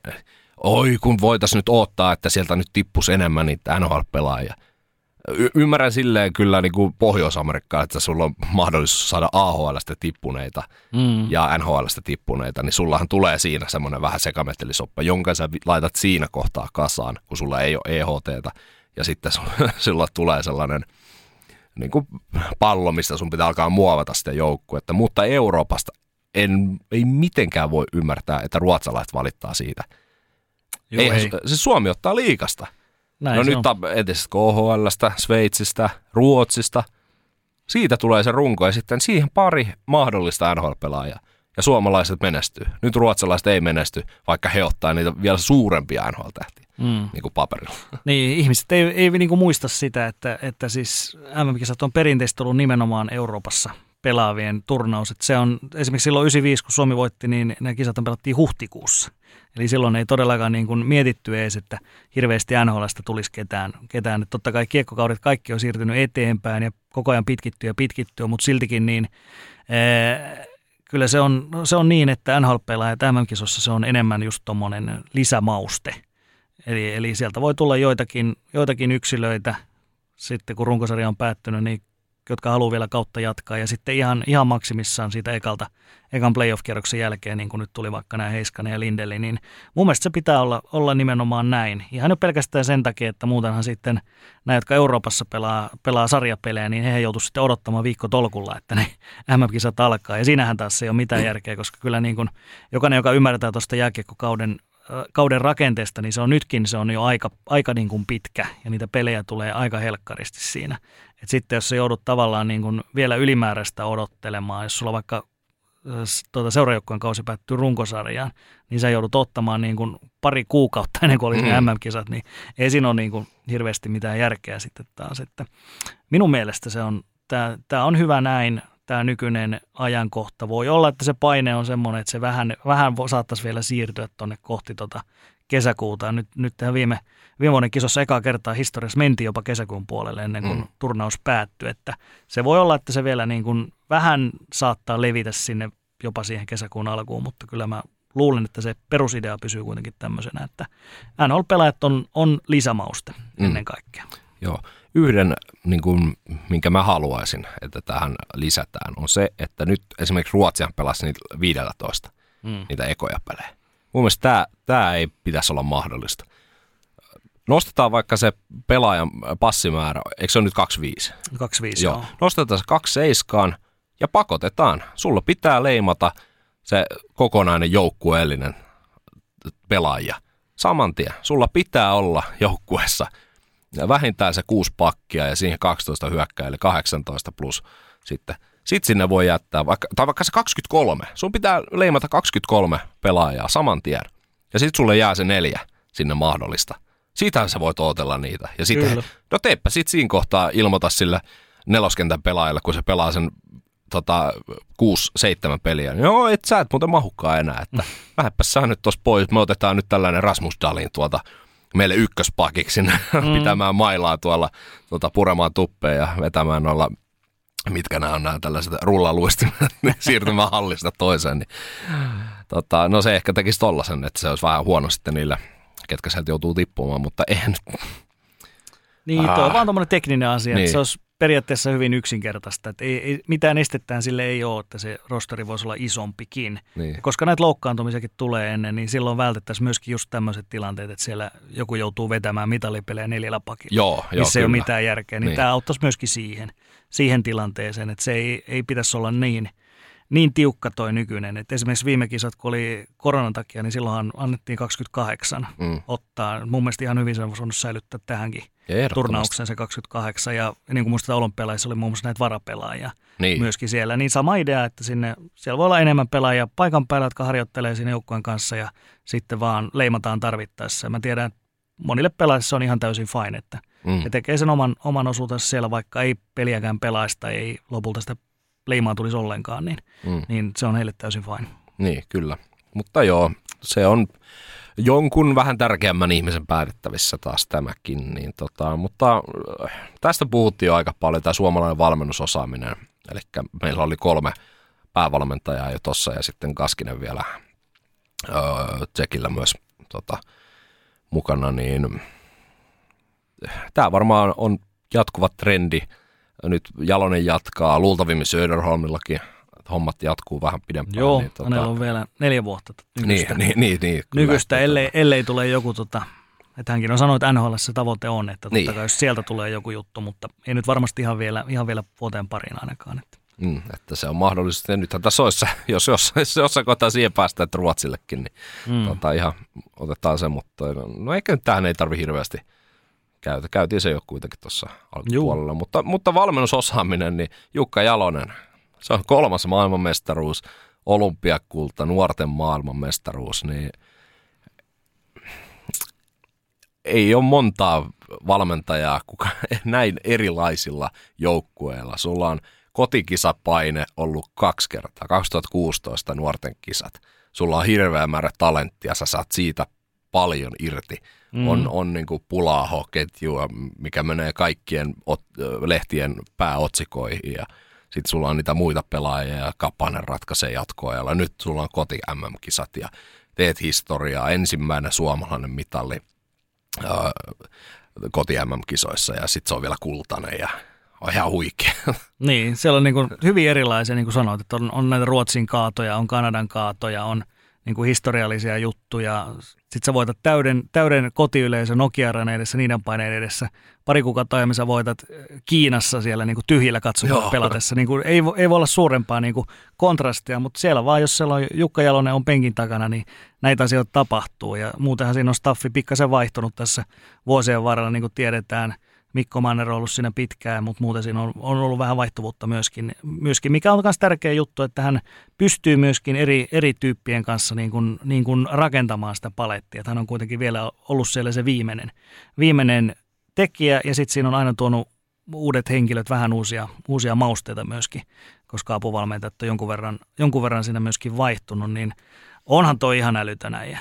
oi kun voitaisiin nyt odottaa, että sieltä nyt tippuisi enemmän niitä NHL-pelaajia. Y- ymmärrän silleen kyllä niin kuin Pohjois-Amerikkaa, että sulla on mahdollisuus saada AHLstä tippuneita mm. ja NHLstä tippuneita, niin sullahan tulee siinä semmoinen vähän sekamettelisoppa, jonka sä laitat siinä kohtaa kasaan, kun sulla ei ole EHTtä, ja sitten sulla tulee sellainen niin kuin pallo, mistä sun pitää alkaa muovata sitä joukkuetta. Mutta Euroopasta en, ei mitenkään voi ymmärtää, että ruotsalaiset valittaa siitä – Joo, ei, ei. Se Suomi ottaa liikasta. Näin no nyt entisestä KHLstä, Sveitsistä, Ruotsista. Siitä tulee se runko ja sitten siihen pari mahdollista NHL-pelaajaa. Ja suomalaiset menestyy. Nyt ruotsalaiset ei menesty, vaikka he ottaa niitä vielä suurempia NHL-tähtiä, mm. niin kuin paperilla. Niin, ihmiset ei, ei niin kuin muista sitä, että, että siis MM-kisat on perinteisesti ollut nimenomaan Euroopassa pelaavien turnaus. Et se on esimerkiksi silloin 95, kun Suomi voitti, niin ne kisat pelattiin huhtikuussa. Eli silloin ei todellakaan niin kuin mietitty edes, että hirveästi NHLstä tulisi ketään. ketään. Et totta kai kiekkokaudet kaikki on siirtynyt eteenpäin ja koko ajan pitkittyy ja pitkittyy, mutta siltikin niin ee, kyllä se on, se on niin, että NHL-pelaajat MM-kisossa se on enemmän just tuommoinen lisämauste. Eli, eli sieltä voi tulla joitakin, joitakin yksilöitä, sitten kun runkosarja on päättynyt, niin jotka haluaa vielä kautta jatkaa. Ja sitten ihan, ihan maksimissaan siitä ekalta, ekan playoff-kierroksen jälkeen, niin kuin nyt tuli vaikka nämä Heiskanen ja Lindeli, niin mun mielestä se pitää olla, olla nimenomaan näin. Ihan jo pelkästään sen takia, että muutenhan sitten nämä, jotka Euroopassa pelaa, pelaa sarjapelejä, niin he joutuu sitten odottamaan viikko tolkulla, että ne MM-kisat alkaa. Ja siinähän taas ei ole mitään järkeä, koska kyllä niin kuin jokainen, joka ymmärtää tuosta jääkiekkokauden kauden rakenteesta, niin se on nytkin se on jo aika, aika niin kuin pitkä ja niitä pelejä tulee aika helkkaristi siinä. Et sitten jos sä joudut tavallaan niin kuin vielä ylimääräistä odottelemaan, jos sulla vaikka tuota seurajoukkueen kausi päättyy runkosarjaan, niin sä joudut ottamaan niin kuin pari kuukautta ennen kuin olisi mm. MM-kisat, niin ei siinä ole niin kuin hirveästi mitään järkeä sitten taas. Että minun mielestä se on, tämä on hyvä näin, tämä nykyinen ajankohta. Voi olla, että se paine on semmoinen, että se vähän, vähän saattaisi vielä siirtyä tuonne kohti tota kesäkuuta. Nyt, nyt tähän viime, viime vuoden kisossa ekaa kertaa historiassa mentiin jopa kesäkuun puolelle ennen kuin mm. turnaus päättyi. Että se voi olla, että se vielä niin kuin vähän saattaa levitä sinne jopa siihen kesäkuun alkuun, mutta kyllä mä luulen, että se perusidea pysyy kuitenkin tämmöisenä, että NHL-pelaajat on, on lisämauste mm. ennen kaikkea. Joo, yhden, niin kuin, minkä mä haluaisin, että tähän lisätään, on se, että nyt esimerkiksi Ruotsia pelasi niitä 15, mm. niitä ekoja pelejä. Mun mielestä tämä, tämä ei pitäisi olla mahdollista. Nostetaan vaikka se pelaajan passimäärä, eikö se ole nyt 25? 25, joo. joo. Nostetaan se 27 ja pakotetaan. Sulla pitää leimata se kokonainen joukkueellinen pelaaja. Saman tien. Sulla pitää olla joukkueessa – vähintään se kuusi pakkia ja siihen 12 hyökkää, eli 18 plus sitten. Sitten sinne voi jättää, vaikka, tai vaikka se 23. Sun pitää leimata 23 pelaajaa saman tien. Ja sitten sulle jää se neljä sinne mahdollista. Siitähän sä voit ootella niitä. Ja sitten, no teepä sitten siinä kohtaa ilmoita sille neloskentän pelaajalle, kun se pelaa sen tota, 6-7 peliä. Niin joo, et sä et muuten mahukkaa enää, että lähdepä sä nyt tossa pois. Me otetaan nyt tällainen Rasmus Dalin tuolta meille ykköspakiksi mm. pitämään mailaa tuolla tuota, puremaan tuppeja ja vetämään noilla mitkä nämä on nämä tällaiset rullaluistimet niin siirtymään hallista toiseen. Niin, tota, no se ehkä tekisi tollasen, että se olisi vähän huono sitten niille, ketkä sieltä joutuu tippumaan, mutta eihän Niin, tuo on vaan tuommoinen tekninen asia, niin. että se olisi periaatteessa hyvin yksinkertaista. Että ei, ei, mitään estetään sille ei ole, että se rosteri voisi olla isompikin. Niin. Koska näitä loukkaantumisiakin tulee ennen, niin silloin vältettäisiin myöskin just tämmöiset tilanteet, että siellä joku joutuu vetämään mitallipelejä neljällä pakilla. Joo, missä joo, ei ole mitään järkeä. Niin, niin. tämä auttaisi myöskin siihen, siihen tilanteeseen, että se ei, ei pitäisi olla niin – niin tiukka toi nykyinen. Että esimerkiksi viime kisat, kun oli koronan takia, niin silloinhan annettiin 28 mm. ottaa. Mun mielestä ihan hyvin se on voinut säilyttää tähänkin turnauksen se 28. Ja niin kuin muistetaan olympialaisissa oli muun muassa näitä varapelaajia niin. myöskin siellä. Niin sama idea, että sinne, siellä voi olla enemmän pelaajia paikan päällä, jotka harjoittelee siinä joukkueen kanssa ja sitten vaan leimataan tarvittaessa. Mä tiedän, että monille pelaajille se on ihan täysin fine, että mm. he tekee sen oman, oman osuutensa siellä, vaikka ei peliäkään pelaista, ei lopulta sitä leimaa tulisi ollenkaan, niin, mm. niin se on heille täysin fine. Niin, kyllä. Mutta joo, se on jonkun vähän tärkeämmän ihmisen päätettävissä taas tämäkin. Niin tota, mutta äh, tästä puhuttiin jo aika paljon, tämä suomalainen valmennusosaaminen. Eli meillä oli kolme päävalmentajaa jo tuossa ja sitten Kaskinen vielä öö, Tsekillä myös tota, mukana, niin tämä varmaan on jatkuva trendi – nyt Jalonen jatkaa, luultavimmin Söderholmillakin hommat jatkuu vähän pidempään. Joo, niin, tota... hänellä on vielä neljä vuotta nykyistä, niin, niin, niin, niin, nykyistä ellei, ellei tule joku, tota, että hänkin on sanonut, että NHL se tavoite on, että totta niin. kai jos sieltä tulee joku juttu, mutta ei nyt varmasti ihan vielä, ihan vielä vuoteen pariin ainakaan. Että. Mm, että se on mahdollista. Ja nythän tässä olisi, jos, jos, jos jossain kohtaa siihen päästä, että Ruotsillekin, niin mm. tota, ihan otetaan se, mutta no eikä nyt tähän ei tarvi hirveästi – käytä. Käytiin se jo kuitenkin tuossa alkupuolella. Mutta, mutta valmennusosaaminen, niin Jukka Jalonen, se on kolmas maailmanmestaruus, olympiakulta, nuorten maailmanmestaruus, niin ei ole montaa valmentajaa kuka, näin erilaisilla joukkueilla. Sulla on kotikisapaine ollut kaksi kertaa, 2016 nuorten kisat. Sulla on hirveä määrä talenttia, sä saat siitä paljon irti. Mm. On, on niin kuin pulaaho-ketjua, mikä menee kaikkien ot, lehtien pääotsikoihin ja sitten sulla on niitä muita pelaajia ja Kapanen ratkaisee jatkoajalla. Nyt sulla on koti MM-kisat ja teet historiaa. Ensimmäinen suomalainen mitalli äh, koti MM-kisoissa ja sitten se on vielä kultainen ja on ihan huikea. Niin, siellä on niin kuin hyvin erilaisia, niin kuin sanoit, että on, on näitä Ruotsin kaatoja, on Kanadan kaatoja, on niin kuin historiallisia juttuja. Sitten sä voitat täyden, täyden kotiyleisö nokia edessä, niiden paineen edessä. Pari kuukautta aiemmin sä voitat Kiinassa siellä niin kuin tyhjillä katsomalla pelatessa. Niin kuin, ei, ei voi olla suurempaa niin kuin kontrastia, mutta siellä vaan, jos siellä on Jukka Jalonen on penkin takana, niin näitä asioita tapahtuu. Ja muutenhan siinä on staffi pikkasen vaihtunut tässä vuosien varrella, niin kuin tiedetään – Mikko Manner on ollut siinä pitkään, mutta muuten siinä on, on ollut vähän vaihtuvuutta myöskin, myöskin, mikä on myös tärkeä juttu, että hän pystyy myöskin eri, eri tyyppien kanssa niin kuin, niin kuin rakentamaan sitä palettia. Että hän on kuitenkin vielä ollut siellä se viimeinen, viimeinen tekijä ja sitten siinä on aina tuonut uudet henkilöt, vähän uusia, uusia mausteita myöskin, koska apuvalmentajat on jonkun verran, jonkun verran siinä myöskin vaihtunut, niin onhan toi ihan älytön äijä.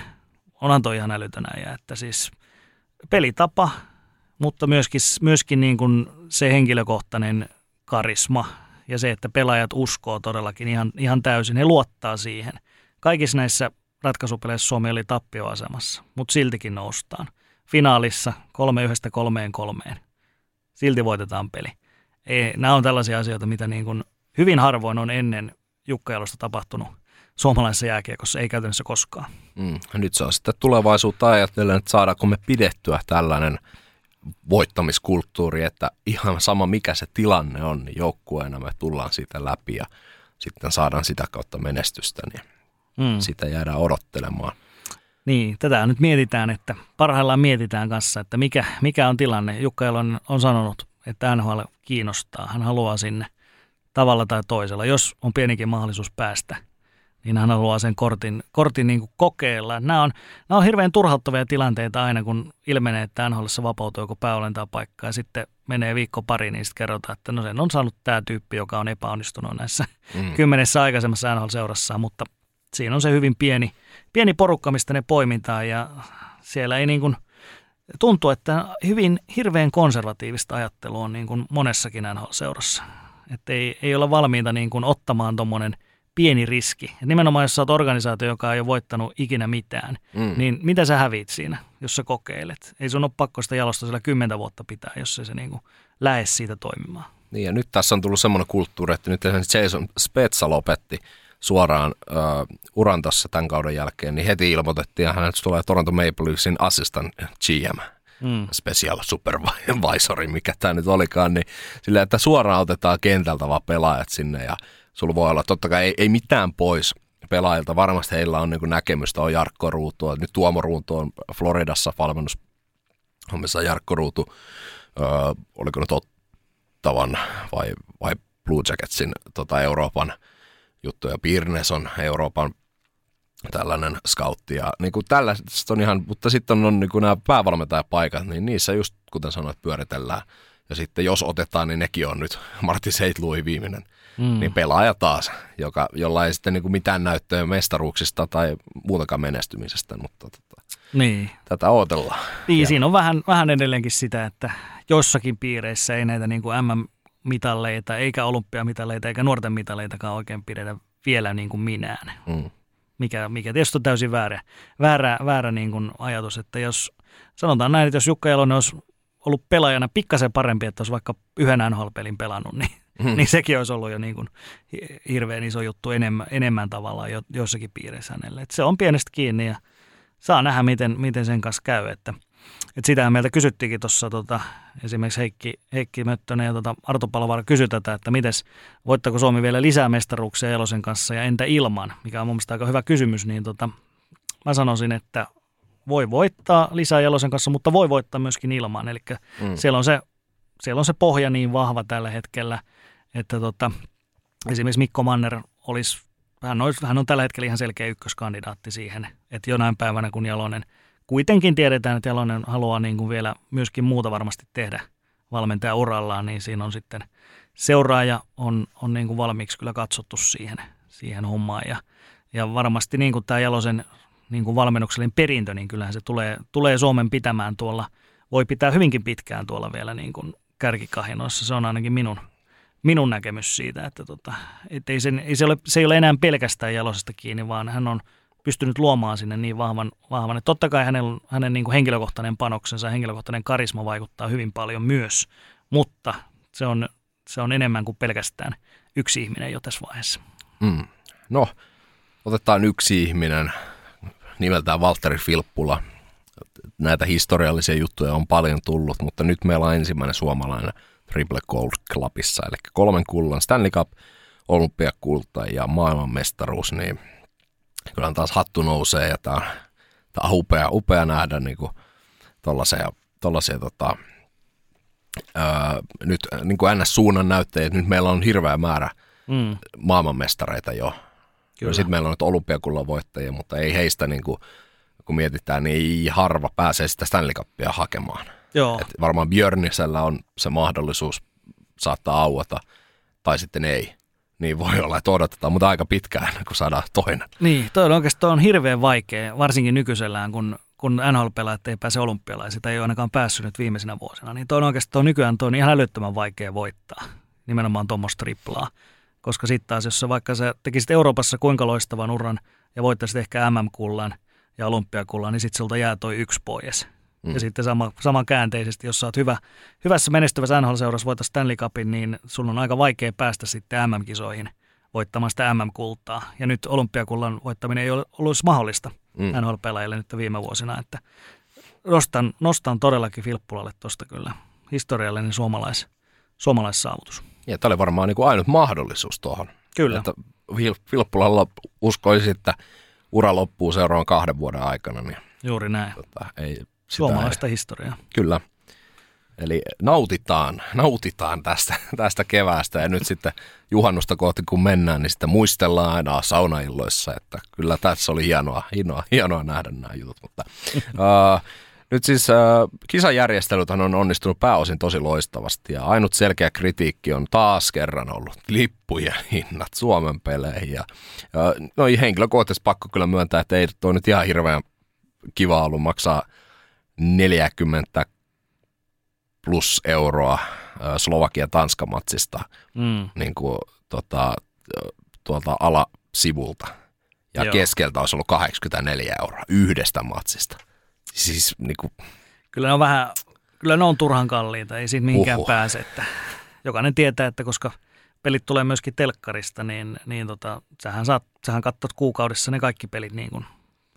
Onhan toi ihan älytön äijä, että siis pelitapa, mutta myöskin, myöskin niin kuin se henkilökohtainen karisma ja se, että pelaajat uskoo todellakin ihan, ihan täysin, he luottaa siihen. Kaikissa näissä ratkaisupeleissä Suomi oli tappioasemassa, mutta siltikin noustaan. Finaalissa kolme yhdestä kolmeen kolmeen. Silti voitetaan peli. Ei, nämä on tällaisia asioita, mitä niin kuin hyvin harvoin on ennen Jukka tapahtunut suomalaisessa jääkiekossa, ei käytännössä koskaan. Mm. Nyt se on sitten tulevaisuutta ajatellen, että saadaanko me pidettyä tällainen – voittamiskulttuuri, että ihan sama mikä se tilanne on, niin joukkueena me tullaan siitä läpi ja sitten saadaan sitä kautta menestystä, niin mm. sitä jäädään odottelemaan. Niin, tätä nyt mietitään, että parhaillaan mietitään kanssa, että mikä, mikä on tilanne. Jukka Elon on sanonut, että NHL kiinnostaa. Hän haluaa sinne tavalla tai toisella, jos on pienikin mahdollisuus päästä – niin hän haluaa sen kortin, kortin niin kuin kokeilla. Nämä on, nämä on hirveän turhauttavia tilanteita aina, kun ilmenee, että NHLissa vapautuu joku pääolentaa paikka ja sitten menee viikko pari, niin sitten kerrotaan, että no sen on saanut tämä tyyppi, joka on epäonnistunut näissä mm. kymmenessä aikaisemmassa NHL-seurassa, mutta siinä on se hyvin pieni, pieni porukka, mistä ne poimintaan ja siellä ei niin kuin, tuntuu, että hyvin hirveän konservatiivista ajattelua on niin kuin monessakin NHL-seurassa. Että ei, ei olla valmiita niin kuin ottamaan tuommoinen – pieni riski. Ja nimenomaan jos sä oot organisaatio, joka ei ole voittanut ikinä mitään, mm. niin mitä sä hävit siinä, jos sä kokeilet? Ei sun ole pakko sitä jalosta sillä kymmentä vuotta pitää, jos se, se niin lähe siitä toimimaan. Niin ja nyt tässä on tullut semmoinen kulttuuri, että nyt esimerkiksi Jason Spezza lopetti suoraan uh, uran tuossa tämän kauden jälkeen, niin heti ilmoitettiin, että hänet tulee Toronto Maple Leafsin assistant GM mm. special supervisor, mikä tämä nyt olikaan, niin sillä, että suoraan otetaan kentältä vaan pelaajat sinne ja sulla voi olla, totta kai ei, ei mitään pois pelaajilta. Varmasti heillä on niin näkemystä, on Jarkko Ruutu, nyt Tuomo Ruutu on Floridassa valmennus hommissa Jarkko Ruutu, öö, oliko nyt ottavan vai, vai Blue Jacketsin tota Euroopan juttuja. Pirnes on Euroopan tällainen scoutti ja niin kuin tällaista on ihan, mutta sitten on, niin kuin nämä päävalmentajapaikat, niin niissä just kuten sanoit pyöritellään. Ja sitten jos otetaan, niin nekin on nyt Martti Seitlui viimeinen mm. niin pelaaja taas, joka, jolla ei sitten niin kuin mitään näyttöä mestaruuksista tai muutakaan menestymisestä, mutta tota, niin. tätä odotellaan. Niin, ja. siinä on vähän, vähän edelleenkin sitä, että jossakin piireissä ei näitä niin kuin MM-mitalleita, eikä olympiamitaleita, eikä nuorten mitaleitakaan oikein pidetä vielä niin kuin minään. Mm. Mikä, mikä tietysti on täysin väärä, väärä, väärä niin kuin ajatus, että jos sanotaan näin, että jos Jukka Jalonen olisi ollut pelaajana pikkasen parempi, että olisi vaikka yhden NHL-pelin pelannut, niin Hmm. Niin sekin olisi ollut jo niin kuin hirveän iso juttu enemmän, enemmän tavallaan jo, jossakin piirissä hänelle. Et se on pienestä kiinni ja saa nähdä, miten, miten sen kanssa käy. Että, että sitähän meiltä kysyttiinkin tuossa tota, esimerkiksi Heikki, Heikki Möttönen ja tota Arto Palovaara kysyi tätä, että mites, voittako Suomi vielä lisää mestaruuksia Elosen kanssa ja entä ilman, mikä on mun mielestä aika hyvä kysymys, niin tota, mä sanoisin, että voi voittaa lisää Jelosen kanssa, mutta voi voittaa myöskin ilman. Eli mm. siellä, on se, siellä on se pohja niin vahva tällä hetkellä – että tota, esimerkiksi Mikko Manner olisi, hän, olisi, hän on tällä hetkellä ihan selkeä ykköskandidaatti siihen, että jonain päivänä kun Jalonen, kuitenkin tiedetään, että Jalonen haluaa niin kuin vielä myöskin muuta varmasti tehdä valmentaja urallaan, niin siinä on sitten seuraaja on, on niin kuin valmiiksi kyllä katsottu siihen, siihen hommaan. Ja, ja varmasti niin kuin tämä Jalosen niin kuin valmennuksellinen perintö, niin kyllähän se tulee, tulee Suomen pitämään tuolla, voi pitää hyvinkin pitkään tuolla vielä niin kuin kärkikahinoissa. Se on ainakin minun, minun näkemys siitä, että tota, et ei, sen, ei se, ole, se ei ole enää pelkästään Jalosesta kiinni, vaan hän on pystynyt luomaan sinne niin vahvan, vahvan että totta kai hänen, hänen niin kuin henkilökohtainen panoksensa ja henkilökohtainen karisma vaikuttaa hyvin paljon myös, mutta se on, se on enemmän kuin pelkästään yksi ihminen jo tässä vaiheessa. Mm. No, otetaan yksi ihminen nimeltään Valtteri Filppula. Näitä historiallisia juttuja on paljon tullut, mutta nyt meillä on ensimmäinen suomalainen Triple Gold Clubissa, eli kolmen kullan Stanley Cup, olympiakulta ja maailmanmestaruus, niin kyllä taas hattu nousee ja tämä on, tää on upea, upea nähdä niin kuin tollaisia, tollaisia tota, ää, nyt niin kuin NS-suunnan näytteet, nyt meillä on hirveä määrä mm. maailmanmestareita jo. Kyllä. Sitten meillä on nyt olympiakullan voittajia, mutta ei heistä, niin kuin, kun mietitään, niin ei harva pääsee sitä Stanley Cupia hakemaan. Joo. Et varmaan Björnisellä on se mahdollisuus saattaa auata, tai sitten ei. Niin voi olla, että odotetaan, mutta aika pitkään, kun saadaan toinen. Niin, toi on oikeastaan on hirveän vaikea, varsinkin nykyisellään, kun, kun NHL-pelaajat ei pääse olympialaisiin tai ei ole ainakaan päässyt nyt viimeisinä vuosina. Niin toi on oikeastaan nykyään toi on ihan älyttömän vaikea voittaa, nimenomaan tuommoista triplaa. Koska sitten taas, jos sä vaikka sä tekisit Euroopassa kuinka loistavan uran ja voittaisit ehkä MM-kullan ja olympiakullan, niin sitten sulta jää toi yksi pois. Mm. Ja sitten sama, sama käänteisesti, jos sä oot hyvä, hyvässä menestyvässä NHL-seurassa voittaa Stanley Cupin, niin sun on aika vaikea päästä sitten MM-kisoihin voittamaan sitä MM-kultaa. Ja nyt olympiakullan voittaminen ei ole ollut mahdollista mm. NHL-pelaajille nyt viime vuosina, että nostan, nostan todellakin Filppulalle tuosta kyllä historiallinen suomalais, suomalaissaavutus. Ja tämä oli varmaan niin kuin ainut mahdollisuus tuohon. Kyllä. Että Filppulalla uskoisi, että ura loppuu seuraavan kahden vuoden aikana. Niin, Juuri näin. Tota, ei, Suomalaista historiaa. Kyllä. Eli nautitaan, nautitaan tästä, tästä keväästä ja nyt sitten juhannusta kohti kun mennään, niin sitten muistellaan aina saunailloissa, että kyllä tässä oli hienoa, hienoa, hienoa nähdä nämä jutut. Mutta, uh, nyt siis äh, kisajärjestelyt on onnistunut pääosin tosi loistavasti ja ainut selkeä kritiikki on taas kerran ollut lippujen hinnat Suomen peleihin. Ja, äh, no henkilökohtaisesti pakko kyllä myöntää, että ei toi nyt ihan hirveän kiva ollut maksaa 40 plus euroa Slovakian Tanskamatsista mm. niin kuin, tota, tuolta alasivulta. Ja Joo. keskeltä olisi ollut 84 euroa yhdestä matsista. Siis niin kuin... Kyllä ne on vähän, kyllä ne on turhan kalliita, ei siitä mihinkään Uhu. pääse. Että jokainen tietää, että koska pelit tulee myöskin telkkarista, niin, niin tota, sähän, saat, sähän katsot kuukaudessa ne kaikki pelit niin kuin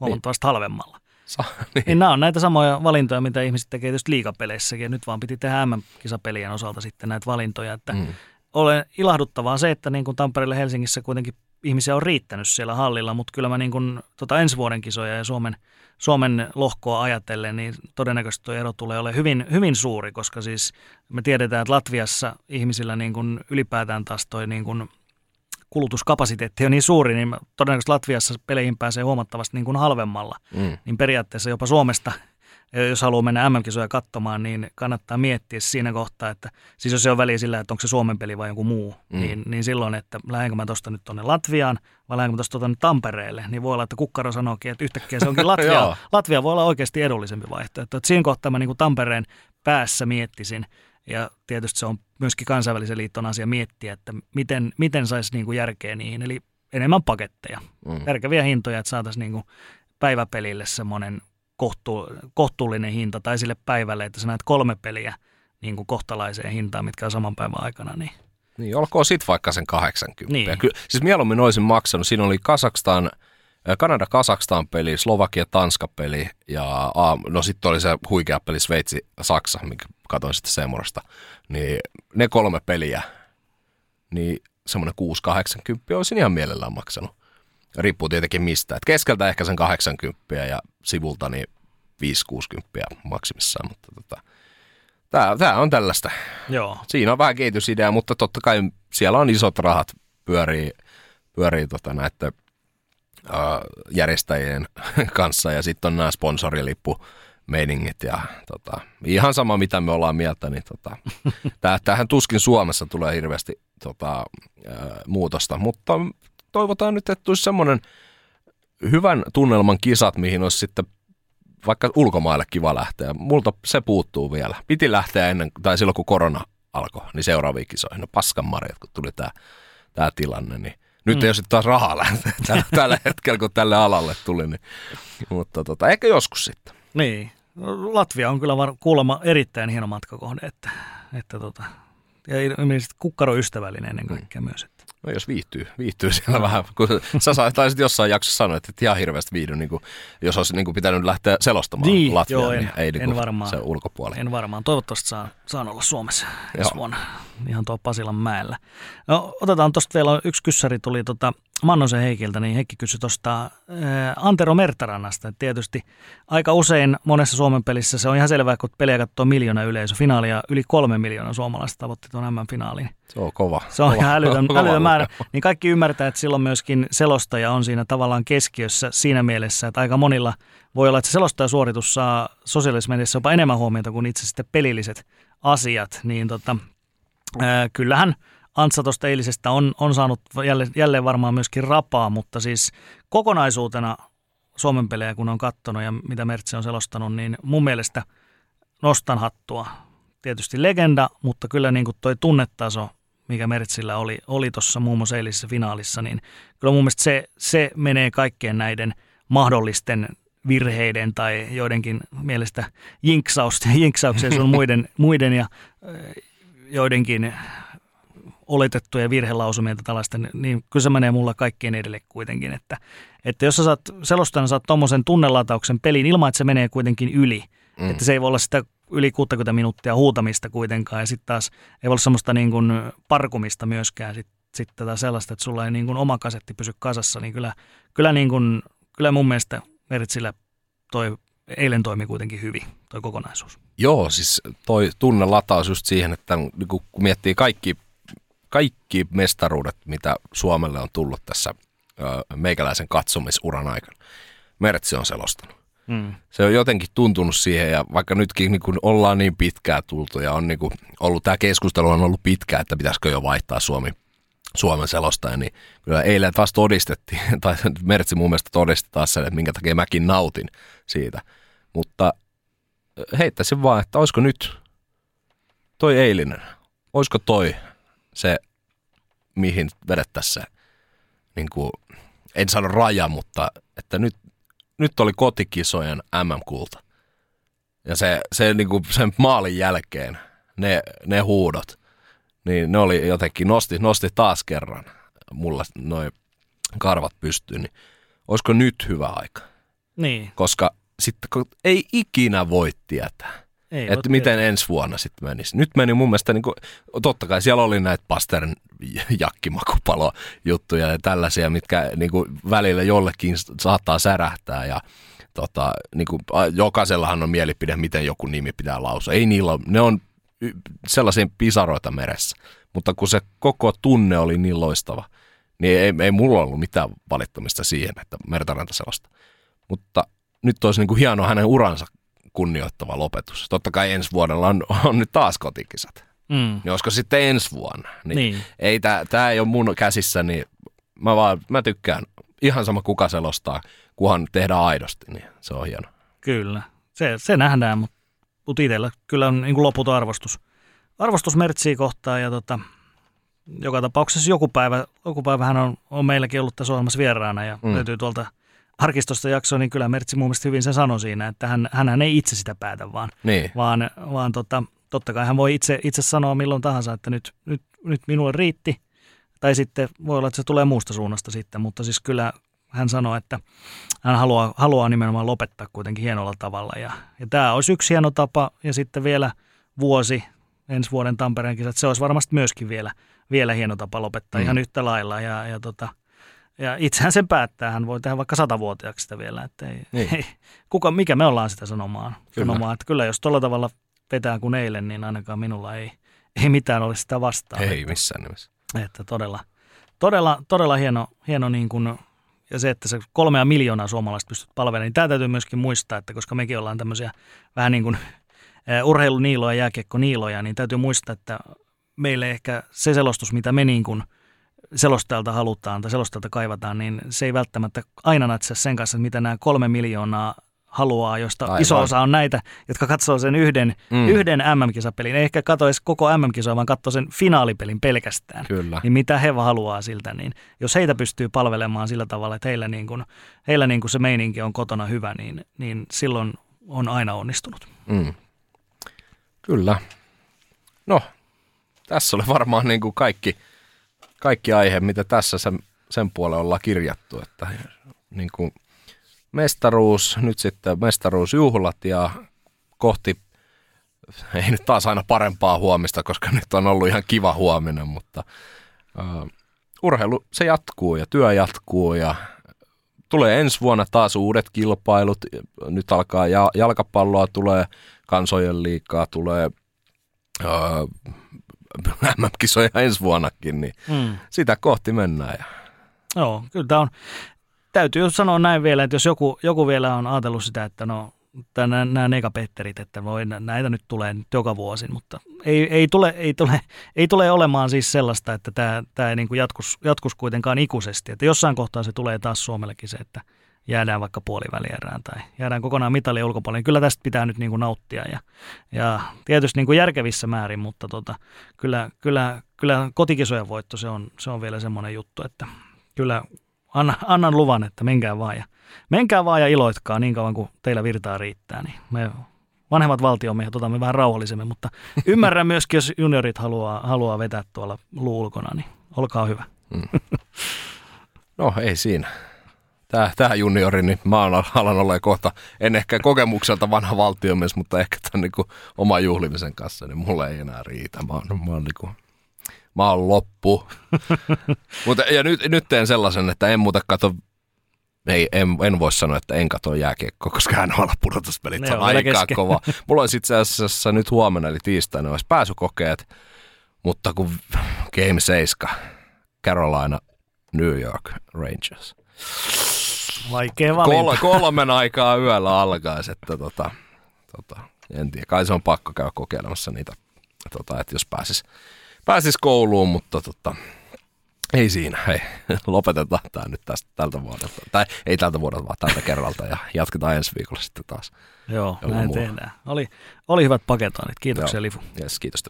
huomattavasti niin. halvemmalla. Sa, niin. niin nämä on näitä samoja valintoja, mitä ihmiset tekee tietysti liikapeleissäkin. Ja nyt vaan piti tehdä MM-kisapelien osalta sitten näitä valintoja. Että mm. Ole ilahduttavaa se, että niin kuin Tampereelle Helsingissä kuitenkin ihmisiä on riittänyt siellä hallilla, mutta kyllä mä niin kuin, tota ensi vuoden kisoja ja Suomen, Suomen lohkoa ajatellen, niin todennäköisesti tuo ero tulee olemaan hyvin, hyvin suuri, koska siis me tiedetään, että Latviassa ihmisillä niin kuin ylipäätään taas toi niin kuin kulutuskapasiteetti on niin suuri, niin todennäköisesti Latviassa peleihin pääsee huomattavasti niin kuin halvemmalla. Mm. Niin periaatteessa jopa Suomesta jos haluaa mennä MM-kisoja katsomaan, niin kannattaa miettiä siinä kohtaa, että siis jos se on väliä sillä, että onko se Suomen peli vai joku muu, mm. niin, niin silloin, että lähdenkö mä tuosta nyt tuonne Latviaan vai lähdenkö mä tuosta tuonne Tampereelle, niin voi olla, että kukkaro sanookin, että yhtäkkiä se onkin Latvia. Latvia voi olla oikeasti edullisempi vaihtoehto. Että siinä kohtaa mä niin kuin Tampereen päässä miettisin, ja tietysti se on myöskin kansainvälisen liiton asia miettiä, että miten, miten saisi niin kuin järkeä niihin, eli enemmän paketteja, mm. järkeviä hintoja, että saataisiin niin kuin päiväpelille semmoinen kohtu, kohtuullinen hinta tai sille päivälle, että sä näet kolme peliä niin kuin kohtalaiseen hintaan, mitkä on saman päivän aikana. Niin, niin olkoon sit vaikka sen 80. Niin. Ky- siis mieluummin olisin maksanut. Siinä oli Kasakstan, Kanada-Kasakstan peli, Slovakia-Tanska-peli ja no sitten oli se huikea peli Sveitsi-Saksa, mikä katsoin sitten Semurasta. Niin ne kolme peliä, niin semmoinen 6-80 olisin ihan mielellään maksanut. Riippuu tietenkin mistä. Et keskeltä ehkä sen 80 ja sivulta niin 5-60 maksimissaan, mutta tota, tämä, tämä on tällaista. Joo. Siinä on vähän kehitysidea, mutta totta kai siellä on isot rahat pyörii, pyörii tota näiden uh, järjestäjien kanssa ja sitten on nämä sponsorilippu meiningit ja tota, ihan sama mitä me ollaan mieltä, niin tota, tämähän tuskin Suomessa tulee hirveästi tota, ää, muutosta, mutta toivotaan nyt, että tulisi semmoinen hyvän tunnelman kisat, mihin olisi sitten vaikka ulkomaille kiva lähteä. Multa se puuttuu vielä. Piti lähteä ennen, tai silloin kun korona alkoi, niin seuraaviin kisoihin. No paskan marjat, kun tuli tämä tää tilanne, niin nyt mm. ei ole sitten taas rahaa lähteä tällä, tällä hetkellä, kun tälle alalle tuli. Niin. Mutta tota, ehkä joskus sitten. Niin. Latvia on kyllä var- kuulemma erittäin hieno matkakohde, että, että tota, ja ilmeisesti kukkaroystävällinen ennen kaikkea mm. myös. No jos viihtyy, viihtyy siellä vähän, kun sä taisit jossain jaksossa sanoa, että et ihan hirveästi viihdy, niin kuin, jos olisi niin kuin pitänyt lähteä selostamaan niin, Latviaa, joo, en, niin ei niin en varmaan, se ulkopuoli. En varmaan, toivottavasti saan, saan olla Suomessa ensi vuonna, ihan tuo Pasilan mäellä. No, otetaan tuosta vielä, yksi kyssäri tuli tota Mannosen Heikiltä, niin Heikki kysyi tuosta Antero Mertarannasta. Tietysti aika usein monessa Suomen pelissä se on ihan selvää, kun pelejä katsoo miljoona yleisö. Finaalia yli kolme miljoonaa suomalaista tavoitti tuon M-finaaliin. Se on kova. Se on kova, ihan älytön, kova, älytön määrä. Niin kaikki ymmärtää, että silloin myöskin selostaja on siinä tavallaan keskiössä siinä mielessä, että aika monilla voi olla, että se selostajasuoritus saa sosiaalisessa mediassa jopa enemmän huomiota kuin itse sitten pelilliset asiat. Niin tota, ää, kyllähän – Antsa tuosta eilisestä on, on saanut jälleen, jälleen varmaan myöskin rapaa, mutta siis kokonaisuutena Suomen pelejä, kun on katsonut ja mitä Mertsi on selostanut, niin mun mielestä nostan hattua. Tietysti legenda, mutta kyllä niin kuin toi tunnetaso, mikä Mertsillä oli, oli tuossa muun muassa eilisessä finaalissa, niin kyllä mun mielestä se, se menee kaikkien näiden mahdollisten virheiden tai joidenkin mielestä jinksauksien sun muiden, muiden ja joidenkin oletettuja virhelausumia tai tällaista, niin kyllä se menee mulla kaikkien edelle kuitenkin. Että, että jos sä saat selostajana saat tuommoisen tunnelatauksen peliin ilman, että se menee kuitenkin yli, mm. että se ei voi olla sitä yli 60 minuuttia huutamista kuitenkaan ja sitten taas ei voi olla semmoista niin kuin parkumista myöskään sitten sit tätä sellaista, että sulla ei niin kuin oma kasetti pysy kasassa, niin kyllä, kyllä, niin kuin, kyllä mun mielestä Meritsillä toi eilen toimi kuitenkin hyvin, toi kokonaisuus. Joo, siis toi tunnelataus just siihen, että niin kun miettii kaikki kaikki mestaruudet, mitä Suomelle on tullut tässä meikäläisen katsomisuran aikana, Mertsi on selostanut. Mm. Se on jotenkin tuntunut siihen ja vaikka nytkin niin kun ollaan niin pitkää tultu ja on niin kun ollut, tämä keskustelu on ollut pitkää, että pitäisikö jo vaihtaa Suomi, Suomen selostaja, niin kyllä eilen taas todistettiin, tai Mertsi mun mielestä todisti taas sen, että minkä takia mäkin nautin siitä. Mutta heittäisin vaan, että olisiko nyt toi eilinen, olisiko toi se, mihin vedettäisiin se, niin kuin, en sano raja, mutta että nyt, nyt oli kotikisojen MM-kulta. Ja se, se niin kuin sen maalin jälkeen, ne, ne huudot, niin ne oli jotenkin, nosti, nosti taas kerran mulla noin karvat pystyyn, niin olisiko nyt hyvä aika? Niin. Koska sitten kun ei ikinä voi tietää. Ei, että miten tiedä. ensi vuonna sitten menisi. Nyt meni mun mielestä, niin kuin, totta kai siellä oli näitä Pastern jakkimakupalo juttuja ja tällaisia, mitkä niin kuin, välillä jollekin saattaa särähtää ja tota, niin kuin, jokaisellahan on mielipide, miten joku nimi pitää lausua. Ei niillä ole, ne on sellaisia pisaroita meressä, mutta kun se koko tunne oli niin loistava, niin ei, ei mulla ollut mitään valittamista siihen, että Mertaranta sellaista. Mutta nyt olisi niin kuin hieno hänen uransa kunnioittava lopetus. Totta kai ensi vuodella on, on nyt taas kotikisat. Mm. Niin olisiko sitten ensi vuonna? Niin, niin. Ei, tämä ei ole mun käsissä, niin mä, vaan, mä tykkään. Ihan sama kuka selostaa, kunhan tehdään aidosti, niin se on hieno. Kyllä, se, se nähdään, mutta mut itsellä kyllä on niin loputon arvostus. Arvostus Mertsiä kohtaan ja tota, joka tapauksessa joku päivä, joku päivä hän on, on meilläkin ollut tässä ohjelmassa vieraana ja mm. löytyy tuolta – arkistosta jakso, niin kyllä Mertsi mun mielestä hyvin sen sanoi siinä, että hän, hän ei itse sitä päätä, vaan, niin. vaan, vaan tota, totta kai hän voi itse, itse sanoa milloin tahansa, että nyt, nyt, nyt minulle riitti, tai sitten voi olla, että se tulee muusta suunnasta sitten, mutta siis kyllä hän sanoi, että hän haluaa, haluaa nimenomaan lopettaa kuitenkin hienolla tavalla. Ja, ja tämä olisi yksi hieno tapa, ja sitten vielä vuosi, ensi vuoden Tampereen kisat, se olisi varmasti myöskin vielä, vielä hieno tapa lopettaa mm. ihan yhtä lailla. Ja, ja tota, ja itsehän sen päättää, hän voi tehdä vaikka satavuotiaaksi sitä vielä. Että ei, niin. ei, kuka, mikä me ollaan sitä sanomaan. Kyllä. sanomaan että kyllä jos tuolla tavalla vetää kuin eilen, niin ainakaan minulla ei, ei mitään ole sitä vastaan. Ei missään nimessä. Että todella, todella, todella hieno, hieno niin kuin ja se, että se kolmea miljoonaa suomalaista pystyt palvelemaan, niin tämä täytyy myöskin muistaa, että koska mekin ollaan tämmöisiä vähän niin kuin urheiluniiloja, jääkiekko-niiloja, niin täytyy muistaa, että meille ehkä se selostus, mitä me niin kuin selostajalta halutaan tai selostajalta kaivataan, niin se ei välttämättä aina natse sen kanssa, mitä nämä kolme miljoonaa haluaa, josta Aivan. iso osa on näitä, jotka katsoo sen yhden, mm. yhden MM-kisapelin. Ei ehkä katso edes koko MM-kisoa, vaan katsoo sen finaalipelin pelkästään. Kyllä. Niin mitä he haluaa siltä, niin jos heitä pystyy palvelemaan sillä tavalla, että heillä, niin kuin, heillä niin kuin se meininki on kotona hyvä, niin, niin silloin on aina onnistunut. Mm. Kyllä. No, tässä oli varmaan niin kuin kaikki, kaikki aihe, mitä tässä sen, sen puolella ollaan kirjattu. Että niin kuin – mestaruus, nyt sitten mestaruusjuhlat ja kohti, ei nyt taas aina parempaa huomista, koska nyt on ollut ihan kiva huominen, mutta uh, urheilu se jatkuu ja työ jatkuu ja tulee ensi vuonna taas uudet kilpailut. Nyt alkaa ja, jalkapalloa, tulee kansojen liikaa, tulee MM-kisoja ensi vuonnakin, niin mm. sitä kohti mennään. Ja... Joo, kyllä tämä on, täytyy sanoa näin vielä, että jos joku, joku vielä on ajatellut sitä, että no nämä, nämä negapetterit, että voi, näitä nyt tulee nyt joka vuosi, mutta ei, ei, tule, ei, tule, ei tule olemaan siis sellaista, että tämä, tämä ei niin kuin jatkus, jatkus kuitenkaan ikuisesti. Että jossain kohtaa se tulee taas Suomellekin se, että jäädään vaikka puolivälierään tai jäädään kokonaan mitalien ulkopuolelle, niin kyllä tästä pitää nyt niin kuin nauttia ja, ja tietysti niin kuin järkevissä määrin, mutta tota, kyllä, kyllä, kyllä kotikisojen voitto se on, se on vielä semmoinen juttu, että kyllä anna, annan luvan, että menkää vaan ja, menkää vaan ja iloitkaa niin kauan kuin teillä virtaa riittää. Niin me vanhemmat valtiomiehet otamme vähän rauhallisemmin, mutta ymmärrän myöskin, jos juniorit haluaa, haluaa vetää tuolla luu ulkona, niin olkaa hyvä. Mm. No ei siinä. Tämä, tämä juniori, niin mä alan olla kohta, en ehkä kokemukselta vanha valtiomies, mutta ehkä tämän niin kuin oma juhlimisen kanssa, niin mulle ei enää riitä. Mä oon, mä oon niin kuin mä oon loppu. Mutta, ja nyt, nyt teen sellaisen, että en muuta kato ei, en, en voi sanoa, että en katso jääkiekkoa, koska hän on pudotuspelit on, on aika kesken. kova. Mulla olisi itse asiassa nyt huomenna, eli tiistaina, olisi pääsykokeet, mutta kun Game 7, Carolina, New York Rangers. Vaikea valinta. Kol, kolmen aikaa yöllä alkaisi, että tota, tota, en tiedä, kai se on pakko käydä kokeilemassa niitä, tota, että jos pääsis pääsis kouluun, mutta tota, ei siinä, hei, lopetetaan tämä nyt tästä, tältä vuodelta. Tai ei tältä vuodelta, vaan tältä kerralta ja jatketaan ensi viikolla sitten taas. Joo, näin muulla. tehdään. Oli, oli hyvät paketoinnit. Kiitoksia Joo. Lifu. Yes, kiitos.